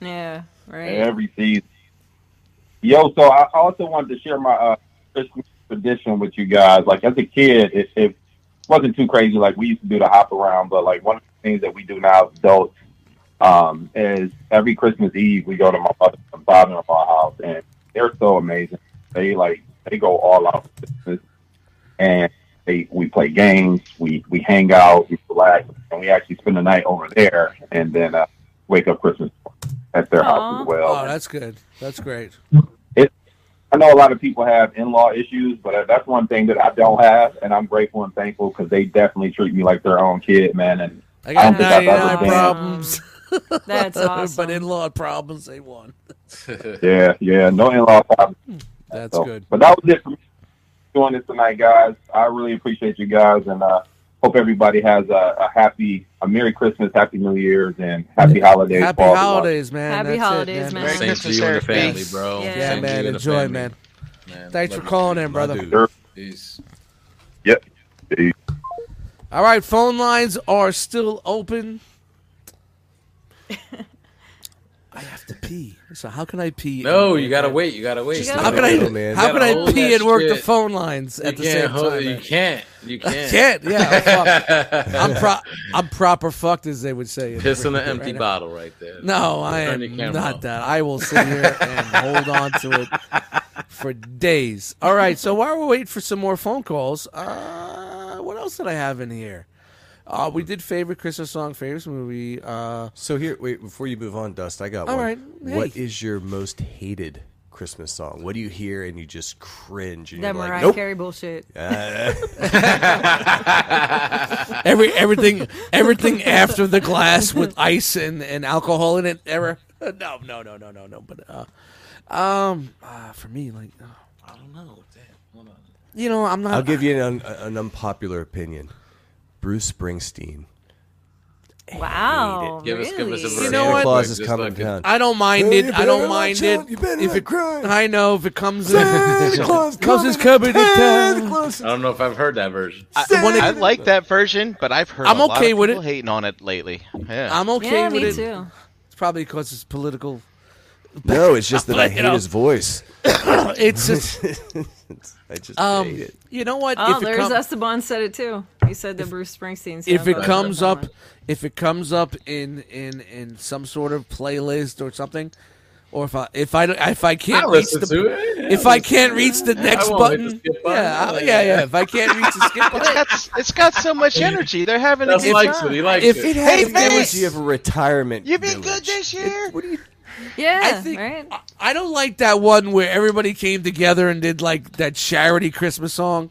Yeah, right. every season. Yo, so I also wanted to share my uh, Christmas tradition with you guys. Like as a kid, it, it wasn't too crazy. Like we used to do the hop around, but like one of the things that we do now as adults um, is every Christmas Eve we go to my mother and father-in-law house, and they're so amazing. They like they go all out for Christmas, and they we play games, we we hang out, we relax, and we actually spend the night over there, and then uh, wake up Christmas at their house as well. Oh, that's good. That's great. I know a lot of people have in-law issues, but that's one thing that I don't have, and I'm grateful and thankful because they definitely treat me like their own kid, man. And I I don't got think I've ever 99 been- problems. That's awesome. but in-law problems, they won. yeah, yeah, no in-law problems. That's So, good. But that was it for me doing this tonight, guys. I really appreciate you guys, and uh, hope everybody has a, a happy, a Merry Christmas, Happy New Year's, and Happy Holidays. Happy for all holidays, man. Happy That's it, holidays, man. Merry Same Christmas, to you and the family, Peace. bro. Yeah. Yeah, man. you and the Enjoy, man. Man, Thanks for calling in, My brother. dude. Sure. Peace. Yep. Peace. All right, phone lines are still open. I have to pee. So how can I pee? No, you gotta wait. You gotta wait. You gotta How can I? Man. How can I pee and work the phone lines You at the same hold- time? You man? can't. You can't. Can't. Yeah, fuck. I'm pro- I'm proper fucked, as they would say. in Piss in the right empty now. bottle right there. No, I am not that. I will sit here and hold on to it for days. All right, so while we're waiting for some more phone calls, uh, what else did I have in here? Uh, we did favorite Christmas song, favorite movie. Uh, So here, wait before you move on, Dust. I got All one. right. What Hey. is your most hated Christmas song? What do you hear and you just cringe and That you're Mariah like, nope. Carey bullshit. Uh, every everything everything after the glass with ice and, and alcohol in it. Ever? No, no, no, no, no, no. But uh, um, uh, for me, like, uh, I don't know. Damn. Hold on. you know, I'm not. I'll give you an, un, an unpopular opinion. Bruce Springsteen. Wow. Give us- give us a really? verse. You know Santa what? Claus is Just coming like it. down. I don't mind it. I don't mind it. out. You better if it. I know if it comes Santa. Claus Claus is coming coming to town. I don't know if I've heard that version. I, when it- I like that version, but I've heard I'm a lot okay of with people it. hating on it lately. Yeah. I'm okay Yeah, with me it. too. It's probably because it's political. No, it's just that I hate his voice. It's just, I just um, hate it. you know what? Oh, if there's com- Esteban said it too. He said that Bruce Springsteen. if it comes up, on. if it comes up in in in some sort of playlist or something, or if I if I don't- if I can't I reach the to it. if I can't reach the next won't hit the button, skip button. yeah, yeah, yeah. If I can't reach the skip it's button, got it's got so much energy. They're having a good likes time. it. He likes If it. it Hey, has the this- energy of a retirement. You've been village. good this year. What do you? Yeah, I think right. I- I don't like that one where everybody came together and did like that charity Christmas song.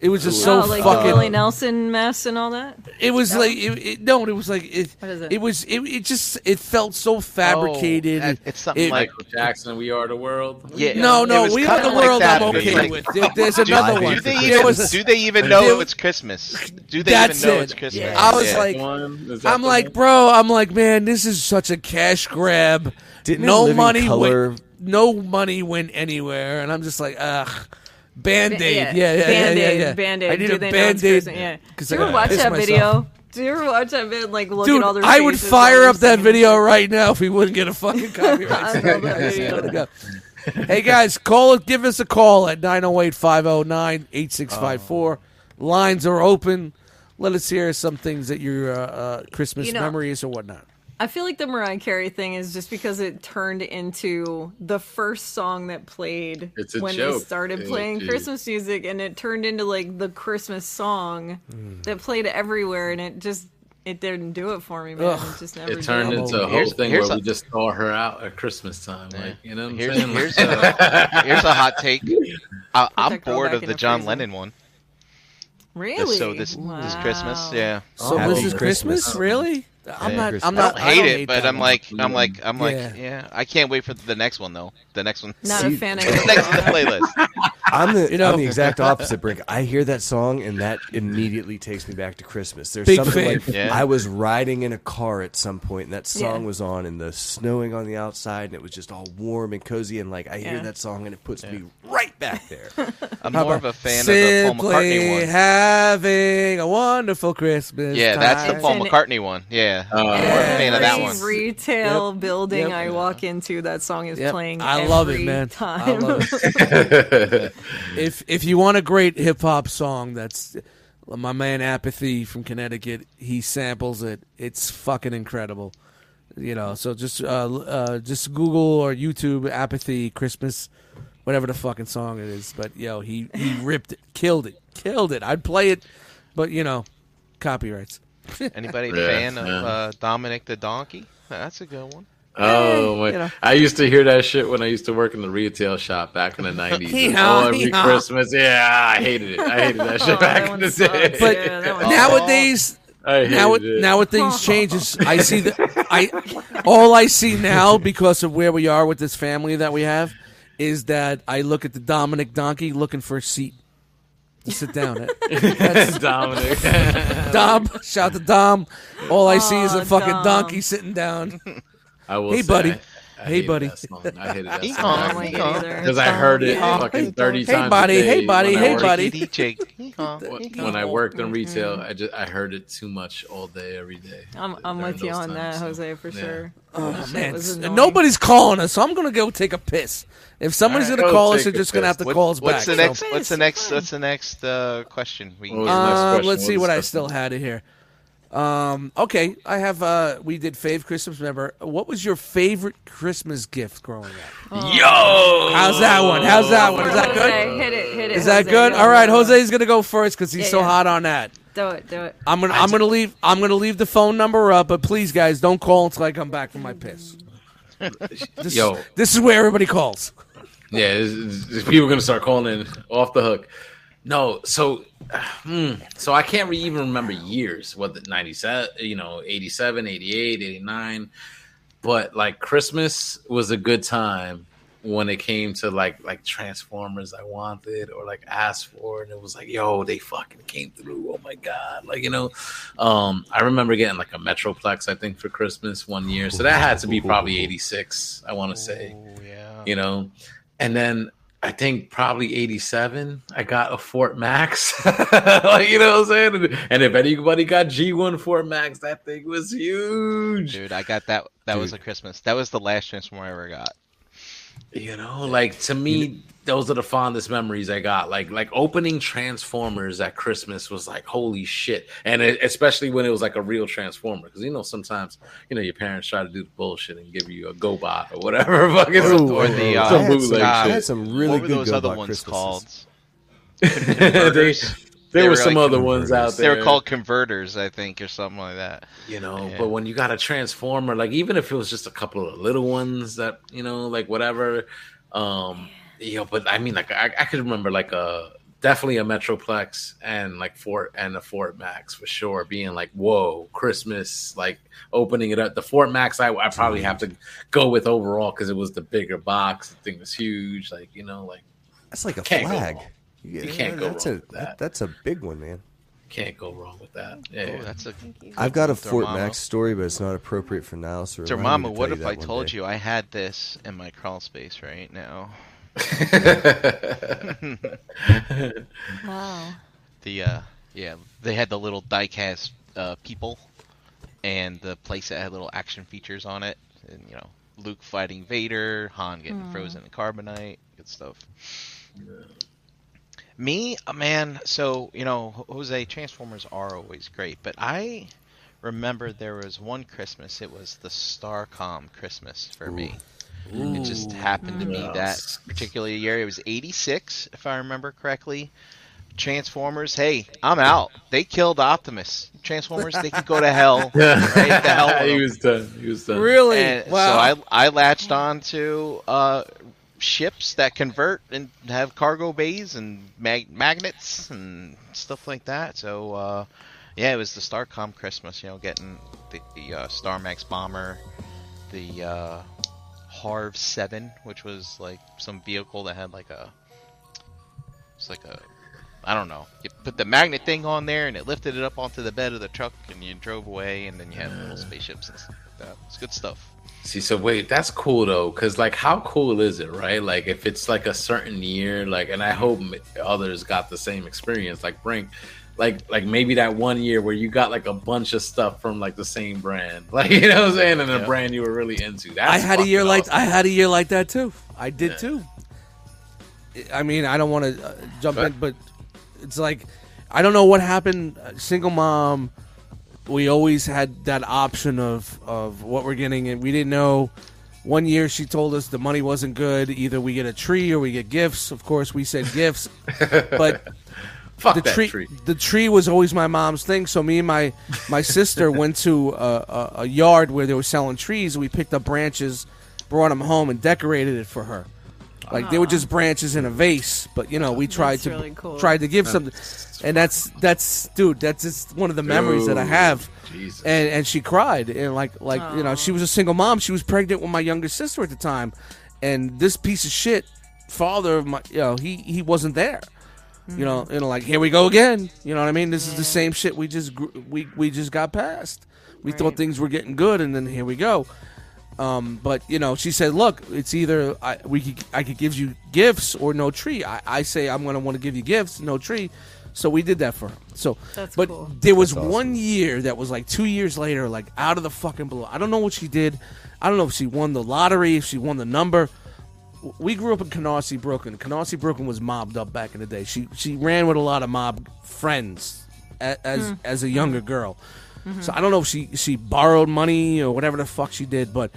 It was just so oh, like fucking. Willie Nelson mess and all that. It was like it, it, no, it was like it. What is it? It was it, it just it felt so fabricated. Oh, it's something It- like Michael Jackson, We Are the World. Yeah. no, no, we are the world. that, I'm but okay like- with. There- there's Do, another do one. they even was- do they even know there- it's Christmas? Do they That's even know it. it's Christmas? I was Yeah. like, One? Is that I'm like, one? bro, I'm like, man, this is such a cash grab. Didn't no money Color- went, no money went anywhere, and I'm just like, ugh. Band aid, yeah, yeah, yeah, yeah, Band-Aid, yeah, yeah. Band-Aid. I need a they know it's band aid. Yeah. Do you ever watch that video? Do you ever watch that video? Like look Dude, at all their I would fire up that video right now if we wouldn't get a fucking copyright. I love that I video. swear to God. Hey guys, call give us a call at 908-509-8654. Lines are open. Let us hear some things that your uh, uh, Christmas You know- memories or whatnot. I feel like the Mariah Carey thing is just because it turned into the first song that played It's when joke. they started playing geez. Christmas music, and it turned into like the Christmas song Hmm. that played everywhere, and it just it didn't do it for me, man. Ugh. It just never It turned did. into a whole Here's- thing here's where a- we just saw her out at Christmas time. Like, you know what I'm Here's saying? here's a here's a hot take. I, I'm bored of the the John freezer. Lennon one. Really? So this this Christmas, yeah. So Happy this is Christmas, Christmas. really? I'm not. I'm I not. don't I hate don't it, but that I'm one. like, I'm like, I'm like, Yeah. yeah. I can't wait for the next one though. The next one. Not a fan of the next on the playlist. I'm the You know- I'm the exact opposite, Brick. I hear that song and that immediately takes me back to Christmas. There's Big something fan. like Yeah. I was riding in a car at some point and that song Yeah. was on and the snowing on the outside and it was just all warm and cozy and like I hear Yeah. that song and it puts me right back there. I'm How more of about a fan of the Paul McCartney Simply one. having a wonderful Christmas. Yeah, that's the time. Paul It's an- McCartney one. Yeah, Uh, I'm more of a fan of that Every one. retail Yep. building Yep. I walk into, that song is Yep. playing. I love it, every man. I Time. love it. if if you want a great hip hop song, that's my man Apathy from Connecticut. He samples it. It's fucking incredible. You know, so just uh, uh, just Google or YouTube Apathy Christmas, whatever the fucking song it is. But yo, he he ripped it, killed it, killed it. I'd play it, but you know, copyrights. Anybody Yeah, fan of uh, Dominic the Donkey? That's a good one. Oh my! you know. I used to hear that shit when I used to work in the retail shop back in the nineties. Hee-haw, oh, every hee-haw. Christmas, yeah, I hated it. I hated that shit Oh, back that in the day. But Yeah, that nowadays, now it, it. now things changes. I see the I all I see now because of where we are with this family that we have is that I look at the Dominic donkey looking for a seat to sit down at. That's Dominic. Dom, shout to Dom. All I see is a Aw, fucking Dom. donkey sitting down. I will Hey, say, buddy. I- I Hey, buddy. that song. I hated that song haw, I in don't the like day. it either. because I heard it Hee-haw. fucking thirty Hey, times. buddy. A day Hey, buddy. Hey, buddy. DJ. Hee-haw, When I worked in retail, I just I heard it too much all day, every day. I'm, I'm with you those on that, so, Jose, for yeah. sure. Oh That shit man, was s- annoying. nobody's calling us, so I'm gonna go take a piss. If somebody's All right, gonna call us, they're a just gonna have to What- call us what's back. the so- next? What's the next? What's the next uh, question? We What was the next question? let's see what I still that. had here. Um, okay, I have. Uh, we did fave Christmas. Remember, what was your favorite Christmas gift growing up? Yo, How's that one? How's that one? Is that good? Jose, hit it, hit it. Is that Jose, good? go, All right, go, go. Jose's gonna go first because he's Yeah, so yeah. hot on that. Do it, do it. I'm gonna. I'm gonna leave. I'm gonna leave the phone number up, but please, guys, don't call until I come back from my piss. This, Yo. this is where everybody calls. Yeah, it's, it's- it's- people are gonna start calling in off the hook. No, so, hmm, so I can't re- even remember years. What the ninety seven, you know, 87, 88, 89. But like Christmas was a good time when it came to like like Transformers I wanted or like asked for, and it was like, yo, they fucking came through. Oh my god, like you know, um, I remember getting like a Metroplex I think for Christmas one year, so that had to be probably eighty six. I want to say Oh, yeah. you know and then i think probably 87 i got a fort max like you know what i'm saying and if anybody got g1 fort max that thing was huge Dude, I got that. That was a Christmas. That was the last Transformer I ever got. you know like to me those are the fondest memories i got like like opening transformers at christmas was like holy shit and it, especially when it was like a real transformer because you know sometimes you know your parents try to do the bullshit and give you a gobot or whatever fucking Ooh, or the, I uh, some had bootleg some- I shit. had some really what were good those other ones Christmases. called? they, there were were some like other ones out there They were called converters, I think, or something like that. you know Yeah. but when you got a transformer like even if it was just a couple of little ones that you know like whatever um you know but i mean like i, I could remember like a definitely a metroplex and like fort and a fort max for sure being like whoa christmas like opening it up the fort max i, I probably have to go with overall because it was the bigger box the thing was huge like you know like That's like a Can't flag. wrong. Yeah, can't go that's wrong a with that. that's a big one, man. can't go wrong with that yeah Oh, that's a. I've got a Dormammu. Fort Max story, but it's not appropriate for now. So remind me Dormammu, to what if I told day. you I had this in my crawl space right now? Wow. The uh, yeah, they had the little diecast uh, people, and the place that had little action features on it, and you know, Luke fighting Vader, Han getting frozen in carbonite, good stuff. Me, uh, man. So you know, Jose, Transformers are always great, but I remember there was one Christmas. It was the Starcom Christmas for me. It just happened to be that particular year. It was '86, if I remember correctly. Transformers, hey, I'm out. They killed Optimus. Transformers, they could go to hell. right? The hell he was done. He was done. Really? And wow. So I I latched on to uh, ships that convert and have cargo bays and mag- magnets and stuff like that. So uh, yeah, it was the Starcom Christmas. You know, getting the, the uh, Star Max bomber, the uh, Harv Seven, which was like some vehicle that had like a it's like a I don't know. You put the magnet thing on there, and it lifted it up onto the bed of the truck, and you drove away, and then you had little uh. spaceships and stuff like that. It's good stuff. See, so wait, that's cool though, because like, how cool is it, right? Like, if it's like a certain year, like, and I hope others got the same experience, like Brink, like, like maybe that one year where you got like a bunch of stuff from like the same brand, like you know what I'm saying, and a Yeah. brand you were really into. That's I had a year fucking like awesome. I had a year like that too. I did Yeah. too. I mean, I don't want to uh, jump in, but it's like I don't know what happened. Single mom, we always had that option of of what we're getting, and we didn't know. One year she told us the money wasn't good. Either we get a tree or we get gifts. Of course, we said gifts, but Fuck the that tree, tree. the tree was always my mom's thing. So me and my my sister went to a, a, a yard where they were selling trees. We picked up branches, brought them home, and decorated it for her. Like they were just branches in a vase, but you know we tried That's to really cool. tried to give something, and that's that's dude, that's just one of the memories that I have. Jesus. And and she cried, and like like you know she was a single mom. She was pregnant with my younger sister at the time, and this piece of shit father of my you know he he wasn't there. You know, you know, like here we go again. You know what I mean? This is the same shit we just gr- we we just got past. We thought Right. things were getting good, and then here we go. Um, but you know, she said, "Look, it's either I, we could, I could give you gifts or no tree." I, I say I'm going to want to give you gifts, no tree. So we did that for her. So, That's but cool. there was That's awesome. one year that was like two years later, like out of the fucking blue. I don't know what she did. I don't know if she won the lottery, if she won the number. W- We grew up in Canarsie, Brooklyn. Canarsie, Brooklyn was mobbed up back in the day. She she ran with a lot of mob friends as as, as a younger girl. Mm-hmm. So I don't know if she she borrowed money or whatever the fuck she did, but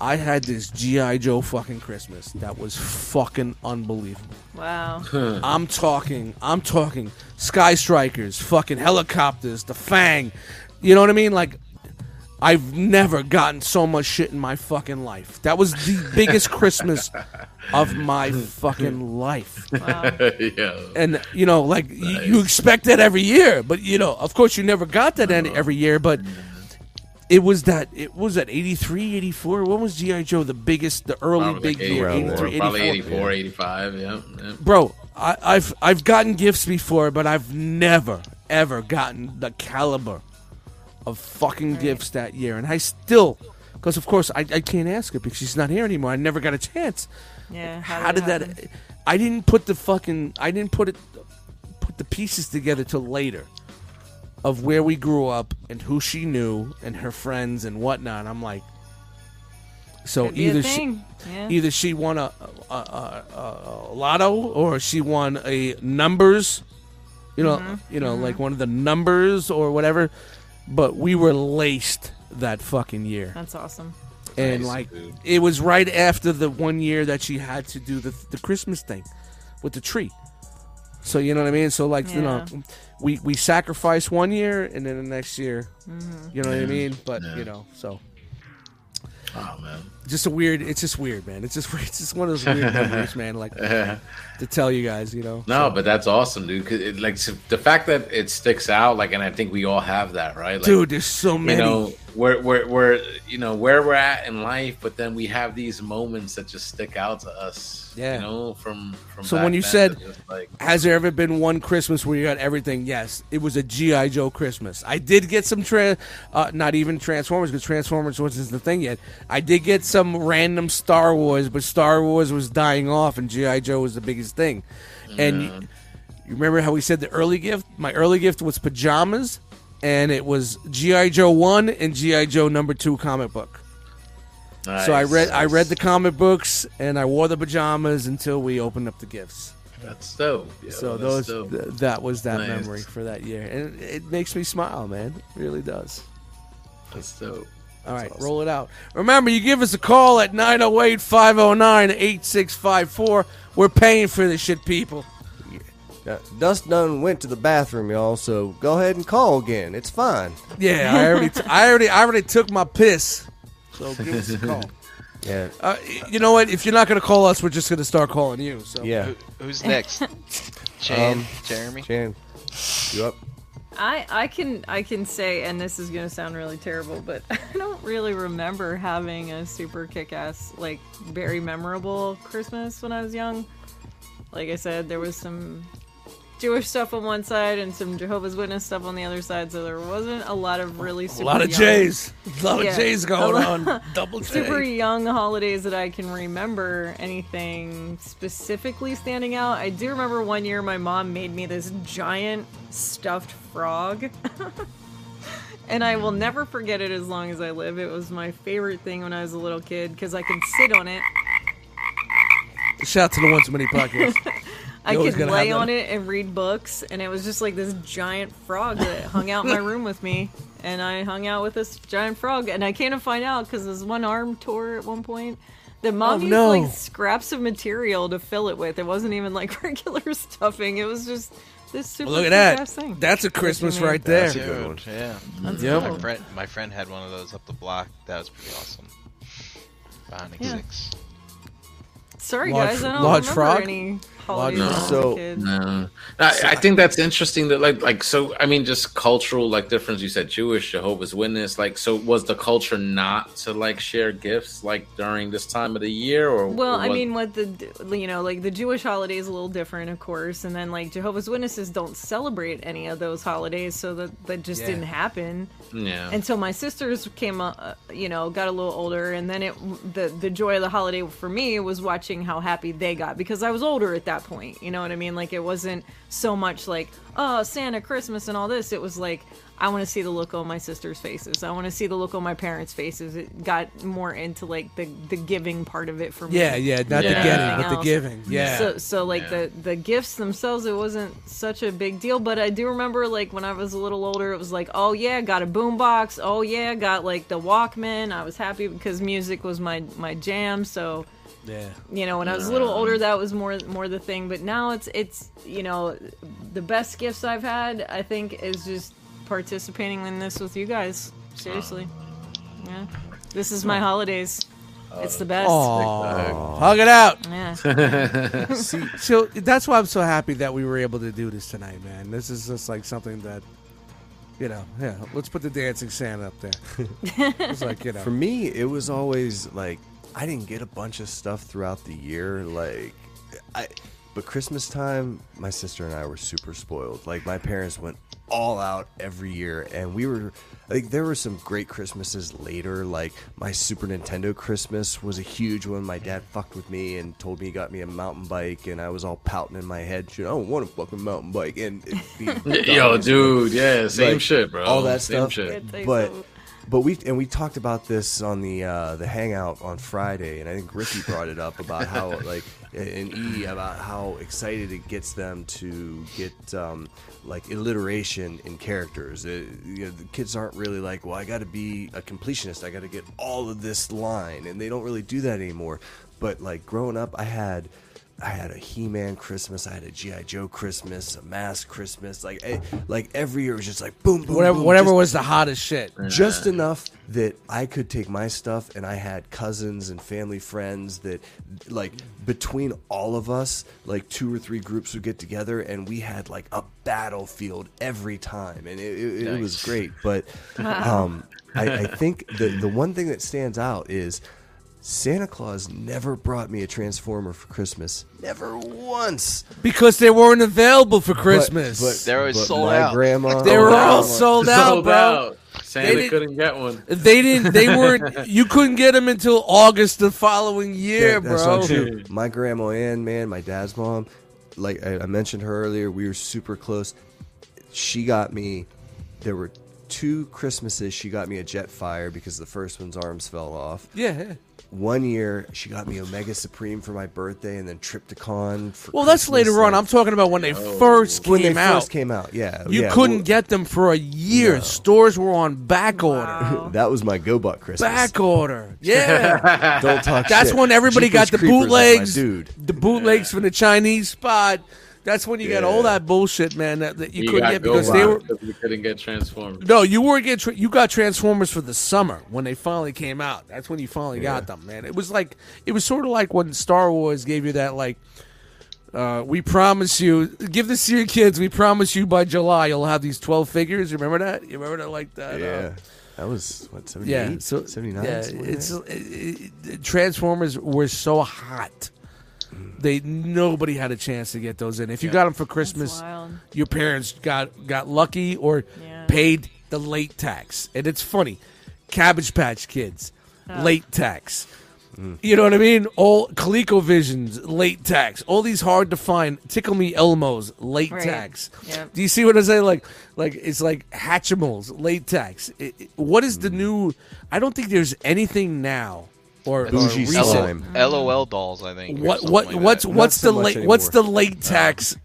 I had this GI Joe fucking Christmas that was fucking unbelievable. Wow. I'm talking, I'm talking Sky Strikers, fucking helicopters, the Fang. You know what I mean? Like, I've never gotten so much shit in my fucking life. That was the biggest Christmas of my fucking life. Wow. yeah. And you know, like y you expect that every year, but you know, of course, you never got that any, every year. But it was that it was that 83, 84. When was GI Joe the biggest, the early Probably big like year? 84, 83, probably 84. 84, 85, yeah. yeah. Bro, I've I've gotten gifts before, but I've never ever gotten the caliber of fucking gifts that year, and I still, because of course I, I can't ask her because she's not here anymore. I never got a chance. Yeah. How, did, happen? that? I didn't put the fucking. I didn't put it. Put the pieces together till later. Of where we grew up and who she knew and her friends and whatnot. I'm like. So Could be a either she. Yeah. either she won a, a, a, a, lotto or she won a numbers, you know, Mm-hmm. you know, like one of the numbers or whatever. But we were laced that fucking year, That's awesome. and Nice, like dude. it was right after the one year that she had to do the the Christmas thing with the tree. So you know what I mean. So like you know, Yeah. we we sacrificed one year, and then the next year, Mm-hmm. you know what I mean. But Yeah. you know, so Oh, man. just a weird. It's just weird, man. It's just it's just one of those weird memories, man. Like to tell you guys, you know. No, but that's awesome, dude. 'cause it, like so the fact that it sticks out, like, and I think we all have that, right? Like, dude, there's so many. you know, where where where you know where we're at in life, but then we have these moments that just stick out to us. Yeah. you know, from from. So when you then, said- like Has there ever been one Christmas where you got everything? Yes, it was a GI Joe Christmas. I did get some, tra- uh, not even Transformers because Transformers wasn't the thing yet. I did get some random Star Wars, but Star Wars was dying off, and GI Joe was the biggest thing. And you, you remember how we said the early gift? My early gift was pajamas, and it was GI Joe one and GI Joe number two comic book. So I nice, read I read the comic books and I wore the pajamas until we opened up the gifts. That's dope. Yeah, So that's those dope. th- that was that Nice. memory for that year, and it makes me smile, man. It really does. That's dope. All right, roll it out. Remember, you give us a call at 908 509 8654. We're paying for this shit, people. Uh, Dust done went to the bathroom, y'all. So go ahead and call again. It's fine. Yeah, I already, t- I already, I already took my piss. So give us a call. Yeah. Uh, you know what? If you're not going to call us, we're just going to start calling you. So Yeah. Who, who's next? Chan, Um, Jeremy. Chan, you up? I I can I can say, and this is gonna sound really terrible, but I don't really remember having a super kick-ass, like very memorable Christmas when I was young. Like I said, there was some Jewish stuff on one side and some Jehovah's Witness stuff on the other side, so there wasn't a lot of really a super lot of young- J's, a lot Yeah, of J's going lot- on. Double J. super young holidays that I can remember anything specifically standing out. I do remember one year my mom made me this giant stuffed frog. and I will never forget it as long as I live. It was my favorite thing when I was a little kid because I could sit on it. Shout out to the One Too Many podcast. I could lay have on it and read books, and it was just like this giant frog that hung out in my room with me. And I hung out with this giant frog, and I came to find out because his one arm tore at one point. The mom Oh, used no. like scraps of material to fill it with. It wasn't even like regular stuffing. It was just this super Look at that. Thing. That's a Christmas That's right there. That's a good one. Dude, yeah. That's Yep. cool. My friend, my friend had one of those up the block. That was pretty awesome. Bionic Yeah. Six. Sorry, Large- guys. I don't large remember frog? any holidays No. I So- kid. No, I, I think that's interesting. That like, like, so I mean, just cultural like difference. You said Jewish, Jehovah's Witness. Like, so was the culture not to like share gifts like during this time of the year, or Well, or I mean, what the you know, like the Jewish holiday is a little different, of course, and then like Jehovah's Witnesses don't celebrate any of those holidays, so that that just Yeah. didn't happen yeah, until my sisters came, uh, you know, got a little older, and then it the the joy of the holiday for me was watching how happy they got because I was older at that point. You know what I mean? Like it wasn't so much like oh Santa, Christmas, and all this. It was like I want to see the look on my sisters' faces. I want to see the look on my parents' faces. It got more into like the the giving part of it for me. Yeah, yeah, not the getting, but the giving. Yeah. So, so like Yeah. the the gifts themselves, it wasn't such a big deal. But I do remember like when I was a little older, it was like, oh yeah, got a boombox. Oh yeah, got like the Walkman. I was happy because music was my my jam. So yeah. you know, when I was a little older, that was more more the thing. But now it's it's you know, the best gifts I've had, I think, is just participating in this with you guys. Seriously, yeah. This is my holidays. It's the best. Aw, hug it out. Yeah. See, so that's why I'm so happy that we were able to do this tonight, man. This is just like something that, you know, yeah. Let's put the dancing Santa up there. it's like you know, For me, it was always like I didn't get a bunch of stuff throughout the year. Like, I, but Christmas time, my sister and I were super spoiled. Like, my parents went all out every year, and we were like, there were some great Christmases later. Like, my Super Nintendo Christmas was a huge one. My dad fucked with me and told me he got me a mountain bike, and I was all pouting in my head, "Shit, I don't want a fucking mountain bike." And it yo, dude, yeah, same Like, shit, bro. All that same stuff. shit. But so- but we and we talked about this on the uh, the hangout on Friday, and I think Ricky brought it up about how like and E about how excited it gets them to get um, like alliteration in characters. It, you know, the kids aren't really like, well, I got to be a completionist. I got to get all of this line, and they don't really do that anymore. But like growing up, I had. I had a He-Man Christmas. I had a GI Joe Christmas, a Mask Christmas. Like, I, like every year it was just like boom, boom, whatever, boom, whatever just- was the hottest shit. just enough that I could take my stuff and I had cousins and family friends that like between all of us like two or three groups would get together and we had like a battlefield every time and it, it, it was great but um, I, I think the the one thing that stands out is Santa Claus never brought me a transformer for Christmas never once Because they weren't available for Christmas. but, They're always but sold my out. grandma they were all sold out, Sold bro. out. Santa didn't- couldn't get one. They didn't. They weren't. You couldn't get them until August the following year, That- that's bro. not true. My grandma Ann, man, my dad's mom, like I, I mentioned her earlier, we were super close. She got me. There were two Christmases she got me a Jetfire because the first one's arms fell off. Yeah, yeah. One year she got me Omega Supreme for my birthday, and then Trypticon. For Well, that's Christmas, later on. I'm talking about when they oh. first came when they out. first came out. Yeah, You yeah, couldn't well, get them for a year. Stores were on back order. That was my GoBots Christmas. Back order. Yeah. Don't talk That's shit. when everybody Jeepers got the Creepers was my bootlegs. dude. The bootlegs from the Chinese spot. That's when you got all that bullshit, man, that, that you, You couldn't get because they were. because we couldn't get transformed. No, you weren't getting. Tra- you got Transformers for the summer when they finally came out. That's when you finally got them, man. It was like it was sort of like when Star Wars gave you that like. Uh, we promise you, give this to your kids. We promise you by July you'll have these twelve figures. You remember that? You remember that like that? uh, Yeah, that was what seventy yeah, so seventy nine. Yeah, it's it, it, Transformers were so hot. They nobody had a chance to get those in. If you got them for Christmas, your parents got got lucky or Yeah. paid the late tax. And it's funny, Cabbage Patch Kids, Oh. late tax. Mm. You know what I mean? All ColecoVisions, late tax. All these hard to find Tickle Me Elmos, late Right. tax. Yep. Do you see what I say? Like, like it's like Hatchimals, late tax. It- it- what is the mm. new? I don't think there's anything now or, or Bougie recent. slime. LOL dolls, I think. or What something what like what's that. what's so the much late what's the anymore. late tax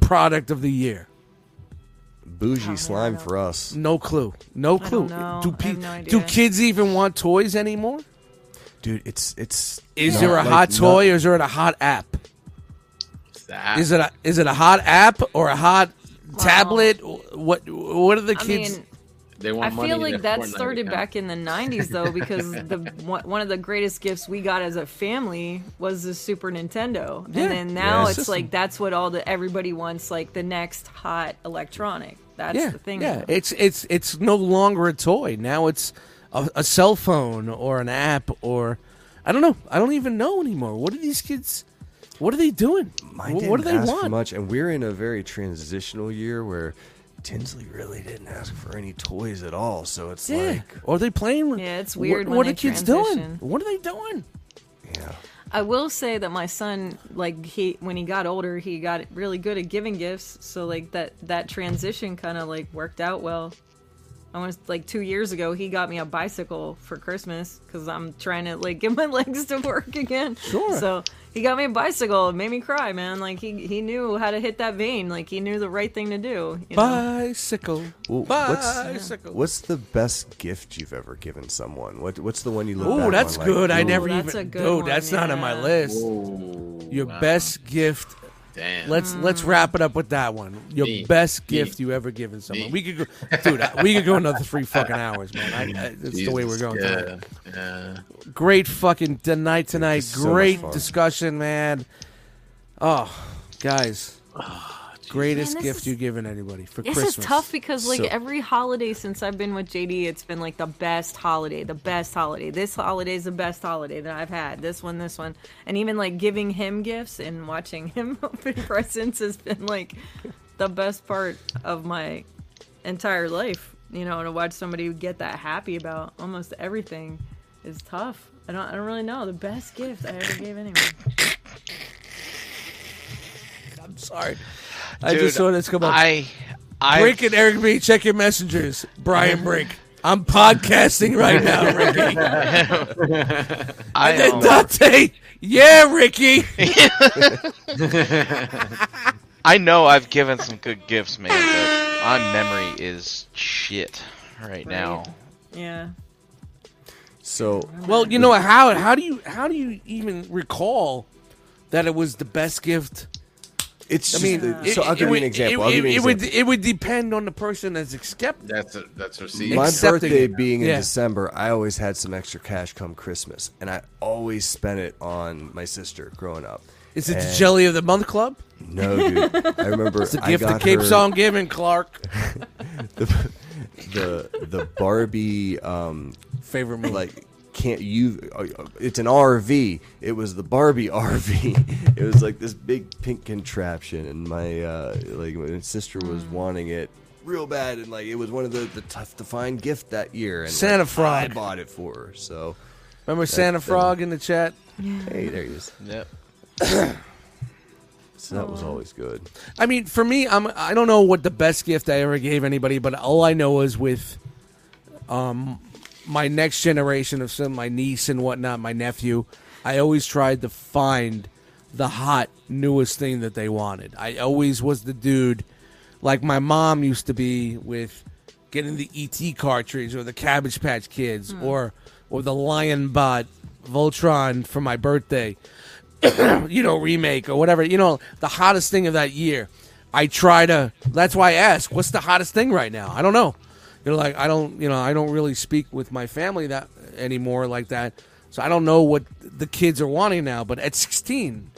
product of the year? bougie slime for us. No clue. No clue. don't know. Do no do kids even want toys anymore? Dude, it's it's. Is not there a like- hot not- toy or is there a hot app? That- Is it a is it a hot app or a hot tablet? What what are the I kids? mean, they I want money feel like that Fortnite started account. back in the '90s though, because the one one of the greatest gifts we got as a family was the Super Nintendo, Yeah. and then now Yeah. it's System. like that's what all the everybody wants, like the next hot electronic. That's yeah, the thing. yeah. now. It's it's it's no longer a toy. Now it's a, a cell phone or an app or I don't know. I don't even know anymore. What are these kids? What are they doing? Mine didn't what do they ask for want? much, and we're in a very transitional year where Tinsley really didn't ask for any toys at all. So it's Yeah. like, are they playing with? Yeah, it's weird What, when are they kids doing? What are they doing? yeah, I will say that my son, like he, when he got older, he got really good at giving gifts. So like that that transition kind of like worked out well. I was like two years ago, he got me a bicycle for Christmas because I'm trying to like get my legs to work again. Sure. So he got me a bicycle. It made me cry, man. Like he he knew how to hit that vein. Like he knew the right thing to do. You know? Bicycle. Well, what's Bicycle. what's the best gift you've ever given someone? What what's the one you look Oh, back that's on, good. Like, I never that's even. a good Dude, one, that's not on my list. Ooh, Your wow. best gift. Damn. Let's let's wrap it up with that one. Your Me. best Me. gift you ever given someone. Me. We could go, dude. we could go another three fucking hours, man. I, I, that's the way we're going. Yeah, tonight. yeah. Great fucking tonight tonight. was so Great discussion, man. Oh, guys, greatest Man, gift is- you've given anybody for This Christmas. is tough because like So- every holiday since I've been with JD, it's been like the best holiday, the best holiday. This holiday is the best holiday that I've had. This one, this one, and even like giving him gifts and watching him open presents has been like the best part of my entire life. You know, to watch somebody get that happy about almost everything is tough. I don't, I don't really know the best gift I ever gave anyone. I'm sorry. I just saw this come up. I, I, Brink and Eric B, check your messengers. Brian Brink. I'm podcasting right now, Ricky. I, And then Dante, yeah, Ricky. I know I've given some good gifts, man, but my memory is shit right now. Yeah. So Well, you know how how do you how do you even recall that it was the best gift? It's I just mean, the- it- so I'll give you an example. I'll It, give you an it would it would depend on the person that's accept. That's a, that's received. My accepting birthday it. being in Yeah. December, I always had some extra cash come Christmas, and I always spent it on my sister growing up. Is it the Jelly of the Month Club? No, dude. I remember It's the I gift that got keeps her on giving, Clark. the, the the Barbie um, Favorite movie. like can't you uh, it's an RV it was the Barbie RV it was like this big pink contraption and my uh like my sister was wanting it real bad and like it was one of the, the tough to find gift that year and Santa like, Frog. I bought it for her so Remember Santa that- Frog in the chat? hey there he is Yep. So that was always good. I mean, for me, I'm I don't know what the best gift I ever gave anybody, but all I know is with um my next generation of some my niece and whatnot, my nephew, I always tried to find the hot newest thing that they wanted. I always was the dude like my mom used to be with getting the ET cartridge or the Cabbage Patch Kids hmm. or or the Lion Bot Voltron for my birthday. you know, remake or whatever, you know, the hottest thing of that year. I try to that's why I ask, what's the hottest thing right now? I don't know. Know, like I don't you know, I don't really speak with my family that anymore like that. So I don't know what the kids are wanting now, but at 16,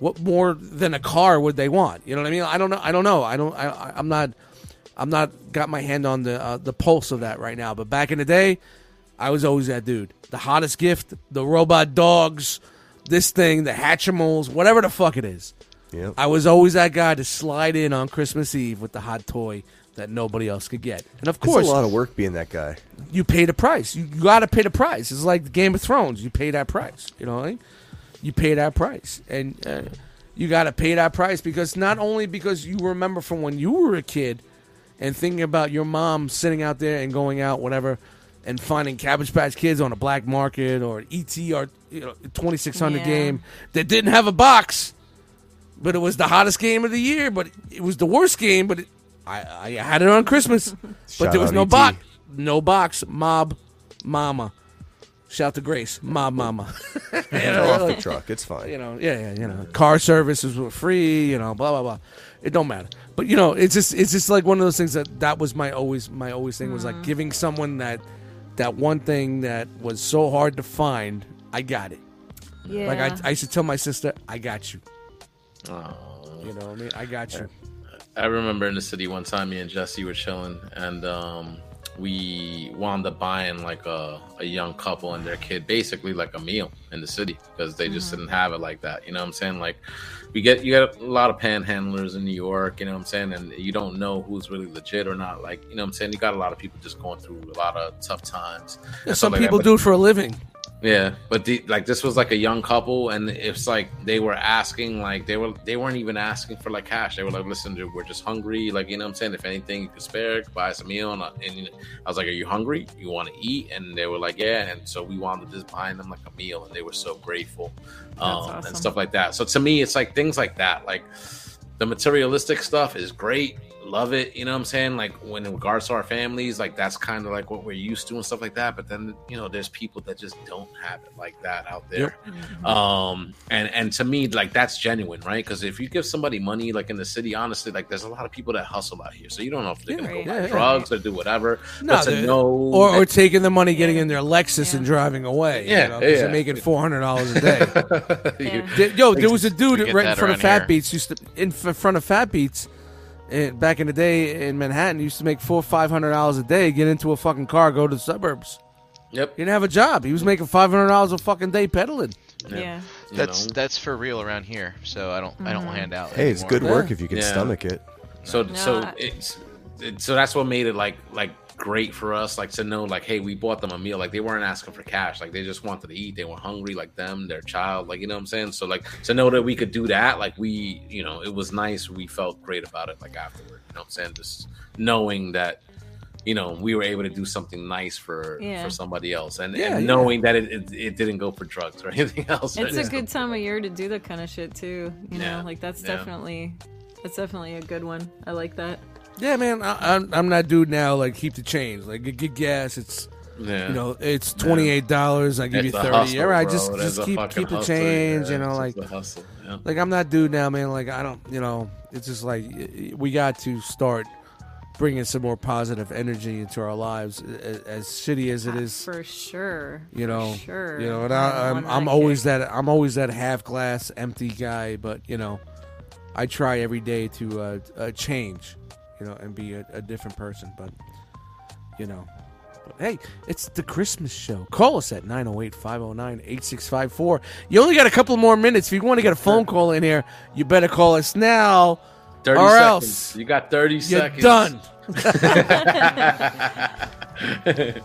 what more than a car would they want? You know what I mean? I don't know. I don't know. I don't. I, I- I'm not. I'm not got my hand on the uh, the pulse of that right now. But back in the day, I was always that dude. The hottest gift, the robot dogs, this thing, the Hatchimals, whatever the fuck it is. Yep. I was always that guy to slide in on Christmas Eve with the hot toy that nobody else could get. And of It's course, a lot of work being that guy. you pay the price. You, you got to pay the price. It's like Game of Thrones. You pay that price. You know, what I mean? you pay that price, and uh, you got to pay that price because not only because you remember from when you were a kid and thinking about your mom sitting out there and going out whatever and finding Cabbage Patch Kids on a black market or ET or you know twenty six hundred Yeah. game that didn't have a box, but it was the hottest game of the year. But it was the worst game. But it, I, I had it on Christmas, but Shout there was out no ET. box, no box. Mob, mama. Shout to Grace, mob, mama. You know, off the like- truck. It's fine. you know, yeah, yeah, you know, car services were free, you know, blah blah blah. It don't matter, but you know, it's just it's just like one of those things that that was my always my always thing was like mm-hmm. giving someone that that one thing that was so hard to find. I got it. Yeah. Like I, I used to tell my sister, I got you. Oh. You know what I mean? I got you. I remember in the city one time, me and Jesse were chilling, and um, we wound up buying like a, a young couple and their kid, basically like a meal in the city because they just didn't have it like that. You know what I'm saying? Like we get you get a lot of panhandlers in New York. You know what I'm saying? And you don't know who's really legit or not. Like you know what I'm saying? You got a lot of people just going through a lot of tough times. Yeah, some like that, people but- do it for a living. Yeah, but the, like this was like a young couple, and it's like they were asking, like they were they weren't even asking for like cash. They were like, "Listen, dude, we're just hungry. Like you know, what I'm saying, if anything you could spare, buy us a meal." And, I- and I was like, "Are you hungry? You want to eat?" And they were like, "Yeah." And so we wound up just buying them like a meal, and they were so grateful, um, awesome. and stuff like that. So to me, it's like things like that, like the materialistic stuff is great love it you know what i'm saying like when in regards to our families like that's kind of like what we're used to and stuff like that but then you know there's people that just don't have it like that out there um and and to me like that's genuine right because if you give somebody money like in the city honestly like there's a lot of people that hustle out here so you don't know if they're gonna Right. go buy Yeah, yeah. drugs or do whatever No, but to know or, or taking the money, getting in their Lexus and driving away. Yeah, you know, 'cause yeah. they're making four hundred dollars a day. Yeah. Yo, there was a dude right in front of Fat here. Beats. Used to in front of Fat Beats. Eh, back in the day in Manhattan, you used to make four five hundred dollars a day. Get into a fucking car, go to the suburbs. yep He didn't have a job. He was making five hundred dollars a fucking day pedaling. yeah. you That's know? that's for real around here. So I don't I don't hand out. Hey, it's good work Yeah. if you can Yeah. stomach it. So No, so I- it's it, so that's what made it like like great for us like to know like hey we bought them a meal like they weren't asking for cash like they just wanted to eat they were hungry like them their child like you know what I'm saying so like to know that we could do that like we you know it was nice we felt great about it like afterward you know what I'm saying just knowing that you know we were able to do something nice for Yeah. for somebody else and, Yeah, and yeah. knowing that it, it, it didn't go for drugs or anything else It's a good time of year to do that kind of shit too. You know, Yeah. like that's Yeah. definitely that's definitely a good one. I like that. Yeah, man. I, I'm I'm not dude now. Like keep the change. Like get, get gas. It's yeah you know it's twenty eight dollars. I give It's you thirty. hustle, All right, bro. just just keep keep the hustle, change. yeah. You know, It's like hustle, yeah. like I'm not dude now, man. Like I don't, you know, it's just like y- y- we got to start bringing some more positive energy into our lives. As, as shitty as it Ah, for sure. you for know, sure. you know, and I'm I, I'm I'm that always kick. that I'm always that half glass empty guy. But you know, I try every day to uh, uh, change, you know, and be a, a different person. But you know. But hey, it's the Christmas show. Call us at 908 509 8654. You only got a couple more minutes. If you want to get a phone call in here, you better call us now 30 or seconds. else You got 30 you're seconds. done.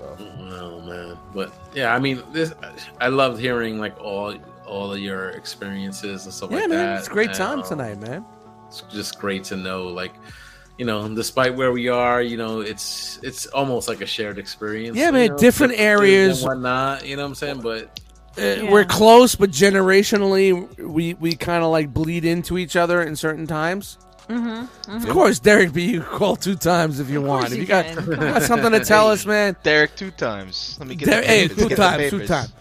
Oh man, but yeah, I mean, this I loved hearing like all all of your experiences and stuff Yeah, like man, that. it's a great And, time um, tonight, man. It's just great to know, like, you know, despite where we are, you know, it's it's almost like a shared experience. Yeah, man, know, different differences areas. and whatnot. You know what I'm saying? But Uh, We're close, but generationally, we we kind of like bleed into each other in certain times. Mm-hmm. Of course, Derek B, you call two times if you want. If you you got, got something to tell us, man. Derek, two times. Let me get There- the hey, two times, two times.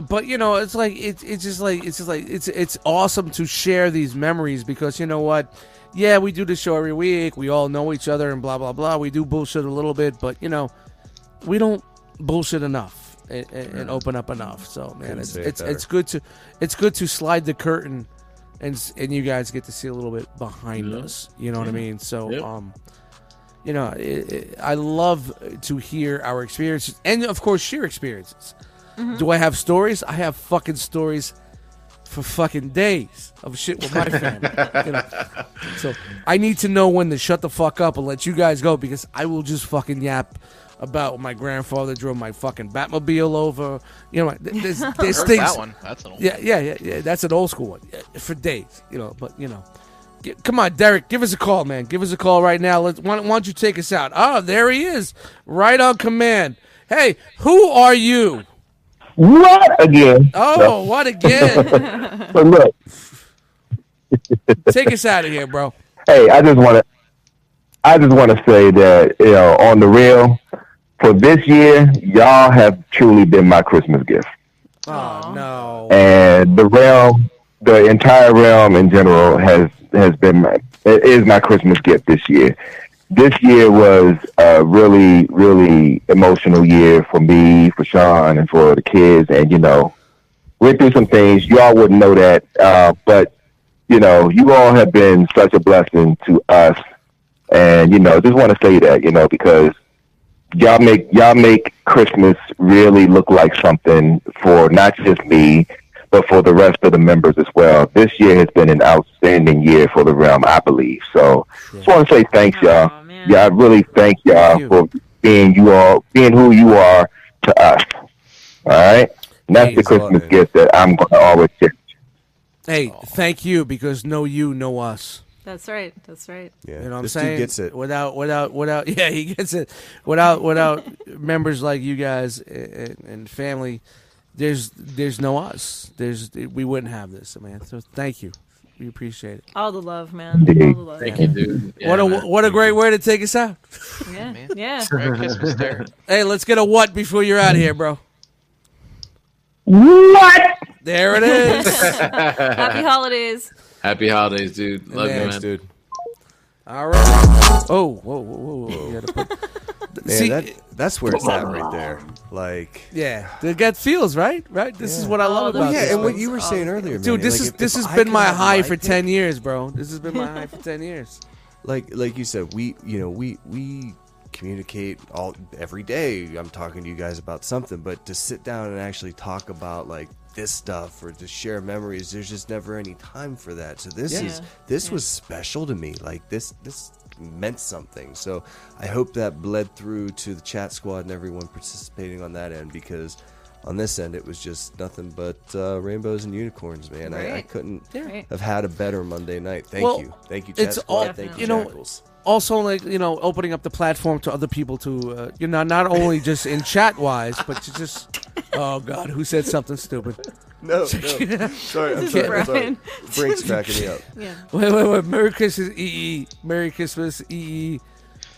But you know, it's like it's it's just like it's just like it's it's awesome to share these memories because you know what? Yeah, we do the show every week. We all know each other and blah blah blah. We do bullshit a little bit, but you know, we don't bullshit enough and, and, open up enough. So man, Couldn't it's it it's, better. it's good to it's good to slide the curtain and and you guys get to see a little bit behind Yeah. us. You know what I mean? So Yep. um you know, it, it, I love to hear our experiences and, of course, share experiences. Mm-hmm. Do I have stories? I have fucking stories for fucking days of shit with my family. you know? So I need to know when to shut the fuck up and let you guys go because I will just fucking yap about my grandfather drove my fucking Batmobile over. You know, th- there's, there's things. that one. That's an old yeah, yeah, yeah, yeah. That's an old school one yeah, for days. You know, but you know. Come on, Derek, give us a call, man. Give us a call right now. Let's, why, why don't you take us out? Oh, there he is, right on command. Hey, who are you? What again? Oh, what again? But look, take us out of here, bro. hey, I just want to, I just want to say that you know, on the real, for this year, y'all have truly been my Christmas gift, Oh no. and the realm, the entire realm in general has has been my, it is my Christmas gift this year. This year was a really, really emotional year for me, for Sean, and for the kids, and you know, went through some things. You all wouldn't know that, uh, but you know, you all have been such a blessing to us, and you know, just want to say that, you know, because y'all make y'all make Christmas really look like something for not just me, but for the rest of the members as well. This year has been an outstanding year for the realm, I believe. So, just want to say thanks, y'all. Yeah, I really thank y'all for being you all, being who you are to us. All right, and that's the Thanks a lot, Christmas gift that I'm going to always cherish. Hey, thank you because no you, no us. That's right. That's right. Yeah, You know what I'm dude saying? gets it. Without, without, without. Yeah, he gets it. Without, without members like you guys and, and family, there's, there's no us. There's, we wouldn't have this, man. So thank you. We appreciate it. All the love, man. All the love. Thank you, dude. what a, what a great way to take us out. Yeah. man. Yeah. Merry Christmas, Derek. Hey, let's get a what before you're out of here, bro. What? There it is. Happy holidays. happy holidays, dude. Love you, Thanks, man. dude. All right. Oh, whoa, whoa, whoa, whoa. You gotta put- Man, See, that that's where it's at right there. Like, yeah, the gut feels right, right. This is what I love Oh, the about yeah, this. and what you were saying earlier, man, dude. This like, is if- this if has I been my high for pick- ten years, bro. This has been my high for ten years. like like you said, we you know we we communicate all every day. I'm talking to you guys about something, but to sit down and actually talk about like this stuff or to share memories, there's just never any time for that. So this Yeah. is this Yeah. was special to me. Like this this meant something. So I hope that bled through to the chat squad and everyone participating on that end because. On this end, it was just nothing but uh, rainbows and unicorns, man. I, I couldn't Right. have had a better Monday night. Thank Well, you, thank you, chat it's squad. all Thank you, you know. Jackals. Also, like you know, opening up the platform to other people to uh, you know, not only just in chat wise, but to just. Oh God, who said something stupid? No, no. Sorry, I'm sorry. is I'm sorry. Brian. Brink's cracking me up. Yeah. Wait, wait, wait. Merry Christmas, EE. Merry Christmas, EE.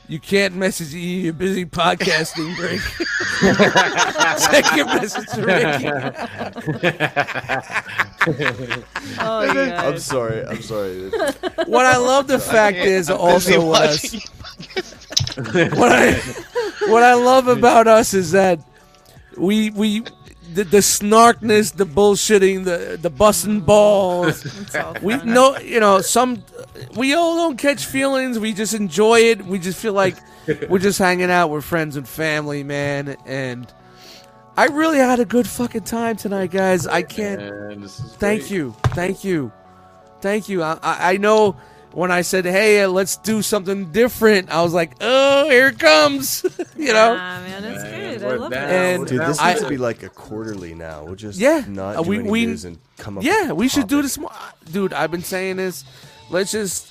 You can't message EE. You're busy podcasting, Brink. Check your message to Ricky. Oh, you I'm sorry. I'm sorry. what I love the fact is also with us. what I what I love about us is that we we the, the snarkness, the bullshitting, the the busting balls. We know, you know, some we all don't catch feelings. We just enjoy it. We just feel like we're just hanging out. We're friends and family, man. And I really had a good fucking time tonight, guys. I can't. And this is Thank great. you, thank you, thank you. I, I, I know when I said, "Hey, uh, let's do something different," I was like, "Oh, here it comes," you know. Ah, man, that's good. I love that. And Dude, this I- needs to be like a quarterly now. We'll just Yeah, not uh, do we- any we- news and come up. Yeah, with we should do this more. Dude, I've been saying this. Let's just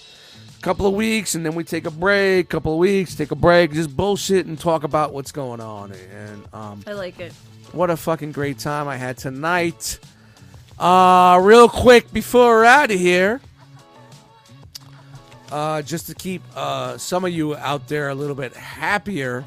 a couple of weeks and then we take a break. Couple of weeks, take a break, just bullshit and talk about what's going on. And um, I like it. what a fucking great time I had tonight. Uh, real quick before we're out of here, uh, just to keep uh, some of you out there a little bit happier.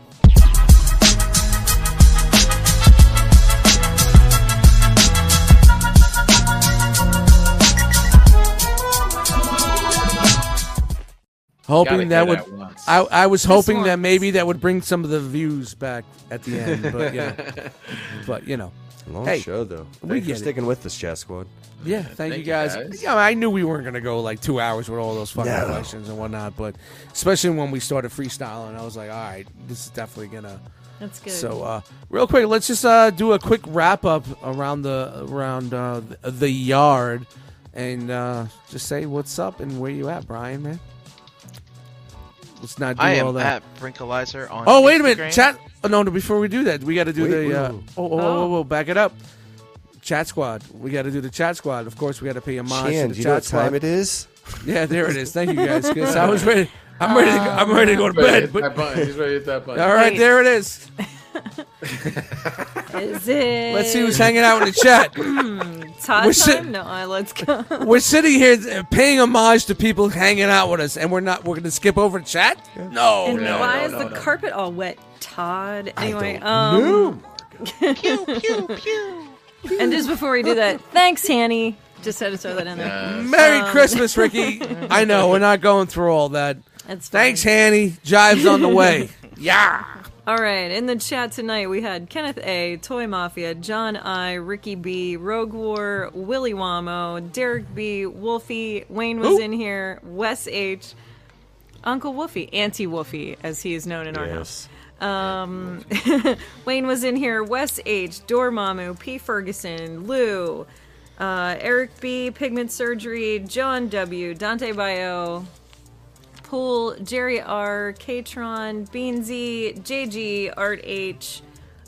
Hoping that would I, I was hoping that maybe that would bring some of the views back at the end, but yeah, but you know, Long Hey, show though. we Thanks for get it. sticking with this Chat Squad. Yeah, thank, thank you you, guys. guys. Yeah, I knew we weren't gonna go like two hours with all those fucking No. questions and whatnot, but especially when we started freestyling, I was like, all right, this is definitely gonna. That's good. So, uh, real quick, let's just uh, do a quick wrap up around the around uh, the, the yard, and uh, just say what's up and where you at, Brian, man. Let's not do I all am that. at Brinkalizer on. Oh wait a minute, Instagram. chat. Oh, no, no, before we do that, we got to do Wait, the. wait, uh, wait. oh, oh, oh, oh, back it up. Chat squad. We got to do the chat squad. Of course, we got to pay homage Chan, to do the you chat know what squad. time it is? Yeah, there it is. Thank you guys. 'cause I was ready. I'm ready. To go, I'm ready to go to bed. But. He's ready to hit that button. all right, Wait. there it is. Is it? Let's see who's hanging out in the chat. Todd We're time? No, uh, let's go. We're sitting here uh, paying homage to people hanging out with us, and we're not. We're going to skip over chat. No, and no, why no, is no, the no. carpet all wet, Todd? Anyway, don't um, and just before we do that, thanks, Hanny. Just had to throw that in there. Yes. Merry Um, Christmas, Ricky. I know we're not going through all that. That's fine. Thanks, Hanny. Jive's on the way. Yeah. All right, in the chat tonight we had Kenneth A, Toy Mafia, John I, Ricky B, Rogue War, Willy Wamo, Derek B, Wolfie, Wayne was Who? in here, Wes H, Uncle Woofy, Auntie Woofy, as he is known in our house. Yes. Um, Wayne was in here. Wes H, Dormammu, P Ferguson, Lou, uh, Eric B, Pigment Surgery, John W, Dante Bio, Pool, Jerry R, Katron, Beansy, JG, Art H.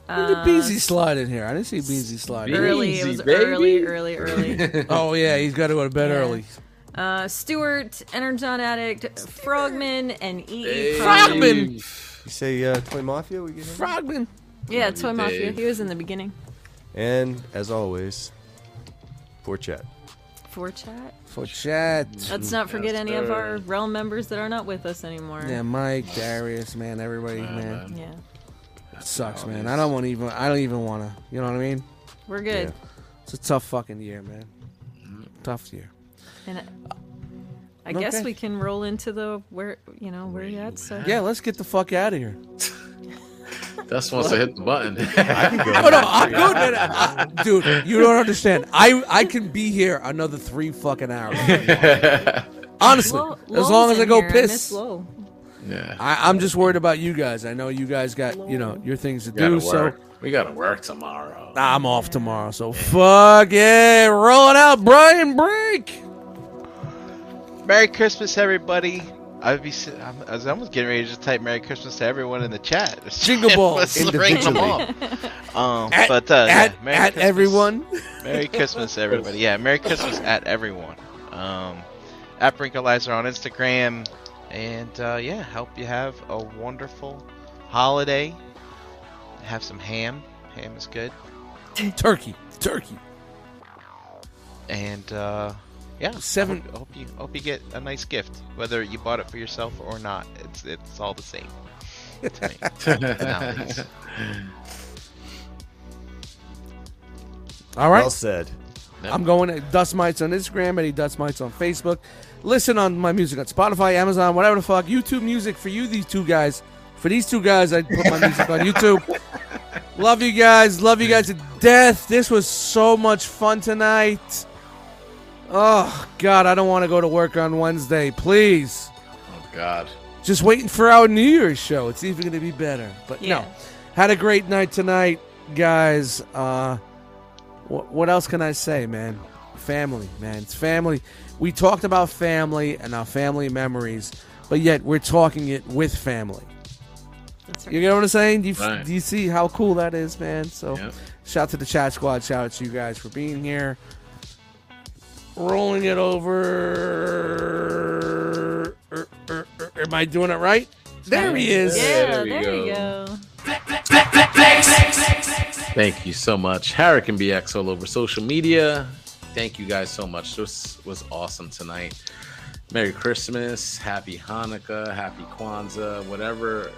When did Beezy slide in here? I didn't see Beansy slide. in. Early, it was baby. early, early, early. Oh yeah, he's got to go to bed Yeah. early. Uh, Stewart, Energon Addict, Frogman, and EE. Hey. Frogman. You say uh, Toy Mafia? We get him? Frogman. Yeah, Toy Mafia. He was in the beginning. And as always, for chat. For chat. For chat. Let's not forget Yes, any of sir. our realm members that are not with us anymore. Yeah, Mike, Darius, man, everybody, man. Yeah. It sucks, man. I don't want to even. I don't even want to. You know what I mean? We're good. It's a tough fucking year, man. Tough year. And I, I guess Okay. we can roll into the where you know where you at. So Yeah, let's get the fuck out of here. Dust wants to hit the button. Oh no, I'm good, man. I- I- dude. You don't understand. I I can be here another three fucking hours. Honestly, Lo- as Lowell's long as in I go here. I miss piss. Lowell. yeah. I, I'm just worried about you guys. I know you guys got you know your things to We gotta do. So work. We gotta work tomorrow. I'm off tomorrow. So fuck yeah, rolling out Brian Brink. Merry Christmas, everybody. I'd be. I'm, I was almost getting ready to just type Merry Christmas to everyone in the chat. Jingle balls. Let's ring them all. Um, At, but uh, at, yeah, Merry at everyone. Merry Christmas, everybody. Yeah, Merry Christmas at everyone. Um, at Brinkalizer on Instagram, and uh, yeah, hope you have a wonderful holiday. Have some ham. Ham is good, Turkey, turkey. and uh, yeah, Seven- I hope, hope you hope you get a nice gift, whether you bought it for yourself or not. It's it's all the same. to me. all right Well said. I'm going to Dust Mites on Instagram, Eddie Dust Mites on Facebook. Listen on my music on Spotify, Amazon, whatever the fuck. YouTube music for you, these two guys. For these two guys, I put my music on YouTube. Love you guys. Love you guys to death. This was so much fun tonight. Oh, God, I don't want to go to work on Wednesday. Please. Oh God. Just waiting for our New Year's show. It's even going to be better. But Yeah. no. Had a great night tonight, guys. Uh, what, what else can I say, man? Family, man. It's family. We talked about family and our family memories, but yet we're talking it with family. That's right. You know what I'm saying? Do you, Right. do you see how cool that is, man? So, Yep. shout out to the chat squad. Shout out to you guys for being here. Rolling it over. Er, er, er, am I doing it right? There he is. Yeah, There we there, you go. go. Thank you so much. Harrican BX all over social media. Thank you guys so much. This was awesome tonight. Merry Christmas, Happy Hanukkah, Happy Kwanzaa, whatever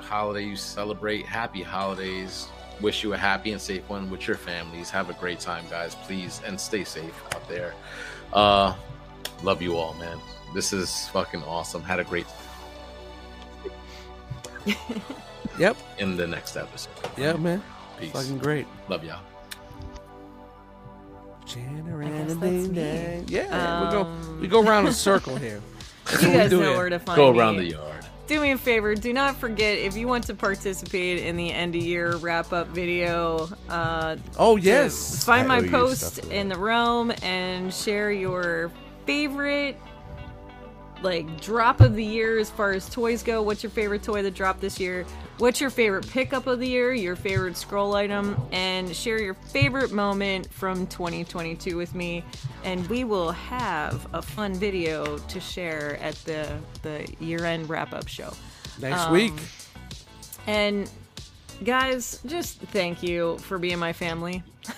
holiday you celebrate. Happy holidays. Wish you a happy and safe one with your families. Have a great time, guys, please, and stay safe out there. Uh, love you all, man. This is fucking awesome. Had a great Yep. in the next episode. Yeah, man. Peace. Fucking great. Love y'all. guess that's me. Yeah, we go Um, we go around a circle here. You guys know here. where to find Go me. around the yard. Do me a favor. Do not forget if you want to participate in the end of year wrap up video. Uh, Oh yes. find I my post in the realm and share your favorite like drop of the year as far as toys go. What's your favorite toy that dropped this year? What's your favorite pickup of the year? Your favorite scroll item? And share your favorite moment from 2022 with me. And we will have a fun video to share at the the year end wrap up show. Next Um, week. And guys, just thank you for being my family.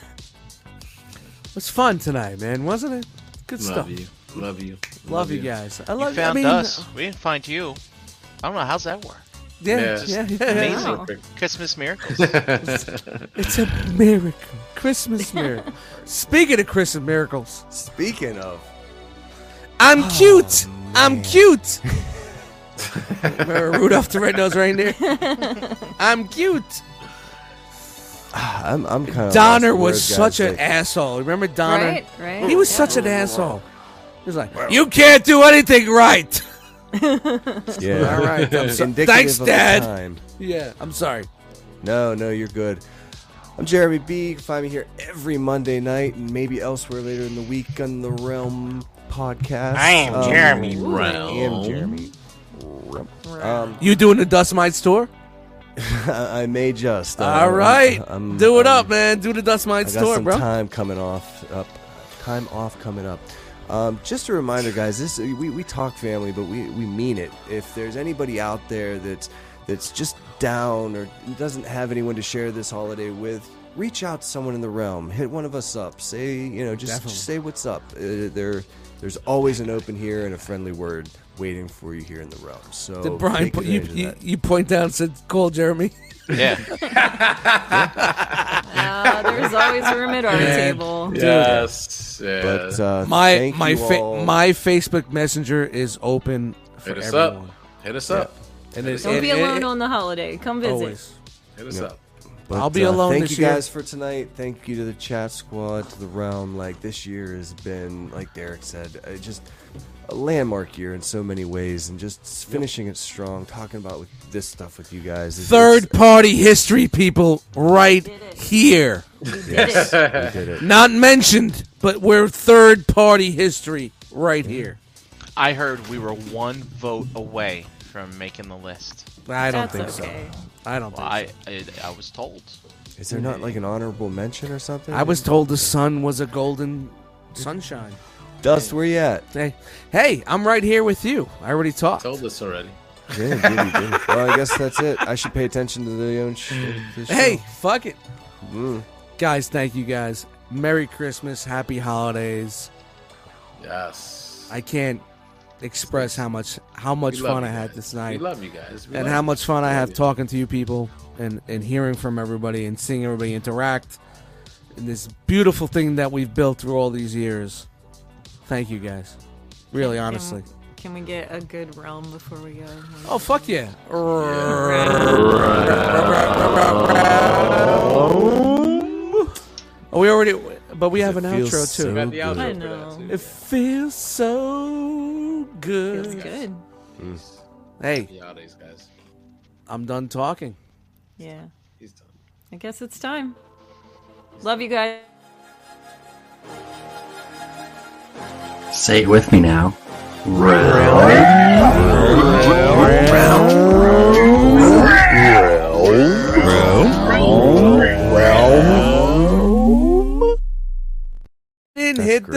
It was fun tonight, man, wasn't it? Good Love stuff. you. Love you. Love you guys. I love You love. found I mean, us. We didn't find you. I don't know how's that work. Yeah, Yeah, yeah, just yeah. yeah. Amazing. Wow. Christmas miracles. It's a miracle. Christmas miracle. Speaking of Christmas miracles, Speaking of, I'm oh, cute. I'm cute. Remember Rudolph the Red-Nosed Reindeer? I'm cute. Ah, I'm I'm kind of Donner was such an asshole. Remember Donner? Right? Right? He was Yeah. such an asshole. He was like, "You can't do anything right." Yeah, All right. I'm so- Indicative Thanks, of the Dad. time. Yeah, I'm sorry. No, no, you're good. I'm Jeremy B. You can find me here every Monday night and maybe elsewhere later in the week on the Realm podcast. I am Um, Jeremy I am Jeremy. Um, You doing the Dust Mite store? I may just. uh, All right, I'm- do it I'm- up, man. Do the Dust Mite I got store, some bro. time coming off. Up, time off coming up. Um, just a reminder, guys. This we, we talk family, but we, we mean it. If there's anybody out there that's that's just down or doesn't have anyone to share this holiday with, reach out to someone in the realm. Hit one of us up. Say you know just, just say what's up. Uh, there there's always an open here and a friendly word waiting for you here in the realm. So Did Brian you, you, you point down and said, "Call Jeremy." yeah. Uh, there's always room at our Man. table. Yes. Yeah. But uh, My thank my you fa- all. my Facebook Messenger is open for Hit us everyone. up. Hit us up. And it, Don't it- be it- alone it- on the holiday. Come visit. always. Hit us Yeah. up. But, I'll be uh, alone Thank this you year. guys for tonight. Thank you to the chat squad, to the realm. Like this year has been, like Derek said, uh, just a landmark year in so many ways, and just finishing it strong. Talking about with this stuff with you guys. is- Third it's- party history, people, right here. Yes, we did it. Not mentioned, but we're third party history right mm-hmm. here. I heard we were one vote away from making the list. I don't That's think okay. so. I don't Well, think I, I I was told. Is there not like an honorable mention or something? I was told the sun was a golden sunshine. Dust. Where you at? Hey, hey, I'm right here with you. I already talked. Told us already. Yeah, did he, did? Well, I guess that's it. I should pay attention to the own sh- this show. Hey, fuck it. Mm. Guys, thank you guys. Merry Christmas, happy holidays. Yes. I can't express how much how much We love fun you I had guys. this We night. love you guys. We and love how you. much fun I Love have you. talking to you people and, and hearing from everybody and seeing everybody interact in this beautiful thing that we've built through all these years. Thank you guys. Really, Can- honestly. Can we get a good realm before we go? Oh, fuck yeah. Oh, we already, but we have an outro too. Got the outro I for that, know. too. It feels so good. Feels good. Hey, Happy guys. I'm done talking. Yeah. He's done. I guess it's time. Love you guys. Say it with me now. Realm. Realm. Realm. Realm. realm, realm. And Hit